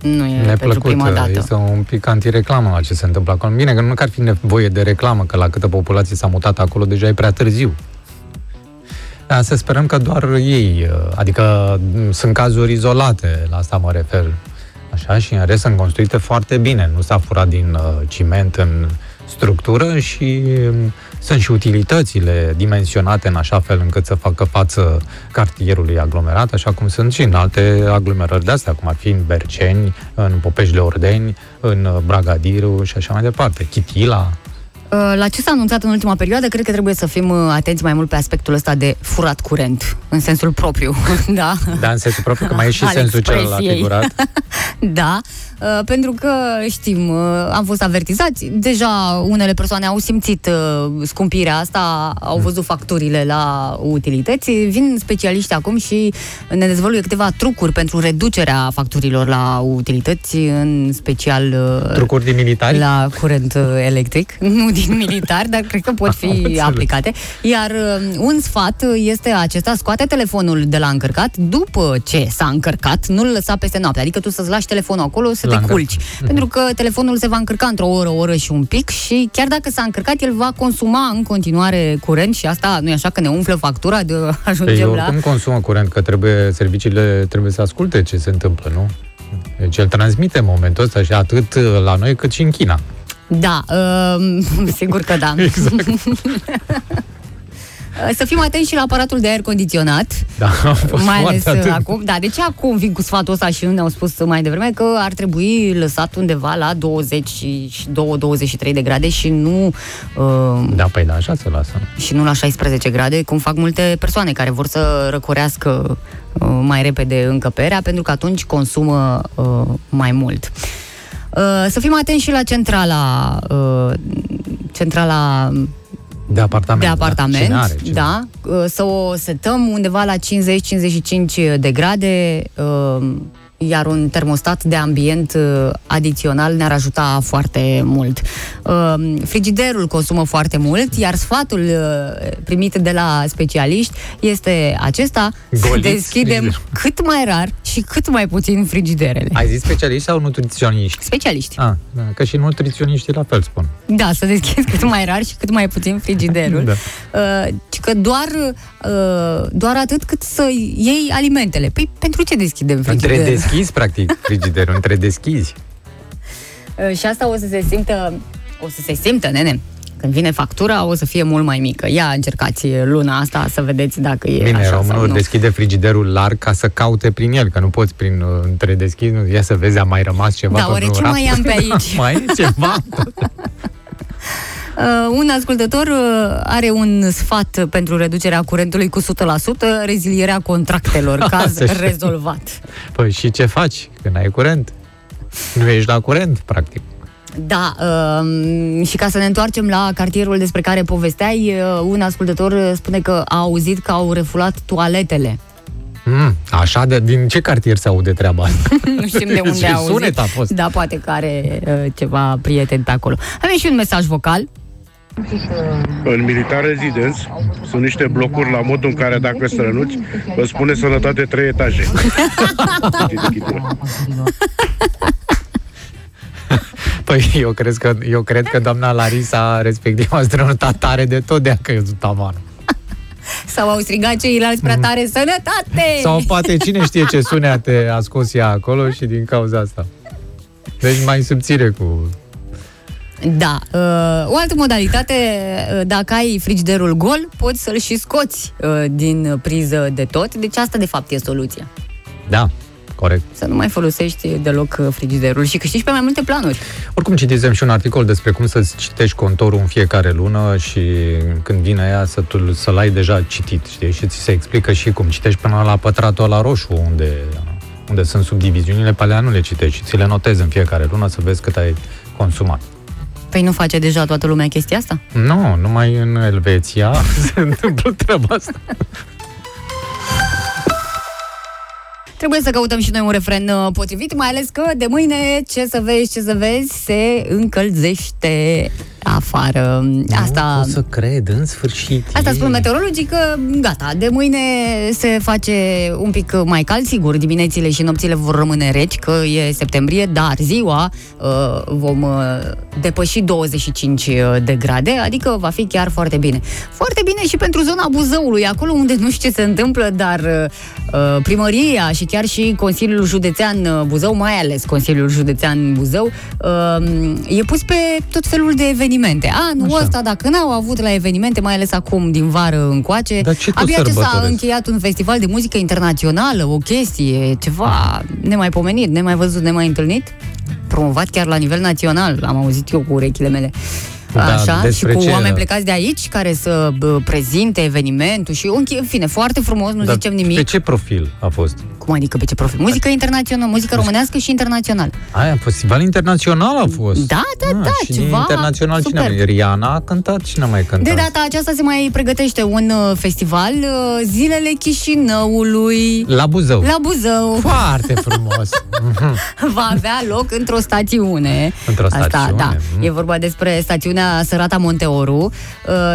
Speaker 4: Nu e pentru
Speaker 3: Neplăcut,
Speaker 4: prima dată.
Speaker 3: este un pic antireclamă la ce se întâmplă acolo. Bine, că nu că ar fi nevoie de reclamă, că la câtă populație s-a mutat acolo, deja e prea târziu. Da, să sperăm că doar ei, adică m, sunt cazuri izolate, la asta mă refer. Așa, și în rest sunt construite foarte bine. Nu s-a furat din uh, ciment în structură și um, sunt și utilitățile dimensionate în așa fel încât să facă față cartierului aglomerat, așa cum sunt și în alte aglomerări de astea, cum ar fi în Berceni, în Popești de Ordeni, în uh, Bragadiru și așa mai departe. Chitila.
Speaker 4: Uh, La ce s-a anunțat în ultima perioadă, cred că trebuie să fim uh, atenți mai mult pe aspectul ăsta de furat curent, în sensul propriu, da?
Speaker 3: Da, în sensul propriu, că mai e și
Speaker 4: Al
Speaker 3: sensul celălalt
Speaker 4: expresiei.
Speaker 3: figurat.
Speaker 4: Da, uh, pentru că știm, uh, am fost avertizați, deja unele persoane au simțit uh, scumpirea asta, au văzut facturile la utilități, vin specialiști acum și ne dezvăluie câteva trucuri pentru reducerea facturilor la utilități, în special uh,
Speaker 3: Trucuri din militari?
Speaker 4: la curent uh, electric, nu din militar, dar cred că pot
Speaker 3: Am
Speaker 4: fi
Speaker 3: înțeles.
Speaker 4: aplicate. Iar uh, un sfat este acesta, scoate telefonul de la încărcat după ce s-a încărcat, nu-l lăsa peste noapte, adică tu să-ți lași telefonul acolo să
Speaker 3: La
Speaker 4: te
Speaker 3: încărcat.
Speaker 4: culci. Pentru că telefonul se va încărca într-o oră, o oră și un pic și chiar dacă s-a încărcat, el va consuma în continuare curent și asta nu e așa că ne umflă factura de
Speaker 3: Păi
Speaker 4: ajungem la...
Speaker 3: oricum consumă curent, că trebuie, serviciile trebuie să asculte ce se întâmplă, nu? Deci el transmite în momentul ăsta și atât la noi cât și în China.
Speaker 4: Da, uh, sigur că da.
Speaker 3: Exact.
Speaker 4: Să fim atenți și la aparatul de aer condiționat.
Speaker 3: Da, a fost
Speaker 4: mai ales
Speaker 3: foarte atent.
Speaker 4: acum. Da, de ce acum vin cu sfatul ăsta și nu ne-au spus mai devreme că ar trebui lăsat undeva la 22-23 de grade și nu uh,
Speaker 3: Da, păi da, așa se lasă.
Speaker 4: și nu la 16 grade, cum fac multe persoane care vor să răcorească uh, mai repede încăperea, pentru că atunci consumă uh, mai mult. Uh, să fim atenți și la centrala uh, centrala
Speaker 3: De apartament.
Speaker 4: de apartament,
Speaker 3: Cine are, cine?
Speaker 4: da, uh, să o setăm undeva la 50-55 de grade, uh, iar un termostat de ambient uh, adițional ne-ar ajuta foarte mult. Uh, Frigiderul consumă foarte mult, iar sfatul uh, primit de la specialiști este acesta, să
Speaker 3: Goliți
Speaker 4: deschidem
Speaker 3: frigiderul.
Speaker 4: cât mai rar și cât mai puțin frigiderele.
Speaker 3: Ai zis specialiști sau nutriționiști?
Speaker 4: Specialiști.
Speaker 3: Ah, da, că și nutriționiștii la fel spun.
Speaker 4: Da, să deschizi cât mai rar și cât mai puțin frigiderul.
Speaker 3: Da.
Speaker 4: Uh, ci că doar, uh, doar atât cât să iei alimentele. Păi pentru ce deschidem
Speaker 3: Între
Speaker 4: frigiderul?
Speaker 3: Deschizi, practic, frigiderul, între deschizi.
Speaker 4: Uh, și asta o să se simtă, o să se simtă, nene. Când vine factura, o să fie mult mai mică. Ia încercați luna asta să vedeți dacă e
Speaker 3: Bine,
Speaker 4: așa sau
Speaker 3: românul
Speaker 4: nu.
Speaker 3: deschide frigiderul larg ca să caute prin el, că nu poți prin uh, între deschizi, nu, ia să vezi, a mai rămas ceva
Speaker 4: Da,
Speaker 3: pe
Speaker 4: oare
Speaker 3: vreun
Speaker 4: ce
Speaker 3: raft?
Speaker 4: mai am pe aici?
Speaker 3: mai e ceva?
Speaker 4: Uh, un ascultător uh, are un sfat pentru reducerea curentului cu 100%, rezilierea contractelor, caz
Speaker 3: Să știu.
Speaker 4: rezolvat.
Speaker 3: Păi și ce faci când ai curent? Nu ești la curent, practic.
Speaker 4: Da, um, și ca să ne întoarcem la cartierul despre care povesteai, uh, un ascultător uh, spune că a auzit că au refulat toaletele.
Speaker 3: Mm, așa, de, din ce cartier se aude treaba asta?
Speaker 4: nu știm de unde
Speaker 3: Ce
Speaker 4: a auzit.
Speaker 3: sunet a fost?
Speaker 4: Da, poate că are uh, ceva prieten pe acolo. Avem și un mesaj vocal.
Speaker 13: În Militar Residence sunt niște blocuri la modul în care dacă strănuți, vă spune sănătate trei etaje.
Speaker 3: Păi eu cred că, eu cred că doamna Larisa respectiv a strănutat tare de tot de a căzut tavanul.
Speaker 4: Sau au strigat ceilalți prea tare, sănătate!
Speaker 3: Sau poate cine știe ce sunete a scos ea acolo și din cauza asta. Deci mai subțire cu...
Speaker 4: Da. Uh, o altă modalitate, uh, dacă ai frigiderul gol, poți să-l și scoți uh, din priză de tot. Deci asta, de fapt, e soluția.
Speaker 3: Da, corect.
Speaker 4: Să nu mai folosești deloc uh, frigiderul și câștigi pe mai multe planuri.
Speaker 3: Oricum citisem și un articol despre cum să-ți citești contorul în fiecare lună și când vine ea să tu, să-l ai deja citit, știi? Și ți se explică și cum citești până la pătratul la roșu, unde unde sunt subdiviziunile, pe alea nu le citești, ți le notezi în fiecare lună să vezi cât ai consumat.
Speaker 4: Păi nu face deja toată lumea chestia asta?
Speaker 3: Nu, numai în Elveția se întâmplă treaba asta.
Speaker 4: Trebuie să căutăm și noi un refren uh, potrivit, mai ales că de mâine, ce să vezi, ce să vezi, se încălzește afară. Asta...
Speaker 3: Nu pot să cred, în sfârșit.
Speaker 4: Asta
Speaker 3: e.
Speaker 4: spun meteorologii că gata, de mâine se face un pic mai cald, sigur, diminețile și nopțile vor rămâne reci, că e septembrie, dar ziua uh, vom uh, depăși 25 de grade, adică va fi chiar foarte bine. Foarte bine și pentru zona Buzăului, acolo unde nu știu ce se întâmplă, dar uh, primăria și chiar și Consiliul Județean uh, Buzău, mai ales Consiliul Județean Buzău, uh, e pus pe tot felul de evenimente. Anul
Speaker 3: Așa.
Speaker 4: ăsta, dacă n-au avut la evenimente, mai ales acum din vară încoace,
Speaker 3: Dar ce tot
Speaker 4: abia ce s-a
Speaker 3: sărbătoresc?
Speaker 4: încheiat un festival de muzică internațională, o chestie, ceva nemaipomenit, nemai văzut, nemai întâlnit, promovat chiar la nivel național, am auzit eu cu urechile mele.
Speaker 3: Da,
Speaker 4: Așa, și
Speaker 3: despre
Speaker 4: cu
Speaker 3: ce
Speaker 4: oameni
Speaker 3: era?
Speaker 4: plecați de aici care să bă, prezinte evenimentul și în în fine, foarte frumos, nu
Speaker 3: Dar
Speaker 4: zicem nimic.
Speaker 3: Pe ce profil a fost?
Speaker 4: Cum adică pe ce profil? Muzică internațională, muzică românească și internațional.
Speaker 3: Aia, festival internațional a fost.
Speaker 4: Da, da,
Speaker 3: Ah,
Speaker 4: da,
Speaker 3: și
Speaker 4: ceva
Speaker 3: internațional cine
Speaker 4: superb.
Speaker 3: mai? Rihanna a cântat, cine a mai cântat?
Speaker 4: De data aceasta se mai pregătește un uh, festival, uh, Zilele Chișinăului.
Speaker 3: La Buzău.
Speaker 4: La Buzău.
Speaker 3: Foarte frumos.
Speaker 4: Va avea loc într-o stațiune.
Speaker 3: Într-o
Speaker 4: Asta,
Speaker 3: stațiune,
Speaker 4: da.
Speaker 3: mm.
Speaker 4: E vorba despre stațiunea Sărata Monteoru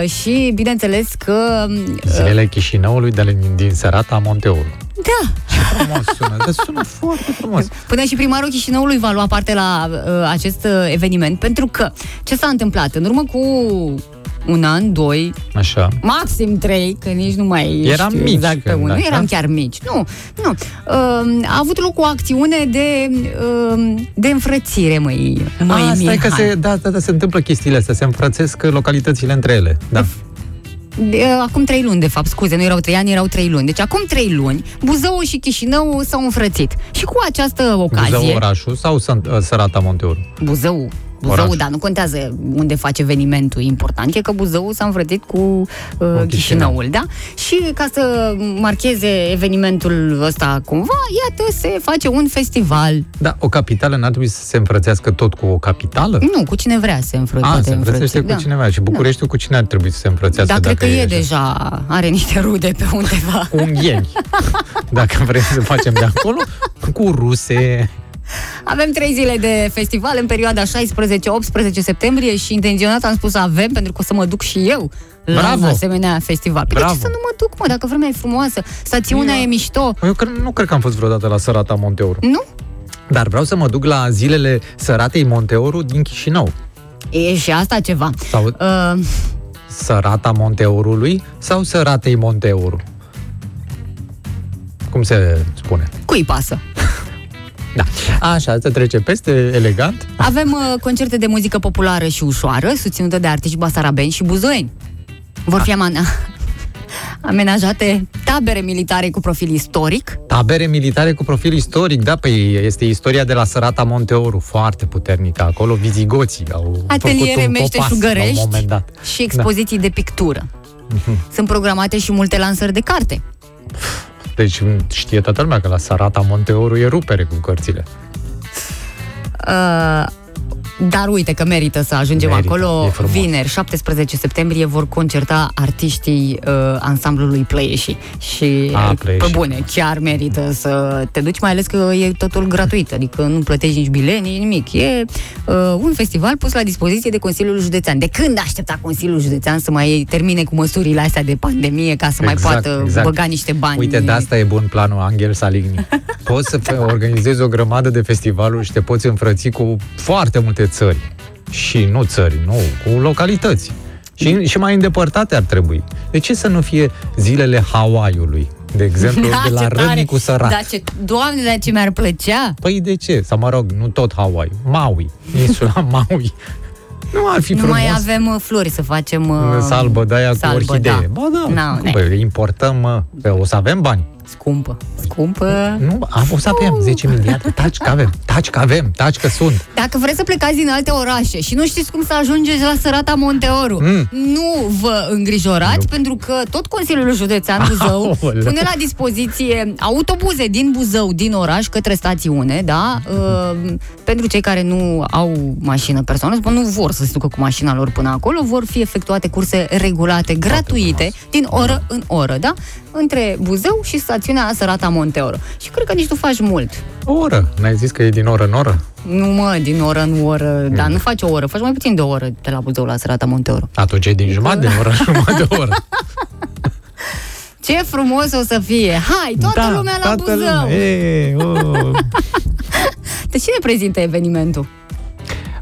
Speaker 4: uh, și bineînțeles că... Uh,
Speaker 3: Zilele Chișinăului de din Serata Monteoru.
Speaker 4: da,
Speaker 3: Ce frumos sună, dar sună foarte frumos.
Speaker 4: Până și primarul Chișinăului va lua parte la uh, acest uh, eveniment, pentru că ce s-a întâmplat? În urmă cu un an, doi,
Speaker 3: Așa.
Speaker 4: maxim trei, că nici nu mai
Speaker 3: Eram
Speaker 4: știu
Speaker 3: mici
Speaker 4: exact pe
Speaker 3: când,
Speaker 4: unul. Nu
Speaker 3: așa?
Speaker 4: eram chiar mici, nu. nu. Uh, a avut loc o acțiune de, uh, de înfrățire, măi, măi
Speaker 3: Ah, stai că
Speaker 4: Mihai.
Speaker 3: se, da, da, da, se întâmplă chestiile astea, se înfrățesc localitățile între ele. Da.
Speaker 4: De, uh, acum trei luni, de fapt, scuze, nu erau trei ani, erau trei luni. Deci acum trei luni, Buzău și Chișinău s-au înfrățit. Și cu această ocazie...
Speaker 3: Buzău orașul sau Sănt- Sărata Monteoru?
Speaker 4: Buzău. Buzău,
Speaker 3: Oraș.
Speaker 4: dar nu contează unde face evenimentul. Important e că Buzău s-a înfrățit cu uh,
Speaker 3: Chișinău.
Speaker 4: Chișinăul, da? Și ca să marcheze evenimentul ăsta cumva, iată, se face un festival.
Speaker 3: Da, o capitală n-ar trebui să se înfrățească tot cu o capitală?
Speaker 4: Nu, cu cine vrea se înfră,
Speaker 3: A,
Speaker 4: poate
Speaker 3: se înfrățește
Speaker 4: înfrăți,
Speaker 3: cu cineva. Și Bucureștiul cu cine ar trebui să se înfrățească?
Speaker 4: Da, cred
Speaker 3: dacă
Speaker 4: că e
Speaker 3: așa?
Speaker 4: deja, are niște rude pe undeva.
Speaker 3: Unghieni. Dacă vrem să facem de acolo, cu ruse.
Speaker 4: Avem trei zile de festival în perioada 16-18 septembrie și intenționat am spus avem pentru că o să mă duc și eu la
Speaker 3: Bravo!
Speaker 4: un asemenea festival. Păi de
Speaker 3: Bravo!
Speaker 4: ce să nu mă duc, mă, dacă vremea e frumoasă, stațiunea e mișto.
Speaker 3: Eu cred, nu cred că am fost vreodată la Sărata Monteoru.
Speaker 4: Nu?
Speaker 3: Dar vreau să mă duc la zilele Săratei Monteoru din Chișinău.
Speaker 4: E și asta ceva.
Speaker 3: Sau
Speaker 4: Uh,
Speaker 3: Sărata Monteorului sau Săratei Monteoru? Cum se spune?
Speaker 4: cui pasă?
Speaker 3: Da. Așa, se trece peste, elegant.
Speaker 4: Avem uh, concerte de muzică populară și ușoară, susținută de artiști basarabeni și buzoeni. Vor fi amana... amenajate tabere militare cu profil istoric,
Speaker 3: Tabere militare cu profil istoric, da, păi este istoria de la Sărata Monteoru, foarte puternică. Acolo vizigoții au
Speaker 4: ateliere
Speaker 3: făcut un popas la un
Speaker 4: meșteșugărești
Speaker 3: moment dat.
Speaker 4: și expoziții de pictură.
Speaker 3: Mhm.
Speaker 4: Sunt programate și multe lansări de carte.
Speaker 3: Deci știe toată lumea că la Sarata Monteoru e rupere cu cărțile.
Speaker 4: Uh, dar uite că merită să ajungem
Speaker 3: Merită,
Speaker 4: acolo.
Speaker 3: e frumos.
Speaker 4: Vineri, 17 septembrie, vor concerta artiștii uh, ansamblului Pleișii. Și
Speaker 3: A,
Speaker 4: uh,
Speaker 3: Pleișii.
Speaker 4: pe bune, chiar merită să te duci, mai ales că e totul gratuit, adică nu plătești nici bilet, nici nimic. E uh, un festival pus la dispoziție de Consiliul Județean. De când aștepta Consiliul Județean să mai termine cu măsurile astea de pandemie ca să mai poată băga niște bani?
Speaker 3: Uite, de asta e bun planul Angel Saligny. Poți să fe- organizezi o grămadă de festivaluri și te poți înfrăți cu foarte multe țări. Și nu țări, nu, cu localități. Și, și mai îndepărtate ar trebui. De ce să nu fie zilele Hawaiiului? De exemplu,
Speaker 4: Da,
Speaker 3: de la
Speaker 4: ce tare!
Speaker 3: Râmnicu Sărat.
Speaker 4: Da, ce, doamne, dar ce mi-ar plăcea!
Speaker 3: Păi de ce? Sau mă rog, nu tot Hawaii, Maui, insula Maui. Nu ar fi
Speaker 4: nu
Speaker 3: frumos?
Speaker 4: mai avem uh, flori să facem... Uh,
Speaker 3: Salbă de aia cu
Speaker 4: salbă,
Speaker 3: orhidee.
Speaker 4: da.
Speaker 3: Ba da,
Speaker 4: Na,
Speaker 3: cum,
Speaker 4: ne.
Speaker 3: bă, le importăm, mă. Bă, O să avem bani.
Speaker 4: Scumpă. Scumpă.
Speaker 3: Nu, am, o să avem 10 miliarde. Taci că avem, taci că avem, taci că sunt.
Speaker 4: Dacă vreți să plecați din alte orașe și nu știți cum să ajungeți la Sărata Monteoru,
Speaker 3: Mm.
Speaker 4: nu vă îngrijorați, pentru că tot Consiliul Județean Buzău
Speaker 3: Aoleu.
Speaker 4: pune la dispoziție autobuze din Buzău, din oraș, către stațiune, da? Uh, pentru cei care nu au mașină personală, spun, nu vor să se ducă cu mașina lor până acolo, vor fi efectuate curse regulate, gratuite, din oră în oră, da? Între Buzău și stațiunea Sărata Monteoru. Și cred că nici nu faci mult.
Speaker 3: O oră. N-ai zis că e din oră în oră?
Speaker 4: Nu mă, din oră în oră, dar nu faci o oră, faci mai puțin de o oră de la Buzău la Sărata Monteoru.
Speaker 3: Atunci e din jumătate de oră, jumătate de oră.
Speaker 4: Ce frumos o să fie! Hai, toată
Speaker 3: Da,
Speaker 4: lumea la
Speaker 3: toată
Speaker 4: Buzău!
Speaker 3: lumea. E, oh.
Speaker 4: De cine prezintă evenimentul?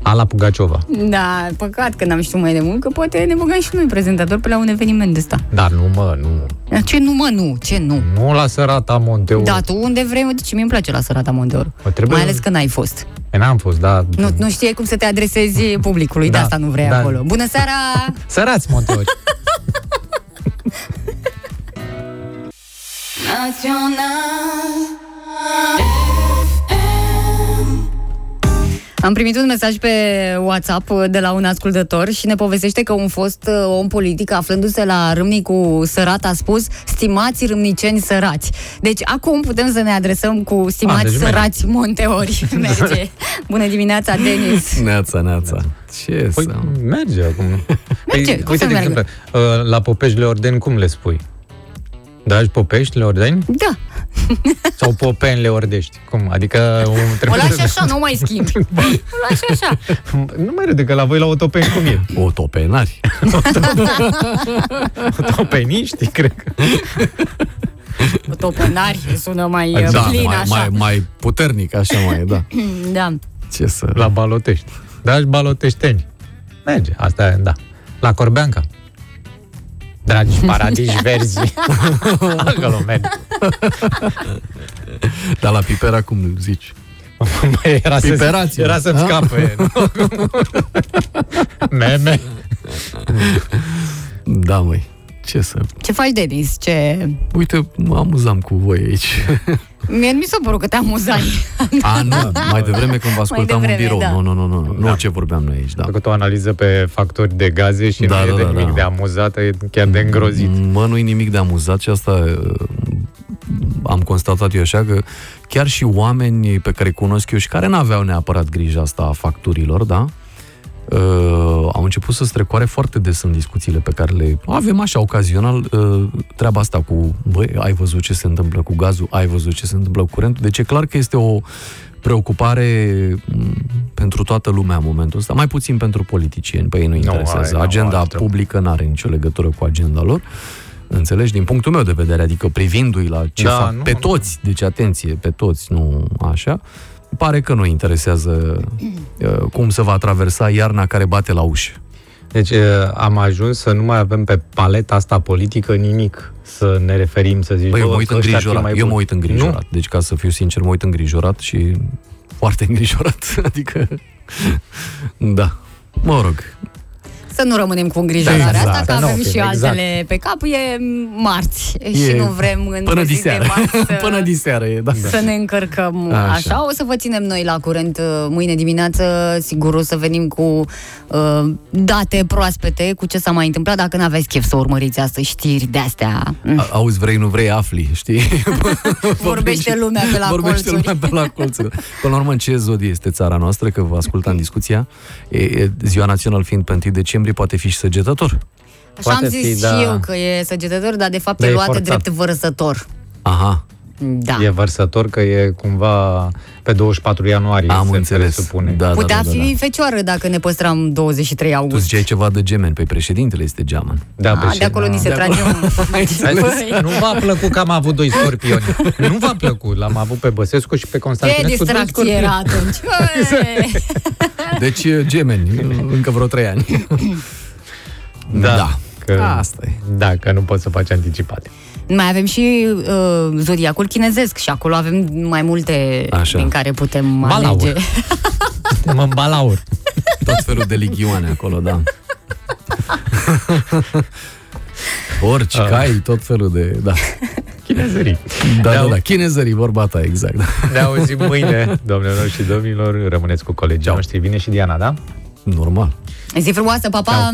Speaker 3: Ala Pugaciova.
Speaker 4: Da, păcat că n-am știut mai de mult, că poate ne băgăm și noi prezentatori pe la un eveniment de ăsta.
Speaker 3: Dar nu, mă, nu.
Speaker 4: Ce nu, mă, nu? Ce nu?
Speaker 3: Nu la Sărata Monteuru.
Speaker 4: Da, tu unde vrei, mă, ce mi îmi place la Sărata Monteoru.
Speaker 3: Mă, trebuie-
Speaker 4: Mai ales că n-ai fost.
Speaker 3: E, N-am fost, da.
Speaker 4: Nu, nu știai cum să te adresezi publicului, de
Speaker 3: Da,
Speaker 4: asta nu vrei
Speaker 3: da.
Speaker 4: acolo. Bună seara!
Speaker 3: Sărați Monteori.
Speaker 4: Am primit un mesaj pe WhatsApp de la un ascultător și ne povestește că un fost uh, om politic aflându-se la Râmnicu Sărat a spus stimați râmniceni sărați. Deci acum putem să ne adresăm cu stimați
Speaker 14: Ah, deci merge.
Speaker 4: sărați monteori. Merge. Bună dimineața, Denis.
Speaker 14: Neața, neața. Ce
Speaker 3: Păi,
Speaker 14: să...
Speaker 3: merge acum.
Speaker 4: Merge,
Speaker 3: Păi,
Speaker 4: cum
Speaker 3: uite,
Speaker 4: să
Speaker 3: de
Speaker 4: meargă?
Speaker 3: exemplu, uh, la Popești Leordeni, cum le spui? Dragi Popești Leordeni?
Speaker 4: Da.
Speaker 3: Sau Popeni Leordești? Cum? Adică... Um,
Speaker 4: O
Speaker 3: trebuie
Speaker 4: lași
Speaker 3: să-
Speaker 4: așa, nu mai schimb. O lași așa.
Speaker 3: Nu mai râde că la voi la Otopeni cum e?
Speaker 14: Otopenari.
Speaker 3: Otopeniști, cred că.
Speaker 4: Topenari sună mai uh,
Speaker 14: da,
Speaker 4: plin
Speaker 14: mai,
Speaker 4: așa.
Speaker 14: mai, mai puternic, așa mai e, da.
Speaker 4: Da.
Speaker 14: Ce să...
Speaker 3: La Balotești. Dragi baloteșteni. Merge, asta e, da. La Corbeanca. Dragi paradiși verzi. Acolo merge.
Speaker 14: Dar la Pipera cum zici?
Speaker 3: Băi, era, să,
Speaker 14: Piperați-mă.
Speaker 3: era să-mi
Speaker 14: Ha?
Speaker 3: scape. Meme.
Speaker 14: Da, măi. Ce să...
Speaker 4: Ce faci, Denis? Ce...
Speaker 14: Uite, mă amuzam cu voi aici.
Speaker 4: Mie nu mi s-a părut că te amuzai.
Speaker 14: A, nu, mai devreme când vă ascultam
Speaker 4: devreme,
Speaker 14: în birou.
Speaker 4: da.
Speaker 14: Nu, nu, nu, nu, nu,
Speaker 3: Da.
Speaker 14: nu ce vorbeam noi aici, da.
Speaker 3: A făcut o analiză pe factori de gaze și
Speaker 14: Da,
Speaker 3: nu
Speaker 14: da,
Speaker 3: e de
Speaker 14: da,
Speaker 3: nimic
Speaker 14: da.
Speaker 3: de amuzată, e chiar de îngrozit.
Speaker 14: Mă, nu-i nimic de amuzat și asta uh, am constatat eu așa că chiar și oameni pe care îi cunosc eu și care n-aveau neapărat grijă asta a facturilor, da? Uh, au început să strecoare foarte des în discuțiile pe care le avem așa ocazional uh, treaba asta cu băi, ai văzut ce se întâmplă cu gazul, ai văzut ce se întâmplă cu curentul, deci e clar că este o preocupare m, pentru toată lumea în momentul ăsta, mai puțin pentru politicieni, pe ei nu interesează.
Speaker 3: ai, nu,
Speaker 14: Agenda
Speaker 3: asta.
Speaker 14: publică nu are nicio legătură cu agenda lor. Înțelegi? Din punctul meu de vedere, adică privindu-i la ce
Speaker 3: Da,
Speaker 14: fac
Speaker 3: nu,
Speaker 14: pe
Speaker 3: nu.
Speaker 14: toți, deci atenție, pe toți, nu așa, pare că nu interesează uh, cum se va traversa iarna care bate la ușă.
Speaker 3: Deci eh, am ajuns să nu mai avem pe paleta asta politică nimic să ne referim, să zici,
Speaker 14: Băi, eu
Speaker 3: bă,
Speaker 14: mă uit
Speaker 3: că ăștia ar fi
Speaker 14: îngrijorat,
Speaker 3: mai
Speaker 14: eu mă
Speaker 3: buni.
Speaker 14: uit îngrijorat. Deci, ca să fiu sincer, mă uit îngrijorat și foarte îngrijorat. Adică, da. Mă rog,
Speaker 4: Să nu rămânem cu îngrijorarea
Speaker 14: Da,
Speaker 4: asta,
Speaker 14: exact,
Speaker 4: că
Speaker 14: să nu
Speaker 4: avem
Speaker 14: fim,
Speaker 4: și
Speaker 14: exact.
Speaker 4: altele pe cap. E marți și
Speaker 14: E
Speaker 4: nu vrem în
Speaker 14: până
Speaker 4: zi de
Speaker 14: diseară.
Speaker 4: marți să,
Speaker 14: până diseară e, da.
Speaker 4: să ne încărcăm
Speaker 14: Așa.
Speaker 4: așa. O să vă ținem noi la curent uh, mâine dimineață. Sigur o să venim cu uh, date proaspete, cu ce s-a mai întâmplat. Dacă nu aveți chef să urmăriți astăzi știri de-astea, mm,
Speaker 14: A- Auzi, vrei, nu vrei, afli, știi?
Speaker 4: vorbește lumea pe la
Speaker 14: Vorbește
Speaker 4: colțuri.
Speaker 14: lumea pe la colțuri. Până la urmă, în ce zodie este țara noastră, că vă ascultam discuția, e, e, ziua națională fiind pe 1 decembrie, poate fi și săgetător.
Speaker 4: Așa am
Speaker 3: Poate
Speaker 4: zis
Speaker 3: fi,
Speaker 4: și
Speaker 3: da.
Speaker 4: eu că e săgetător, dar de fapt
Speaker 3: Da,
Speaker 4: e
Speaker 3: e
Speaker 4: luată
Speaker 3: forțat.
Speaker 4: drept vărsător.
Speaker 14: Aha,
Speaker 4: Da.
Speaker 3: E vărsător că e cumva pe 24 ianuarie.
Speaker 14: am
Speaker 3: se
Speaker 14: înțeles.
Speaker 3: presupune.
Speaker 14: Da,
Speaker 4: Putea
Speaker 14: da, da, da,
Speaker 4: fi
Speaker 14: da.
Speaker 4: fecioară dacă ne păstram 23
Speaker 14: Tu
Speaker 4: august.
Speaker 14: ziceai ceva de gemeni, pe președintele este geamăn.
Speaker 3: Da,
Speaker 4: A,
Speaker 3: președinte.
Speaker 4: de acolo ni se
Speaker 14: De
Speaker 4: trage
Speaker 14: acolo.
Speaker 4: un...
Speaker 3: Hai să-
Speaker 4: Băi.
Speaker 3: Nu v-a plăcut că am avut doi scorpioni. Nu v-a plăcut. L-am avut pe Băsescu și pe
Speaker 4: Ce
Speaker 3: Constantinescu. doi
Speaker 4: distracție era
Speaker 3: scorpioni.
Speaker 4: atunci? Băi.
Speaker 14: Deci, gemeni, încă vreo trei ani.
Speaker 3: Da.
Speaker 14: Da.
Speaker 3: Că,
Speaker 14: Asta e.
Speaker 3: Da, că nu poți să faci anticipate.
Speaker 4: Mai avem și uh, zodiacul chinezesc și acolo avem mai multe
Speaker 14: Așa.
Speaker 4: din care putem
Speaker 3: Balaur.
Speaker 4: alege.
Speaker 3: Suntem în balaur.
Speaker 14: Tot felul de ligioane acolo, da. Orci,
Speaker 3: Ah.
Speaker 14: cai, tot felul de... Da.
Speaker 3: Chinezării.
Speaker 14: Da,
Speaker 3: Ne
Speaker 14: da,
Speaker 3: au-
Speaker 14: da, chinezării, vorba ta, exact.
Speaker 3: Ne auzim mâine, domnilor și domnilor. Rămâneți cu colegii noștri. Vine și Diana, da?
Speaker 14: Normal.
Speaker 4: Zi frumoasă, pa, pa!